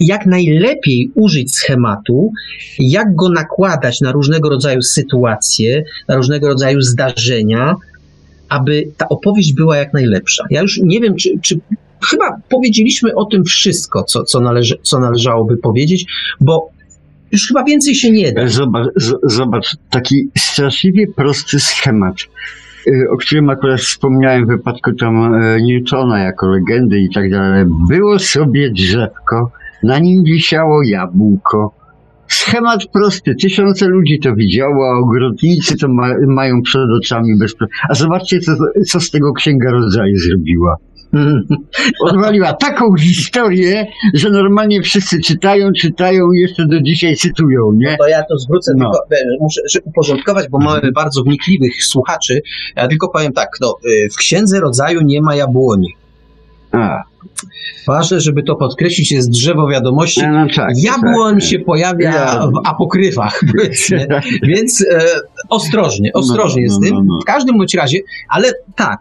jak najlepiej użyć schematu, jak go nakładać na różnego rodzaju sytuacje, na różnego rodzaju zdarzenia, aby ta opowieść była jak najlepsza. Ja już nie wiem, czy, czy chyba powiedzieliśmy o tym wszystko, co, co, należy, co należałoby powiedzieć, bo już chyba więcej się nie da. Zobacz, z- zobacz, taki straszliwie prosty schemat, y, o którym akurat wspomniałem w wypadku tam e, Newtona jako legendy i tak dalej. Było sobie drzewko, na nim wisiało jabłko. Schemat prosty. Tysiące ludzi to widziało, a ogrodnicy to ma, mają przed oczami bez... A zobaczcie, co, co z tego Księga Rodzaju zrobiła. Odwaliła taką historię, że normalnie wszyscy czytają, czytają i jeszcze do dzisiaj cytują, nie? To ja to zwrócę, No. tylko e, muszę uporządkować, bo mamy bardzo wnikliwych słuchaczy. Ja tylko powiem tak, no, y, w Księdze Rodzaju nie ma jabłoni. A, Ważne, żeby to podkreślić, jest drzewo wiadomości. no, no tak. Jabłoń tak. się pojawia Ja- w apokryfach. Więc e, ostrożnie, ostrożnie No, z no, tym. no, no. W każdym bądź razie, ale tak,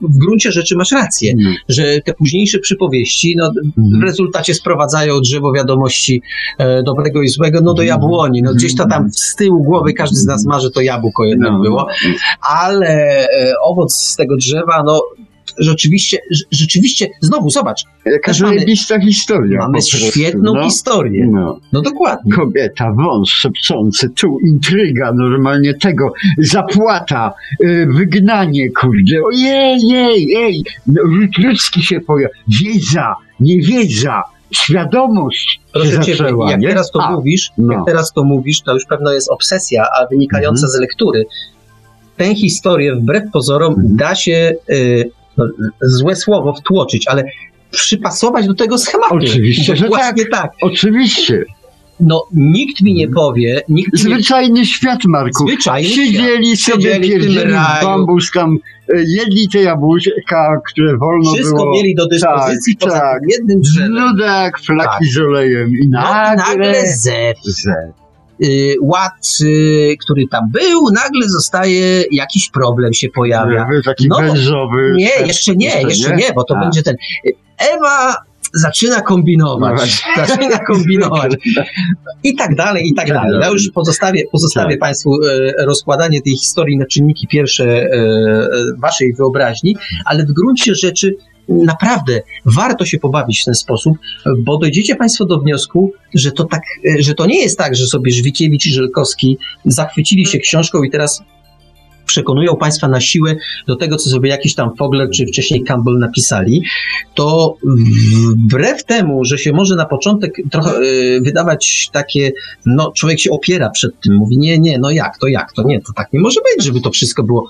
w gruncie rzeczy masz rację, No. że te późniejsze przypowieści, no, w Mhm. rezultacie sprowadzają drzewo wiadomości e, dobrego i złego, no do Mhm. jabłoni. No gdzieś to tam z tyłu głowy każdy z nas ma, że to jabłko jednak No, no. było, ale e, owoc z tego drzewa, no rzeczywiście, rz- rzeczywiście, znowu zobacz, Jaka zajebista historia. mamy świetną no. historię. No. No dokładnie. Kobieta, wąs szepczący, tu intryga normalnie tego, zapłata, y, wygnanie, kurde, ojej, jej, jej, no, lud- ludzki się pojawia, wiedza, niewiedza, świadomość Proszę ciebie, zaczęła, jak nie? teraz to A, mówisz, no. jak teraz to mówisz, to już pewno jest obsesja, a wynikająca Mhm. z lektury. Tę historię wbrew pozorom Mhm. da się, y, no, złe słowo, wtłoczyć, ale przypasować do tego schematu. Oczywiście, że Właśnie tak. Oczywiście, No, nikt mi nie powie, nikt mi nie... zwyczajny świat, Marku. Zwyczajny świat. Siedzieli sobie, w tym pierdzieli bambus tam, y, jedli te jabłuszka, które wolno Wszystko było. mieli do dyspozycji tak, poza tak. jednym drzewem. Żludek, flaki Tak. z olejem i No i nagle... nagle zew. Y, ład, y, który tam był, nagle zostaje, jakiś problem się pojawia. Taki No, wężowy. Nie, jeszcze nie, jeszcze nie, bo to A. będzie ten. Ewa zaczyna kombinować. No zaczyna kombinować. I tak dalej, i tak Tak dalej. Ja już pozostawię, pozostawię Tak. Państwu e, rozkładanie tej historii na czynniki pierwsze e, e, Waszej wyobraźni, ale w gruncie rzeczy naprawdę warto się pobawić w ten sposób, bo dojdziecie Państwo do wniosku, że to tak, że to nie jest tak, że sobie Żwikiewicz i Żelkowski zachwycili się książką i teraz przekonują Państwa na siłę do tego, co sobie jakiś tam Fogler czy wcześniej Campbell napisali, to wbrew temu, że się może na początek trochę e, wydawać takie, no człowiek się opiera przed tym, mówi nie, nie, no jak to, jak to, nie, to tak nie może być, żeby to wszystko było,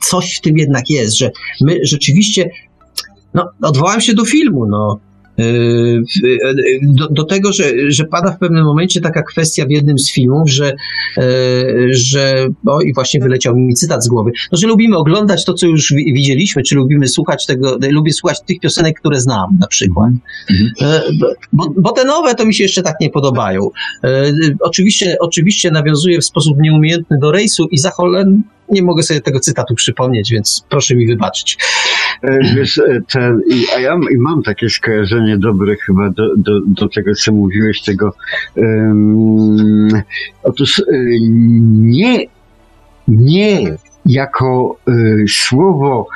coś w tym jednak jest, że my rzeczywiście, no odwołałem się do filmu, no, Yy, do, do tego, że, że pada w pewnym momencie taka kwestia w jednym z filmów, że, yy, że o i właśnie wyleciał mi cytat z głowy, no, że lubimy oglądać to, co już wi- widzieliśmy, czy lubimy słuchać tego, lubię słuchać tych piosenek, które znam na przykład. Mhm. E, Bo, bo te nowe to mi się jeszcze tak nie podobają. E, Oczywiście, oczywiście nawiązuję w sposób nieumiejętny do rejsu i za cholerę nie mogę sobie tego cytatu przypomnieć, więc proszę mi wybaczyć. E, Wiesz, e, ten, a ja mam takie skojarzenie dobre chyba do, do, do tego, co mówiłeś, tego. Um, otóż e, nie, nie jako e, słowo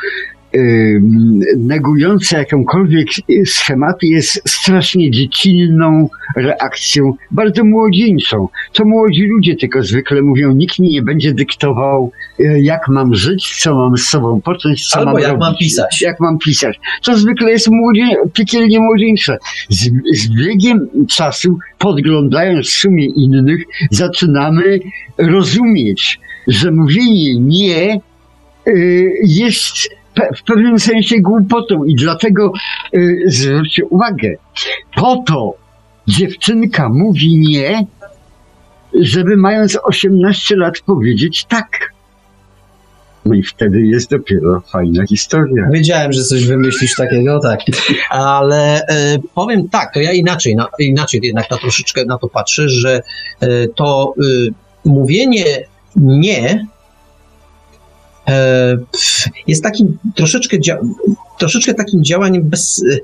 negujące jakąkolwiek schematy jest strasznie dziecinną reakcją, bardzo młodzieńczą. To młodzi ludzie tylko zwykle mówią, nikt mi nie będzie dyktował, e, jak mam żyć, co mam z sobą począć, co Albo mam jak robić. mam pisać. Jak mam pisać. To zwykle jest młodzie, piekielnie młodzieńcze. Z, z biegiem czasu, podglądając w sumie innych, zaczynamy rozumieć, że mówienie nie y, jest w pewnym sensie głupotą i dlatego y, zwróćcie uwagę, po to dziewczynka mówi nie, żeby mając 18 lat powiedzieć tak. No i wtedy jest dopiero fajna historia. Wiedziałem, że coś wymyślisz takiego, tak. Ale e, powiem tak, to ja inaczej, na, inaczej jednak na troszeczkę na to patrzę, że e, to e, mówienie nie jest takim troszeczkę, troszeczkę takim działaniem bez, e,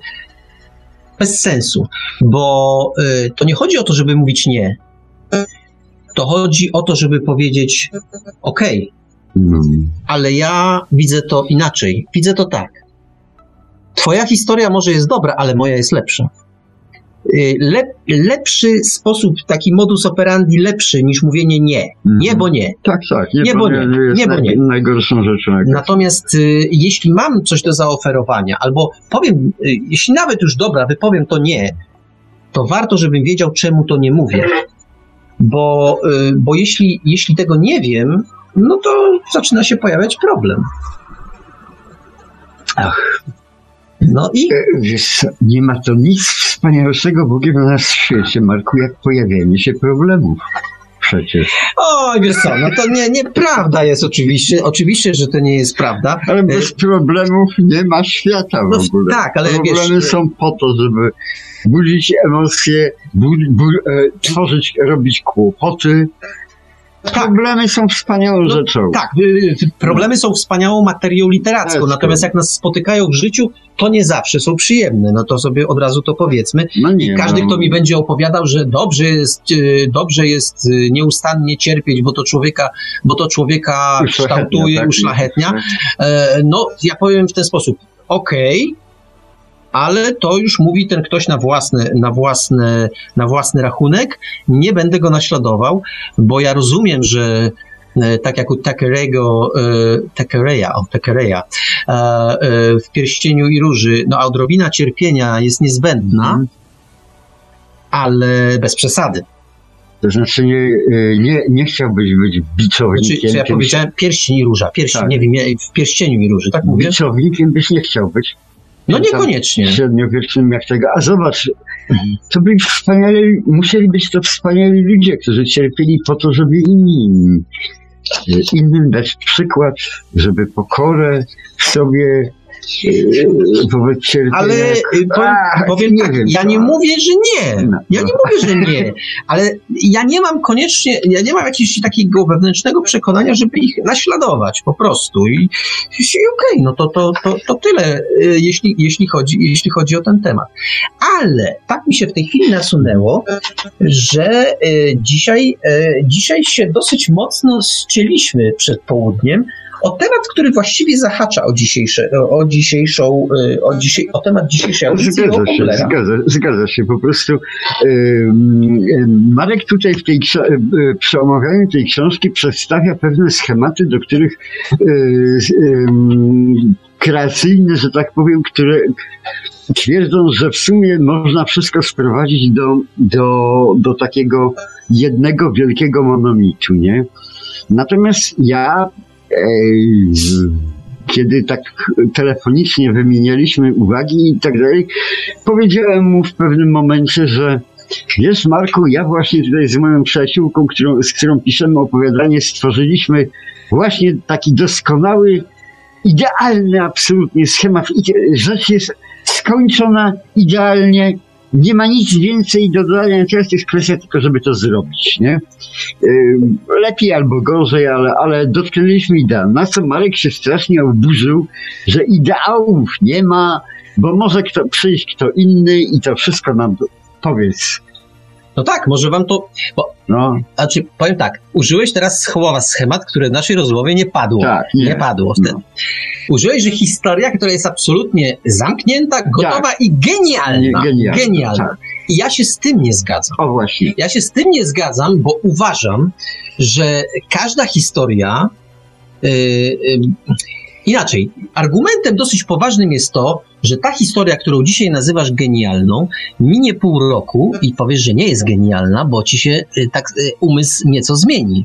bez sensu, bo e, to nie chodzi o to, żeby mówić nie. To chodzi o to, żeby powiedzieć okej, No. ale ja widzę to inaczej. Widzę to tak. Twoja historia może jest dobra, ale moja jest lepsza. Y, Lep, lepszy sposób, taki modus operandi lepszy niż mówienie nie. Nie, bo nie. Tak, tak. Nie, Nie, bo nie. jest Nie, bo nie. najgorszą rzeczą. Natomiast y, jeśli mam coś do zaoferowania, albo powiem, y, jeśli nawet już dobra, wypowiem to nie, to warto, żebym wiedział, czemu to nie mówię. bo, y, bo jeśli, jeśli tego nie wiem, no to zaczyna się pojawiać problem. Ach. No i E, Wiesz, nie ma to nic wspanialszego w ogóle na świecie, Marku, jak pojawienie się problemów. Przecież. Oj, wiesz co, no to nie, nieprawda jest oczywiście, oczywiście, że to nie jest prawda. Ale bez problemów nie ma świata w No, ogóle. tak, ale Problemy wiesz- są po to, żeby budzić emocje, bu, bu, e, tworzyć, robić kłopoty. Problemy są wspaniałą No, rzeczą. Tak, y, y, problemy są wspaniałą materią literacką, natomiast jak nas spotykają w życiu, to nie zawsze są przyjemne. No to sobie od razu to powiedzmy. No nie, Każdy, no, kto mi będzie opowiadał, że dobrze jest, y, dobrze jest y, nieustannie cierpieć, bo to człowieka, bo to człowieka uszlachetnia, kształtuje, tak? uszlachetnia, e, no ja powiem w ten sposób, okej, ale to już mówi ten ktoś na własny, na, własny, na własny rachunek. Nie będę go naśladował, bo ja rozumiem, że e, tak jak u Takerego, e, Takereya, o Takereya, e, w Pierścieniu i Róży, no odrobina cierpienia jest niezbędna, Mhm. ale bez przesady. To znaczy nie, nie, nie chciałbyś być Znaczy, biczownikiem. czy ja powiedziałem pierścień i róża, pierścień, Tak. nie wiem, w pierścieniu i róży, tak mówię? Biczownikiem byś nie chciał być. No niekoniecznie. Średniowiecznym jak tego. A zobacz, to byli wspaniali, musieli być to wspaniali ludzie, którzy cierpieli po to, żeby inni innym dać przykład, żeby pokorę w sobie e, wobec cierpienia. Ale y, powiem, powiem nie tak, wiem, ja nie mówię, że nie. No, Ja nie no. mówię, że nie, ale ja nie mam koniecznie, ja nie mam jakiegoś takiego wewnętrznego przekonania, żeby ich naśladować po prostu. I, i okej, no to, to, to, to tyle, y, jeśli, jeśli, chodzi, jeśli chodzi o ten temat. Ale tak mi się w tej chwili nasunęło, że y, dzisiaj, dzisiaj się dosyć mocno ścieliśmy przed południem o temat, który właściwie zahacza o, dzisiejsze, o dzisiejszą, y, o, dzisiaj, o temat dzisiejszej audycji Zgadza się, zgadza, zgadza się. Po prostu Marek tutaj w tej, y, przy omawianiu tej książki przedstawia pewne schematy, do których y, kreacyjne, że tak powiem, które twierdzą, że w sumie można wszystko sprowadzić do, do, do takiego jednego wielkiego monolitu, nie? Natomiast ja kiedy tak telefonicznie wymienialiśmy uwagi i tak dalej, powiedziałem mu w pewnym momencie, że wiesz Marku, ja właśnie tutaj z moją przyjaciółką, którą, z którą piszemy opowiadanie, stworzyliśmy właśnie taki doskonały, idealny absolutnie schemat. Rzecz jest skończona idealnie, nie ma nic więcej do dodania, teraz jest kwestia tylko, żeby to zrobić, nie? Lepiej albo gorzej, ale, ale dotknęliśmy ideał. Na co Marek się strasznie oburzył, że ideałów nie ma, bo może kto, przyjść kto inny i to wszystko nam powiedz. No tak, może wam to. No, Znaczy, powiem tak, użyłeś teraz słowa schemat, które w naszej rozmowie nie padło. tak, Nie, nie. padło. No. Użyłeś, że historia, która jest absolutnie zamknięta, gotowa i Nie, genialna. genialna, genialna. tak. I ja się z tym nie zgadzam. O właśnie. Ja się z tym nie zgadzam, bo uważam, że każda historia. Yy, yy, inaczej, argumentem dosyć poważnym jest to, że ta historia, którą dzisiaj nazywasz genialną, minie pół roku i powiesz, że nie jest genialna, bo ci się yy, tak yy, umysł nieco zmieni.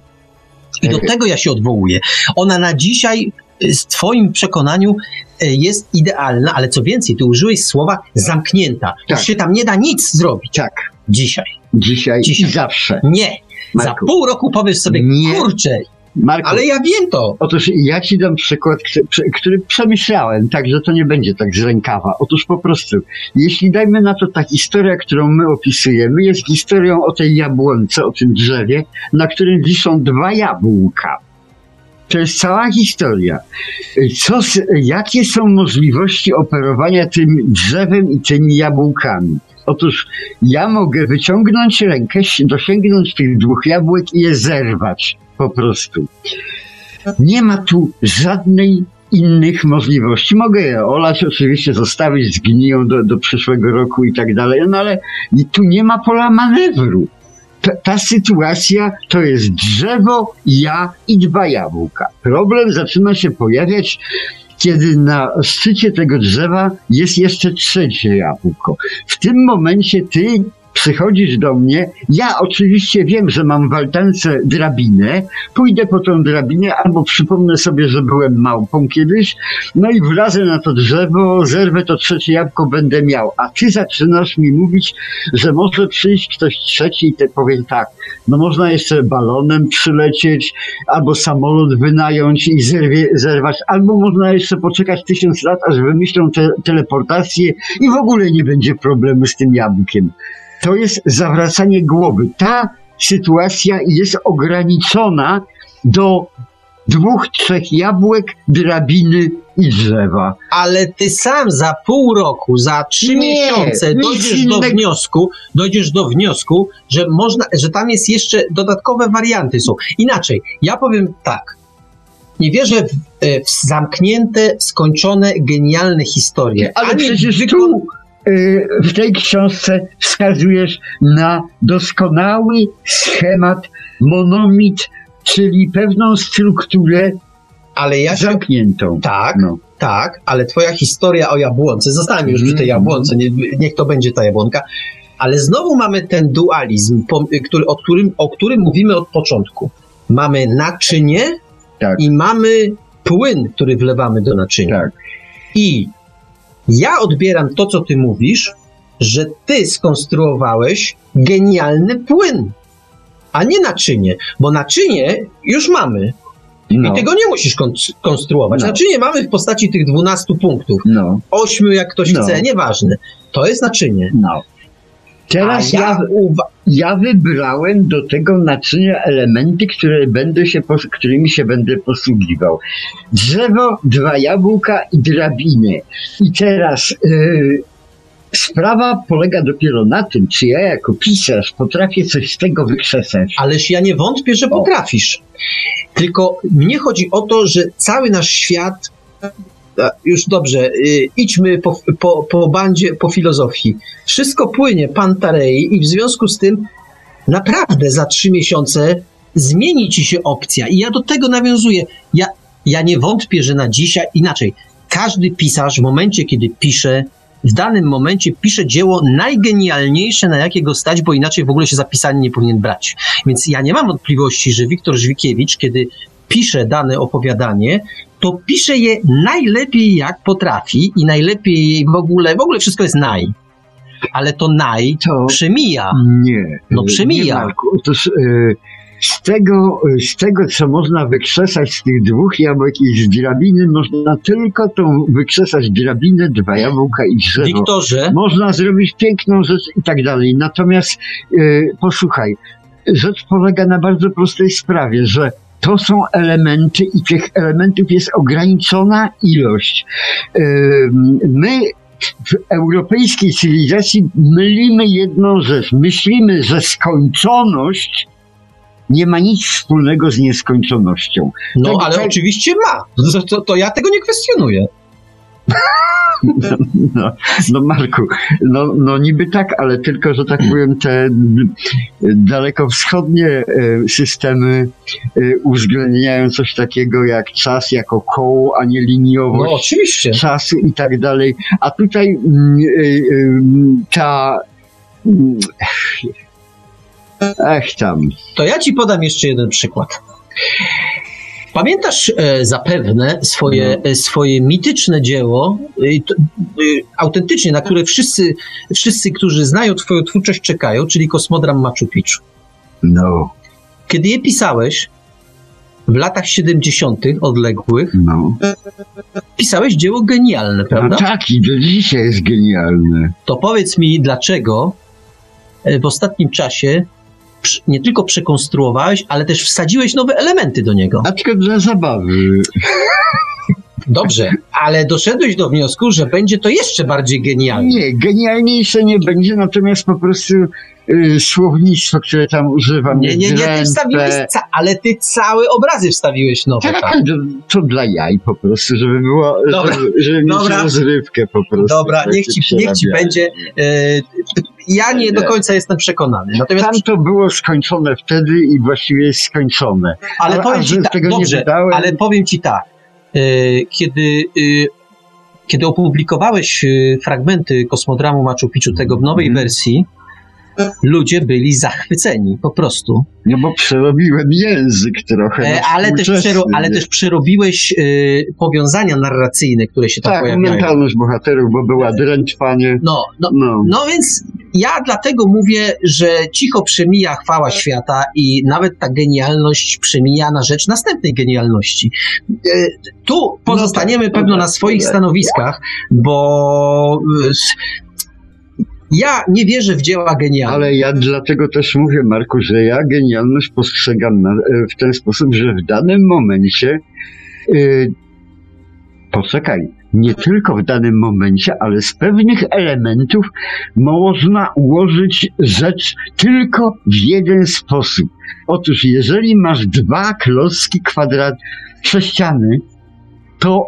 I do tego ja się odwołuję. Ona na dzisiaj, yy, w Twoim przekonaniu, jest idealna, ale co więcej, ty użyłeś słowa zamknięta. Tak. Już się tam nie da nic zrobić Tak, dzisiaj. dzisiaj, Dzisiaj. i zawsze. Nie. Za Marku. pół roku powiesz sobie, Nie. kurczę, Marku, ale ja wiem to. Otóż ja ci dam przykład, który przemyślałem, tak, że to nie będzie tak z rękawa. Otóż po prostu, jeśli dajmy na to ta historia, którą my opisujemy, jest historią o tej jabłonce, o tym drzewie, na którym wiszą dwa jabłka. To jest cała historia. Co, jakie są możliwości operowania tym drzewem i tymi jabłkami? Otóż ja mogę wyciągnąć rękę, dosięgnąć tych dwóch jabłek i je zerwać. Po prostu. Nie ma tu żadnej innych możliwości. Mogę je olać, oczywiście zostawić, zgniją do, do przyszłego roku i tak dalej, no ale tu nie ma pola manewru. Ta, ta sytuacja to jest drzewo, ja i dwa jabłka. Problem zaczyna się pojawiać, kiedy na szczycie tego drzewa jest jeszcze trzecie jabłko. W tym momencie ty przychodzisz do mnie, ja oczywiście wiem, że mam w altance drabinę, pójdę po tą drabinę albo przypomnę sobie, że byłem małpą kiedyś, no i wlazę na to drzewo, zerwę to trzecie jabłko, będę miał. A ty zaczynasz mi mówić, że może przyjść ktoś trzeci i te powie tak, no można jeszcze balonem przylecieć, albo samolot wynająć i zerwie, zerwać, albo można jeszcze poczekać tysiąc lat, aż wymyślą te, teleportację i w ogóle nie będzie problemu z tym jabłkiem. To jest zawracanie głowy. Ta sytuacja jest ograniczona do dwóch, trzech jabłek, drabiny i drzewa. Ale ty sam za pół roku, za trzy Nie, miesiące dojdziesz do wniosku, dojdziesz do wniosku, że można, że tam jest jeszcze dodatkowe warianty są. Inaczej, ja powiem tak. Nie wierzę w, e, w zamknięte, skończone, genialne historie. Ale Ani przecież wykon- tu w tej książce wskazujesz na doskonały schemat, monomit, czyli pewną strukturę Ale ja się... zamkniętą. Tak, No. tak, ale twoja historia o jabłonce, zostańmy już przy tej Mhm. jabłonce, nie, niech to będzie ta jabłonka, ale znowu mamy ten dualizm, po, który, o, którym, o którym mówimy od początku. Mamy naczynie Tak. i mamy płyn, który wlewamy do naczynia. Tak. I ja odbieram to, co ty mówisz, że ty skonstruowałeś genialny płyn, a nie naczynie, bo naczynie już mamy No. i tego nie musisz kon- konstruować. No. Naczynie mamy w postaci tych 12 punktów, No. ośmiu jak ktoś No. chce, nieważne. To jest naczynie. No. Teraz ja, ja ja wybrałem do tego naczynia elementy, które będę się, którymi się będę posługiwał. Drzewo, dwa jabłka i drabiny. I teraz yy, sprawa polega dopiero na tym, czy ja jako pisarz potrafię coś z tego wykrzesać. Ależ ja nie wątpię, że potrafisz. Tylko mnie chodzi o to, że cały nasz świat. Już dobrze, y, idźmy po, po, po bandzie, po filozofii. Wszystko płynie Pantarei i w związku z tym naprawdę za trzy miesiące zmieni ci się opcja. I ja do tego nawiązuję. Ja, ja nie wątpię, że na dzisiaj inaczej. Każdy pisarz w momencie, kiedy pisze, w danym momencie pisze dzieło najgenialniejsze, na jakie go stać, bo inaczej w ogóle się zapisanie nie powinien brać. Więc ja nie mam wątpliwości, że Wiktor Żwikiewicz, kiedy pisze dane opowiadanie, to pisze je najlepiej jak potrafi i najlepiej w ogóle, w ogóle wszystko jest naj. Ale to naj To przemija. nie. No przemija. Nie, Marku. Otóż y, z tego, y, z tego, co można wykrzesać z tych dwóch jabłek i z drabiny, można tylko tą wykrzesać drabinę, dwa jabłka i drzewo. Wiktorze, Można zrobić piękną rzecz i tak dalej. Natomiast y, posłuchaj, rzecz polega na bardzo prostej sprawie, że to są elementy i tych elementów jest ograniczona ilość. My w europejskiej cywilizacji mylimy jedną rzecz. Myślimy, że skończoność nie ma nic wspólnego z nieskończonością. no tak- ale tak- oczywiście ma. To, to, to ja tego nie kwestionuję. No, no Marku, no, no niby tak, ale tylko, że tak powiem, te dalekowschodnie e, systemy e, uwzględniają coś takiego jak czas jako koło, a nie No liniowość oczywiście. czasu i tak dalej. A tutaj mm, e, ta mm, Ech tam. To ja ci podam jeszcze jeden przykład. Pamiętasz e, zapewne swoje, No. e, swoje mityczne dzieło, e, autentycznie, na które wszyscy, wszyscy, którzy znają twoją twórczość, czekają, czyli Kosmodram Machu Picchu. No, Kiedy je pisałeś, w latach 70. odległych, no. pisałeś dzieło genialne, No prawda? tak, i do dzisiaj jest genialne. To powiedz mi, dlaczego w ostatnim czasie nie tylko przekonstruowałeś, ale też wsadziłeś nowe elementy do niego. A tylko dla zabawy. Dobrze, ale doszedłeś do wniosku, że będzie to jeszcze bardziej genialne. Nie, genialniejsze nie będzie, natomiast po prostu y, słownictwo, które tam używam, Nie, nie, nie, ty wstawiłeś, ca- ale ty całe obrazy wstawiłeś nowe. Tak, Tak. to, to dla jaj po prostu, żeby było, Dobra, żeby, żeby mieć dobra. rozrywkę po prostu. Dobra, tak niech ci, niech ci będzie. E, ja nie do końca jestem przekonany. Natomiast, Tam to było skończone wtedy i właściwie jest skończone. ale a- powiem ci tak, dobrze, wydałem- ale powiem ci tak. E, kiedy, e, kiedy opublikowałeś e, fragmenty kosmodramu Machu Picchu, tego w nowej Mhm. wersji, ludzie byli zachwyceni po prostu. No bo przerobiłem język trochę. E, no ale, też przero, ale też przerobiłeś y, powiązania narracyjne, które się tam Tak, pojawiają. mentalność bohaterów, bo była drętwanie. No, no, No, no więc ja dlatego mówię, że cicho przemija chwała świata i nawet ta genialność przemija na rzecz następnej genialności. E, Tu pozostaniemy tak, pewno no na tak, swoich tak. stanowiskach, bo s- ja nie wierzę w dzieła genialne. ale ja dlatego też mówię, Marku, że ja genialność postrzegam na, e, w ten sposób, że w danym momencie yy, poczekaj, nie tylko w danym momencie, ale z pewnych elementów można ułożyć rzecz tylko w jeden sposób. Otóż, jeżeli masz dwa klocki kwadrat sześciany, to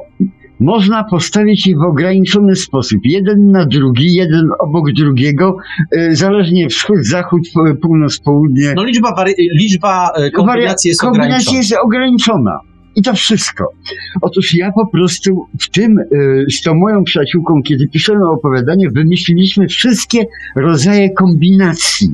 można postawić je w ograniczony sposób. Jeden na drugi, jeden obok drugiego, y, zależnie wschód, zachód, p- północ, południe. No liczba, liczba e, kombinacji jest Kombinacja ograniczona. jest ograniczona. I to wszystko. Otóż ja po prostu w tym, z tą moją przyjaciółką, kiedy piszemy opowiadanie, wymyśliliśmy wszystkie rodzaje kombinacji.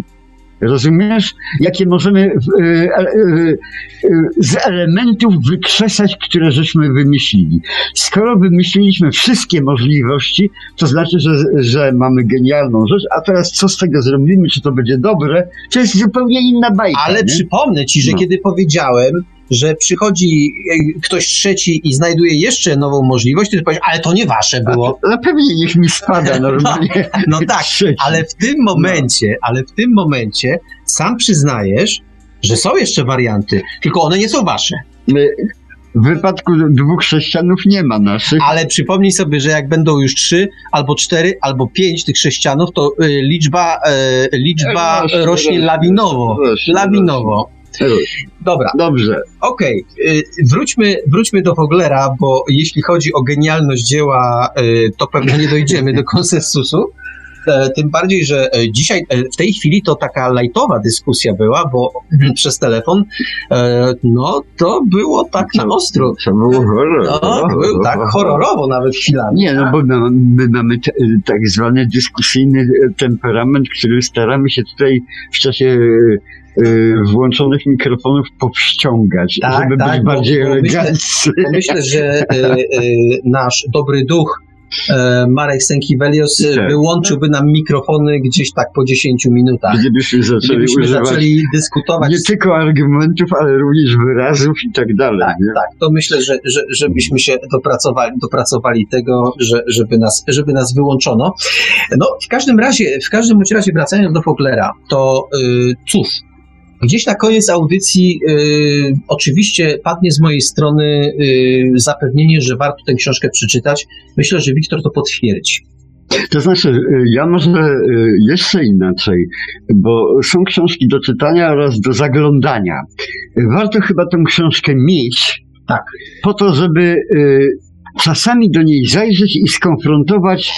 Rozumiesz? Jakie możemy e, y, y, z elementów wykrzesać, które żeśmy wymyślili. Skoro wymyśliliśmy wszystkie możliwości, to znaczy, że, że mamy genialną rzecz, a teraz co z tego zrobimy, czy to będzie dobre, to jest zupełnie inna bajka. Ale nie? przypomnę ci, że No. kiedy powiedziałem, że przychodzi e, ktoś trzeci i znajduje jeszcze nową możliwość, to ty powiesz, ale to nie wasze było. No pewnie niech mi spada normalnie. No tak, Trzeci. ale w tym momencie, ale w tym momencie sam przyznajesz, że są jeszcze warianty, tylko one nie są wasze. W wypadku dwóch sześcianów nie ma naszych. Ale przypomnij sobie, że jak będą już trzy, albo cztery, albo pięć tych sześcianów, to y, liczba, y, liczba Rośnie, rośnie rośnie, lawinowo. rośnie, Lawinowo. Dobra, Dobrze. Okej, y, wróćmy, wróćmy do Foglera, bo jeśli chodzi o genialność dzieła, y, to pewnie nie dojdziemy do konsensusu. E, Tym bardziej, że e, dzisiaj, e, w tej chwili to taka lajtowa dyskusja była, bo przez telefon, no to było tak na ostro. To było horror. No, był tak horrorowo nawet chwilami. Nie, no bo my, my mamy tak zwany dyskusyjny temperament, który staramy się tutaj w czasie włączonych mikrofonów powściągać, Tak, żeby tak, być bardziej bo myślę- że e, e, nasz dobry duch Marek Sękiewelios e, Tak. wyłączyłby nam mikrofony gdzieś tak po 10 minutach. Gdybyśmy zaczęli Gdybyśmy zaczęli dyskutować. nie tylko argumentów, ale również wyrazów i tak dalej. Tak, nie? tak. To myślę, że, że, żebyśmy się dopracowali, dopracowali tego, że, żeby, nas, żeby nas wyłączono. No, w każdym razie, w każdym bądź razie wracając do Foglera, to y, cóż, gdzieś na koniec audycji y, oczywiście padnie z mojej strony y, zapewnienie, że warto tę książkę przeczytać. Myślę, że Wiktor to potwierdzi. To znaczy, y, ja może y, jeszcze inaczej, bo są książki do czytania oraz do zaglądania. Warto chyba tę książkę mieć, Tak. po to, żeby y, czasami do niej zajrzeć i skonfrontować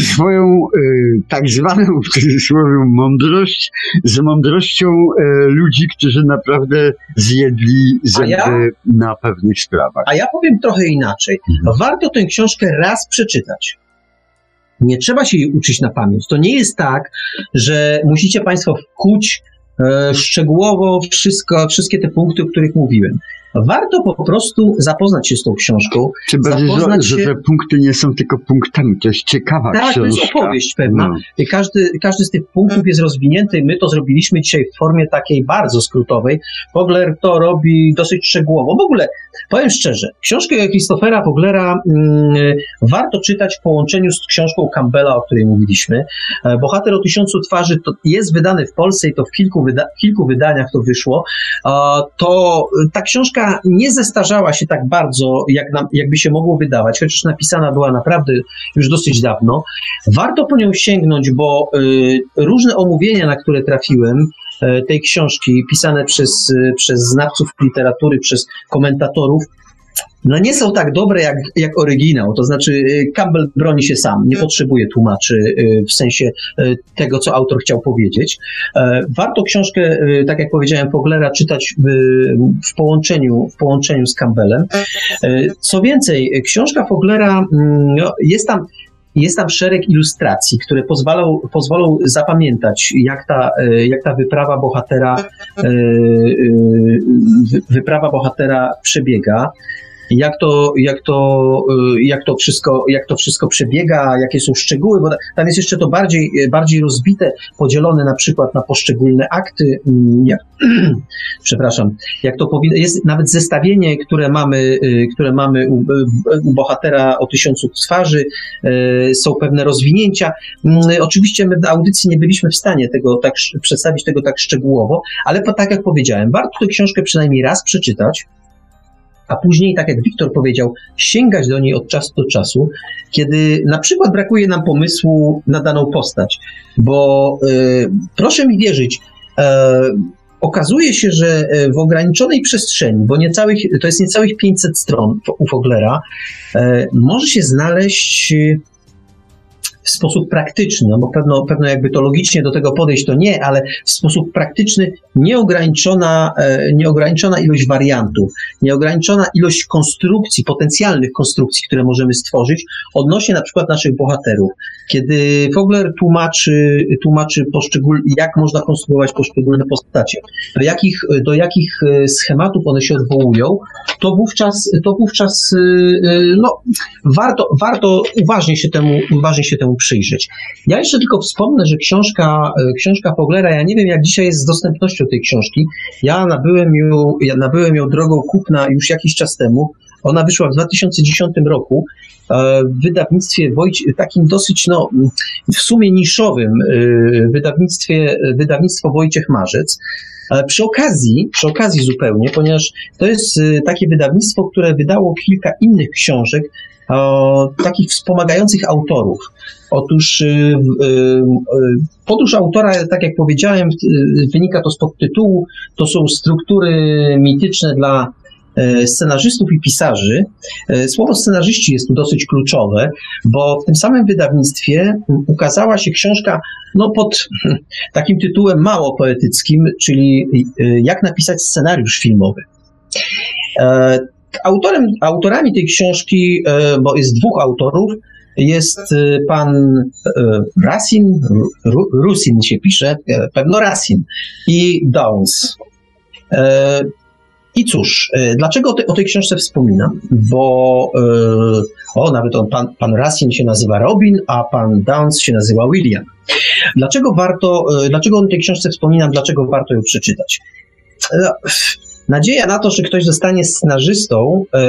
swoją y, tak zwaną w cudzysłowie mądrość z mądrością y, ludzi, którzy naprawdę zjedli zęby ja? na pewnych sprawach. A ja powiem trochę inaczej. Mhm. Warto tę książkę raz przeczytać. Nie trzeba się jej uczyć na pamięć. To nie jest tak, że musicie Państwo wkuć e, szczegółowo wszystko, wszystkie te punkty, o których mówiłem. Warto po prostu zapoznać się z tą książką. Bardziej, że, zapoznać że się- te punkty nie są tylko punktami, to jest ciekawa Tak, to książka. jest opowieść pewna. No. Każdy, każdy z tych punktów jest rozwinięty my to zrobiliśmy dzisiaj w formie takiej bardzo skrótowej. Vogler to robi dosyć szczegółowo. W ogóle, powiem szczerze, książkę Christophera Voglera mm, warto czytać w połączeniu z książką Campbella, o której mówiliśmy. E, Bohater o tysiącu twarzy to jest wydany w Polsce i to w kilku, wyda- kilku wydaniach to wyszło. E, To e, ta książka nie zestarzała się tak bardzo, jak nam, jakby się mogło wydawać, chociaż napisana była naprawdę już dosyć dawno. Warto po nią sięgnąć, bo y, różne omówienia, na które trafiłem, tej książki, pisane przez, y, przez znawców literatury, przez komentatorów, no nie są tak dobre jak, jak oryginał. To znaczy, y, Campbell broni się sam, nie potrzebuje tłumaczy w sensie tego, co autor chciał powiedzieć. E, Warto książkę, tak jak powiedziałem, Foglera czytać w, w, połączeniu, w połączeniu z Campbellem. E, Co więcej, książka Foglera mm, no, jest tam Jest tam szereg ilustracji, które pozwolą, pozwolą zapamiętać, jak ta, jak ta wyprawa bohatera, wyprawa bohatera przebiega jak to, jak to, y, jak to, wszystko, jak to wszystko przebiega, jakie są szczegóły, bo tam jest jeszcze to bardziej, bardziej rozbite, podzielone na przykład na poszczególne akty. Mm, przepraszam, jak to powinno, jest nawet zestawienie, które mamy, y, które mamy u, u bohatera o tysiącu twarzy, y, są pewne rozwinięcia. Mm, oczywiście my w audycji nie byliśmy w stanie tego tak, przedstawić tego tak szczegółowo, ale tak jak powiedziałem, warto tę książkę przynajmniej raz przeczytać, a później, tak jak Wiktor powiedział, sięgać do niej od czasu do czasu, kiedy na przykład brakuje nam pomysłu na daną postać. Bo y, proszę mi wierzyć, y, okazuje się, że e, w ograniczonej przestrzeni, bo niecałych, to jest niecałych 500 stron u Foglera, y, może się znaleźć w sposób praktyczny, no bo pewno, pewno jakby to logicznie do tego podejść, to nie, ale w sposób praktyczny nieograniczona, e, nieograniczona ilość wariantów, nieograniczona ilość konstrukcji, potencjalnych konstrukcji, które możemy stworzyć odnośnie na przykład naszych bohaterów. Kiedy Fogler tłumaczy, tłumaczy poszczególne, jak można konstruować poszczególne postacie, do jakich, do jakich e, schematów one się odwołują, to wówczas, to wówczas e, no, warto, warto uważnie się temu, uważnie się temu przyjrzeć. Ja jeszcze tylko wspomnę, że książka, e, książka Foglera, ja nie wiem jak dzisiaj jest z dostępnością tej książki. Ja nabyłem ją, ja nabyłem ją drogą kupna już jakiś czas temu. Ona wyszła w 2010 roku e, w wydawnictwie Wojcie, takim dosyć, no, w sumie niszowym e, wydawnictwie, wydawnictwo Wojciech Marzec. Przy okazji, przy okazji zupełnie, ponieważ to jest takie wydawnictwo, które wydało kilka innych książek takich wspomagających autorów. Otóż y, y, y, podróż autora, tak jak powiedziałem, wynika to z podtytułu, to są struktury mityczne dla e, scenarzystów i pisarzy. E, słowo scenarzyści jest tu dosyć kluczowe, bo w tym samym wydawnictwie ukazała się książka no, pod takim tytułem mało poetyckim, czyli Jak napisać scenariusz filmowy. Autorem, autorami tej książki, e, bo jest dwóch autorów, jest e, pan e, Rasin, Rusin się pisze, pewno Rasin i Downs. I cóż, dlaczego o tej książce wspominam? Bo o, nawet on, pan, pan Rasin się nazywa Robin, a pan Downs się nazywa William. Dlaczego warto, dlaczego o tej książce wspominam, dlaczego warto ją przeczytać? Nadzieja na to, że ktoś zostanie scenarzystą, e,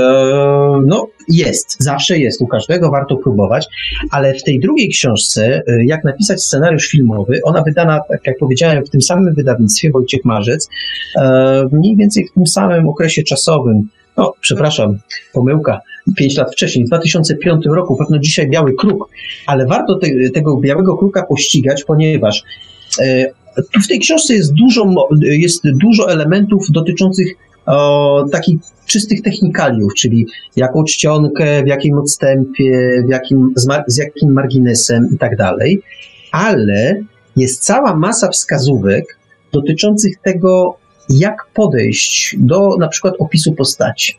no jest, zawsze jest, u każdego warto próbować, ale w tej drugiej książce, e, jak napisać scenariusz filmowy, ona wydana, tak jak powiedziałem, w tym samym wydawnictwie, Wojciech Marzec, e, mniej więcej w tym samym okresie czasowym, no, przepraszam, pomyłka, pięć lat wcześniej, w 2005 roku, pewno dzisiaj Biały Kruk, ale warto te, tego Białego Kruka pościgać, ponieważ w tej książce jest dużo, jest dużo elementów dotyczących o, takich czystych technikaliów, czyli jaką czcionkę, w jakim odstępie, w jakim, z, z jakim marginesem i tak dalej, ale jest cała masa wskazówek dotyczących tego, jak podejść do na przykład opisu postaci.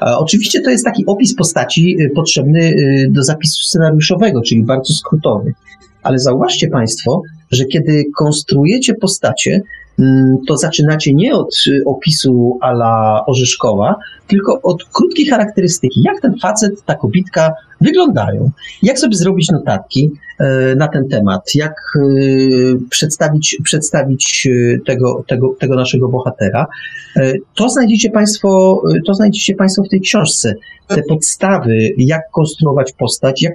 Oczywiście to jest taki opis postaci y, potrzebny y, do zapisu scenariuszowego, czyli bardzo skrótowy. Ale zauważcie Państwo, że kiedy konstruujecie postacie, mm, to zaczynacie nie od y, opisu ala Orzeszkowa, tylko od krótkiej charakterystyki. Jak ten facet, ta kobitka wyglądają? Jak sobie zrobić notatki e, na ten temat? Jak e, przedstawić, przedstawić e, tego, tego, tego naszego bohatera? To znajdziecie Państwo, to znajdziecie Państwo w tej książce. Te podstawy, jak konstruować postać, jak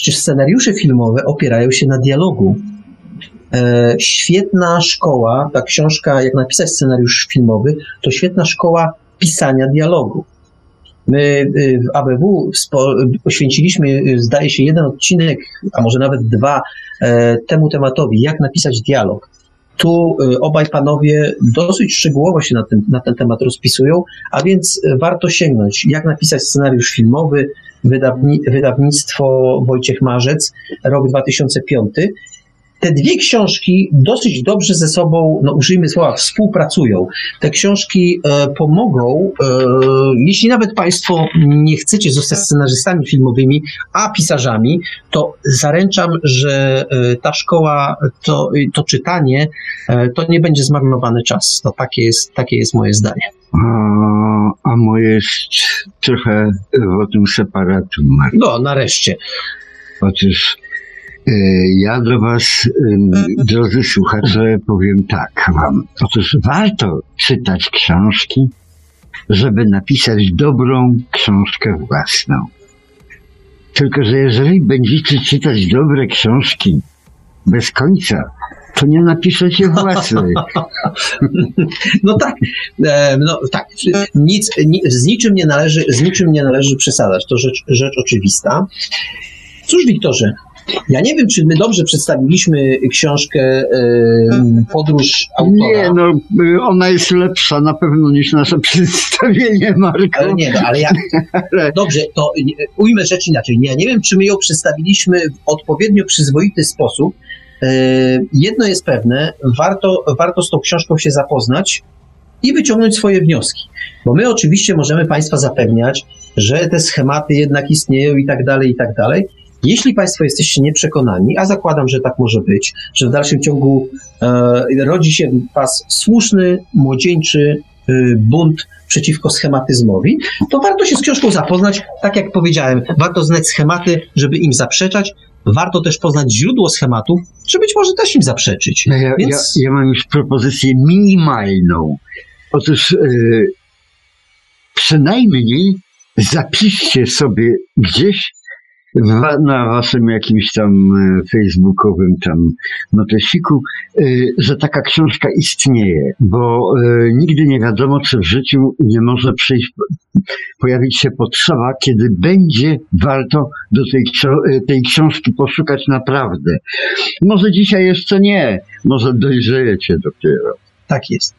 Przecież scenariusze filmowe opierają się na dialogu. E, świetna szkoła, ta książka, jak napisać scenariusz filmowy, to świetna szkoła pisania dialogu. My y, w ABW poświęciliśmy, y, zdaje się, jeden odcinek, a może nawet dwa, e, temu tematowi, jak napisać dialog. Tu y, obaj panowie dosyć szczegółowo się na na ten temat rozpisują, a więc warto sięgnąć, jak napisać scenariusz filmowy, wydawni, wydawnictwo Wojciech Marzec, rok 2005. te dwie książki dosyć dobrze ze sobą, no użyjmy słowa, współpracują. Te książki e, pomogą, e, jeśli nawet Państwo nie chcecie zostać scenarzystami filmowymi, a pisarzami, to zaręczam, że e, ta szkoła, to, to czytanie, e, to nie będzie zmarnowany czas. To takie jest, takie jest moje zdanie. A, a moje jest trochę wotum separatum. Marek. No, nareszcie. Otóż e, ja do Was, drodzy słuchacze, powiem tak Wam. Otóż warto czytać książki, żeby napisać dobrą książkę własną. Tylko, że jeżeli będziecie czytać dobre książki bez końca, to nie napiszecie własnej. No tak, e, no tak. Nic, ni, z, niczym nie należy, z niczym nie należy przesadzać. To rzecz, rzecz oczywista. Cóż, Wiktorze, ja nie wiem, czy my dobrze przedstawiliśmy książkę e, Podróż autora. Nie, no, y, ona jest lepsza na pewno niż nasze przedstawienie, Marko. Ale nie, no, ale ja. Dobrze, to e, ujmę rzecz inaczej. Ja nie wiem, czy my ją przedstawiliśmy w odpowiednio przyzwoity sposób. E, Jedno jest pewne, warto, warto z tą książką się zapoznać i wyciągnąć swoje wnioski. Bo my oczywiście możemy Państwa zapewniać, że te schematy jednak istnieją i tak dalej, i tak dalej. Jeśli Państwo jesteście nieprzekonani, a zakładam, że tak może być, że w dalszym ciągu e, rodzi się w Was słuszny, młodzieńczy e, bunt przeciwko schematyzmowi, to warto się z książką zapoznać. Tak jak powiedziałem, warto znać schematy, żeby im zaprzeczać. Warto też poznać źródło schematów, żeby być może też im zaprzeczyć. No ja, Więc- ja, ja mam już propozycję minimalną. Otóż y, przynajmniej zapiszcie sobie gdzieś wa, na waszym jakimś tam e, facebookowym tam notesiku, y, że taka książka istnieje, bo y, nigdy nie wiadomo, czy w życiu nie może przyjść, pojawić się potrzeba, kiedy będzie warto do tej, tej książki poszukać naprawdę. Może dzisiaj jeszcze nie, może dojrzejecie dopiero. Tak jest.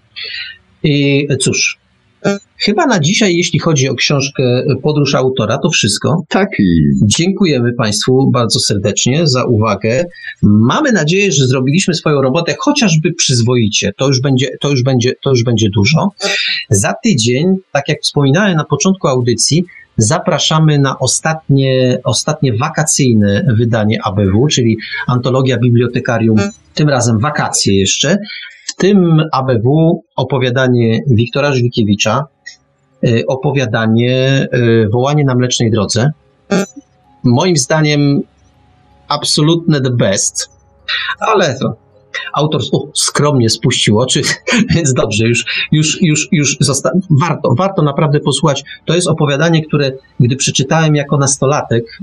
I cóż, chyba na dzisiaj, jeśli chodzi o książkę Podróż autora, to wszystko. Tak Dziękujemy Państwu bardzo serdecznie za uwagę. Mamy nadzieję, że zrobiliśmy swoją robotę chociażby przyzwoicie. To już będzie, to już będzie, to już będzie dużo. Za tydzień, tak jak wspominałem na początku audycji, zapraszamy na ostatnie, ostatnie wakacyjne wydanie ABW, czyli Antologia Bibliotekarium, tym razem wakacje jeszcze. Tym ABW opowiadanie Wiktora Żwikiewicza, y, opowiadanie y, Wołanie na Mlecznej Drodze. Moim zdaniem absolutne the best, ale to autor skromnie spuścił oczy, więc dobrze, już, już, już, już zosta- warto, warto naprawdę posłuchać. To jest opowiadanie, które gdy przeczytałem jako nastolatek,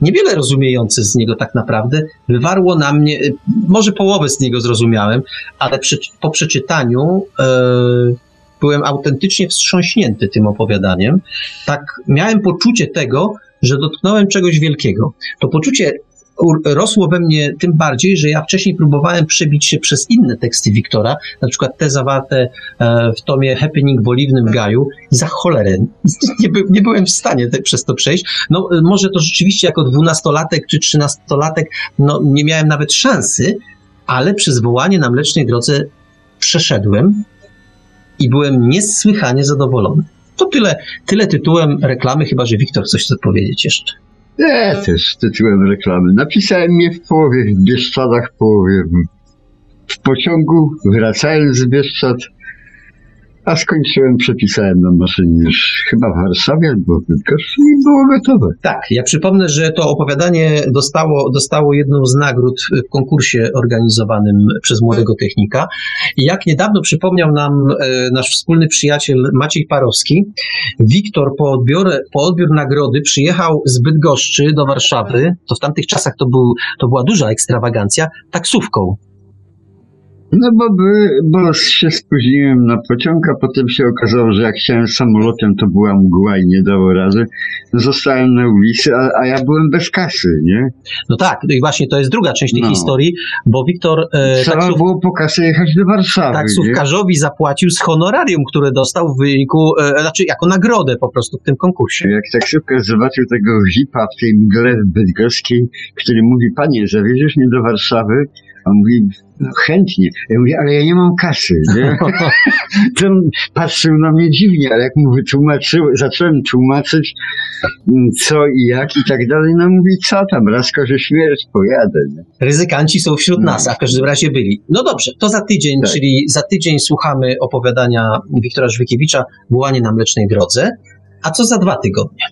niewiele rozumiejący z niego tak naprawdę, wywarło na mnie, y, może połowę z niego zrozumiałem, ale przy, po przeczytaniu e, byłem autentycznie wstrząśnięty tym opowiadaniem. Tak, miałem poczucie tego, że dotknąłem czegoś wielkiego. To poczucie rosło we mnie tym bardziej, że ja wcześniej próbowałem przebić się przez inne teksty Wiktora, na przykład te zawarte e, w tomie Happening w Oliwnym Gaju i za cholerę nie, by, nie byłem w stanie te, przez to przejść. No e, może to rzeczywiście jako dwunastolatek czy trzynastolatek no, nie miałem nawet szansy, ale przez wołanie na Mlecznej Drodze przeszedłem i byłem niesłychanie zadowolony. To tyle, tyle tytułem reklamy, chyba że Wiktor coś chce powiedzieć jeszcze. Ja też tytułem reklamy. Napisałem je w połowie w Bieszczadach, w połowie w pociągu, wracając z Bieszczad, a skończyłem, przepisałem na maszynie już chyba w Warszawie albo w Bydgoszczy i było gotowe. Tak, ja przypomnę, że to opowiadanie dostało, dostało jedną z nagród w konkursie organizowanym przez młodego technika. I jak niedawno przypomniał nam e, nasz wspólny przyjaciel Maciej Parowski, Wiktor po, odbiorę, po odbiór nagrody przyjechał z Bydgoszczy do Warszawy, to w tamtych czasach to, był, to była duża ekstrawagancja, taksówką. No bo, by, bo się spóźniłem na pociąg, a potem się okazało, że jak chciałem samolotem, to była mgła i nie dało rady. Zostałem na ulicy, a, a ja byłem bez kasy, nie? No tak, i właśnie to jest druga część tej No. historii, bo Wiktor e, Trzeba taksów, było po kasę jechać do Warszawy, nie? taksówkarzowi zapłacił z honorarium, które dostał w wyniku, e, znaczy jako nagrodę po prostu w tym konkursie. Jak taksówkarz zobaczył tego VIP-a w tej mgle bydgoskiej, który mówi, panie, zawieziesz mnie do Warszawy, On mówi, no chętnie. Ja mówię, ale ja nie mam kasy. Nie? To patrzył na mnie dziwnie, ale jak mu wytłumaczyłem, zacząłem tłumaczyć mm, co i jak i tak dalej, no mówi, co tam, raz że śmierć pojadę. Nie? Ryzykanci są wśród No. nas, a w każdym razie byli. No dobrze, to za tydzień, Tak. czyli za tydzień słuchamy opowiadania Wiktora Żwykiewicza Wołanie na Mlecznej Drodze. A co za dwa tygodnie?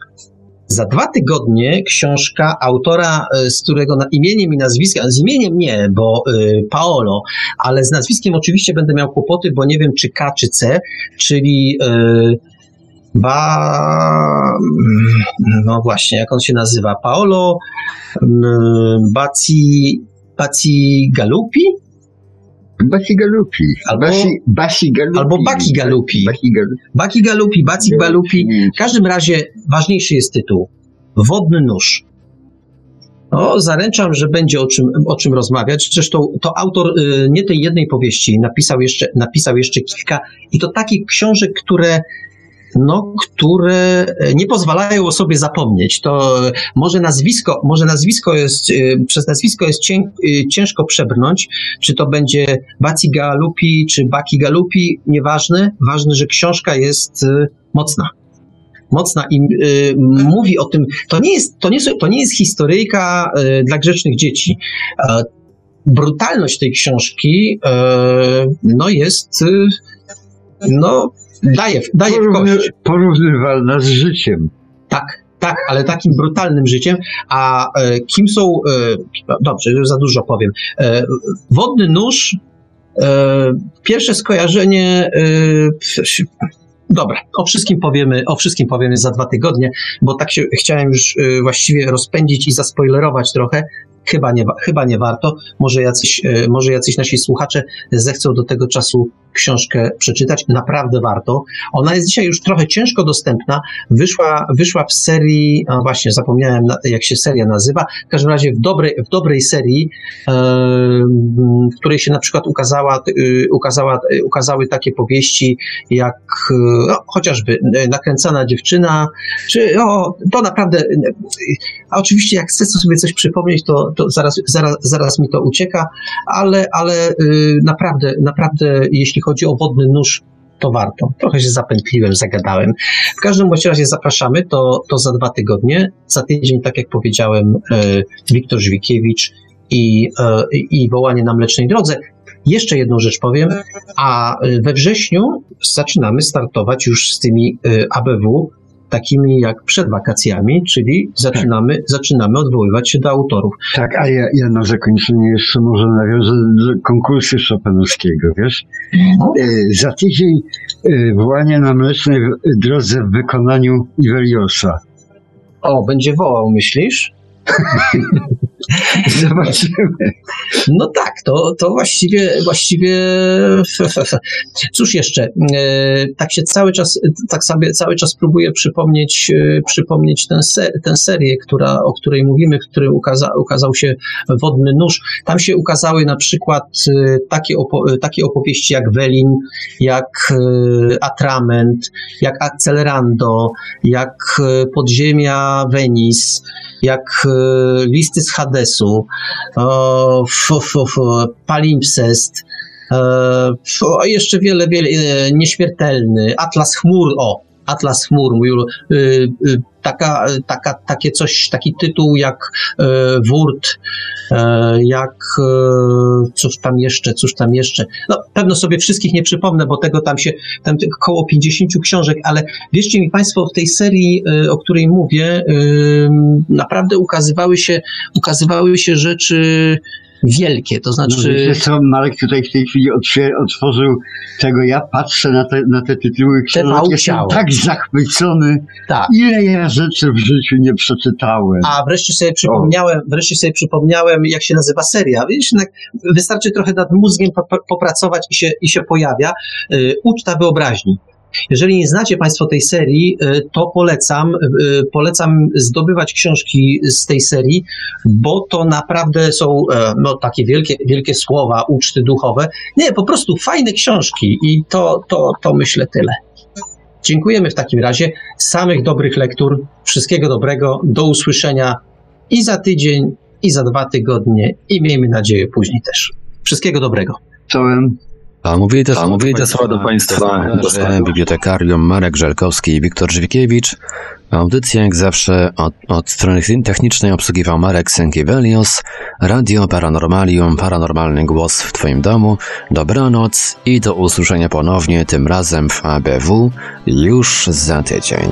Za dwa tygodnie książka autora, e, z którego na imieniem i nazwiskiem, z imieniem nie, bo y, Paolo, ale z nazwiskiem oczywiście będę miał kłopoty, bo nie wiem czy K czy C, czyli y, Ba... No właśnie, jak on się nazywa? Paolo mm, Baci... Baci Galupi? Basi Galupi. Albo- Basi, Basi Galupi. albo Baki Galupi. Basi Galupi. Baki Galupi, Baci Galupi. W każdym razie ważniejszy jest tytuł. Wodny nóż. O, zaręczam, że będzie o czym, o czym rozmawiać. Zresztą to autor y, nie tej jednej powieści, napisał jeszcze, napisał jeszcze kilka i to takich książek, które no, które e, nie pozwalają o sobie zapomnieć. To e, może nazwisko, może nazwisko jest, y, przez nazwisko jest cię, y, ciężko przebrnąć, czy to będzie Baci Galupi, czy Baki Galupi, nieważne. Ważne, że książka jest y, mocna. Mocna i y, mówi o tym, to nie jest, to nie, to nie jest historyjka y, dla grzecznych dzieci. E, brutalność tej książki e, no jest y, no daje, daje Porówny, porównywalna z życiem. Tak, tak, ale takim brutalnym życiem. A e, kim są. E, no dobrze, już za dużo powiem. E, wodny nóż. E, pierwsze skojarzenie. E, dobra, o wszystkim powiemy, o wszystkim powiemy za dwa tygodnie, bo tak się chciałem już e, właściwie rozpędzić i zaspoilerować trochę. Chyba nie, chyba nie warto. Może jacyś, może jacyś nasi słuchacze zechcą do tego czasu książkę przeczytać. Naprawdę warto. Ona jest dzisiaj już trochę ciężko dostępna, wyszła, wyszła w serii, a właśnie zapomniałem jak się seria nazywa, w każdym razie w dobrej, w dobrej serii, w której się na przykład ukazała, y, ukazała, ukazały takie powieści jak y, no, chociażby y, Nakręcana dziewczyna, czy o, to naprawdę, a oczywiście jak chcę sobie coś przypomnieć, to, to zaraz, zaraz, zaraz mi to ucieka, ale, ale naprawdę, naprawdę jeśli chodzi o wodny nóż, to warto. Trochę się zapętliłem, zagadałem. W każdym bądź razie zapraszamy, to, to za dwa tygodnie. Za tydzień, tak jak powiedziałem, e, Wiktor Żwikiewicz i, e, i wołanie na Mlecznej Drodze. Jeszcze jedną rzecz powiem, a we wrześniu zaczynamy startować już z tymi e, ABW, takimi jak przed wakacjami, czyli zaczynamy, zaczynamy odwoływać się do autorów. Tak, a ja, ja na zakończenie jeszcze może nawiążę do konkursu Chopinowskiego, wiesz? E, za tydzień e, wołanie na mlecznej w- drodze w wykonaniu Iweliosa. O, będzie wołał, myślisz? Zobaczymy. No tak, to, to właściwie, właściwie, cóż jeszcze, e, tak się cały czas, tak sobie cały czas próbuję przypomnieć, e, przypomnieć tę, se, tę serię, która, o której mówimy, w której ukaza, ukazał się Wodny Nóż. Tam się ukazały na przykład e, takie, opo, takie opowieści jak Welin, jak Atrament, jak Accelerando, jak Podziemia Venice, jak Listy z Hadesu, palimpsest, e, jeszcze wiele, wiele, e, nieśmiertelny, Atlas Chmur, o, Atlas Chmur, mój, y, y, taka, taka, takie coś, taki tytuł jak e, Wurt, e, jak e, cóż tam jeszcze, cóż tam jeszcze. No, pewno sobie wszystkich nie przypomnę, bo tego tam się, tam około 50 książek, ale wierzcie mi Państwo, w tej serii, e, o której mówię, y, naprawdę ukazywały się, ukazywały się rzeczy wielkie, to No, znaczy... wiecie co, Marek tutaj w tej chwili otworzył tego, ja patrzę na te, na te tytuły książek, jestem tak zachwycony, tak. ile ja rzeczy w życiu nie przeczytałem. A wreszcie sobie przypomniałem, wreszcie sobie przypomniałem, jak się nazywa seria. Wiesz, jednak wystarczy trochę nad mózgiem pop- popracować i się, i się pojawia. Y, Uczta wyobraźni. Jeżeli nie znacie Państwo tej serii, e, to polecam, e, polecam zdobywać książki z tej serii, bo to naprawdę są e, no, takie wielkie, wielkie słowa, uczty duchowe. Nie, po prostu fajne książki i to, to, to myślę tyle. Dziękujemy w takim razie. Samych dobrych lektur. Wszystkiego dobrego. Do usłyszenia i za tydzień, i za dwa tygodnie, i miejmy nadzieję później też. Wszystkiego dobrego. Czołem. A mówili te, tak, mówili słowa do Państwa bibliotekarium Marek Żelkowski i Wiktor Żwikiewicz. Audycję jak zawsze od, od strony technicznej obsługiwał Marek Sękiewelios, Radio Paranormalium, Paranormalny Głos w Twoim domu. Dobranoc i do usłyszenia ponownie, tym razem w ABW już za tydzień.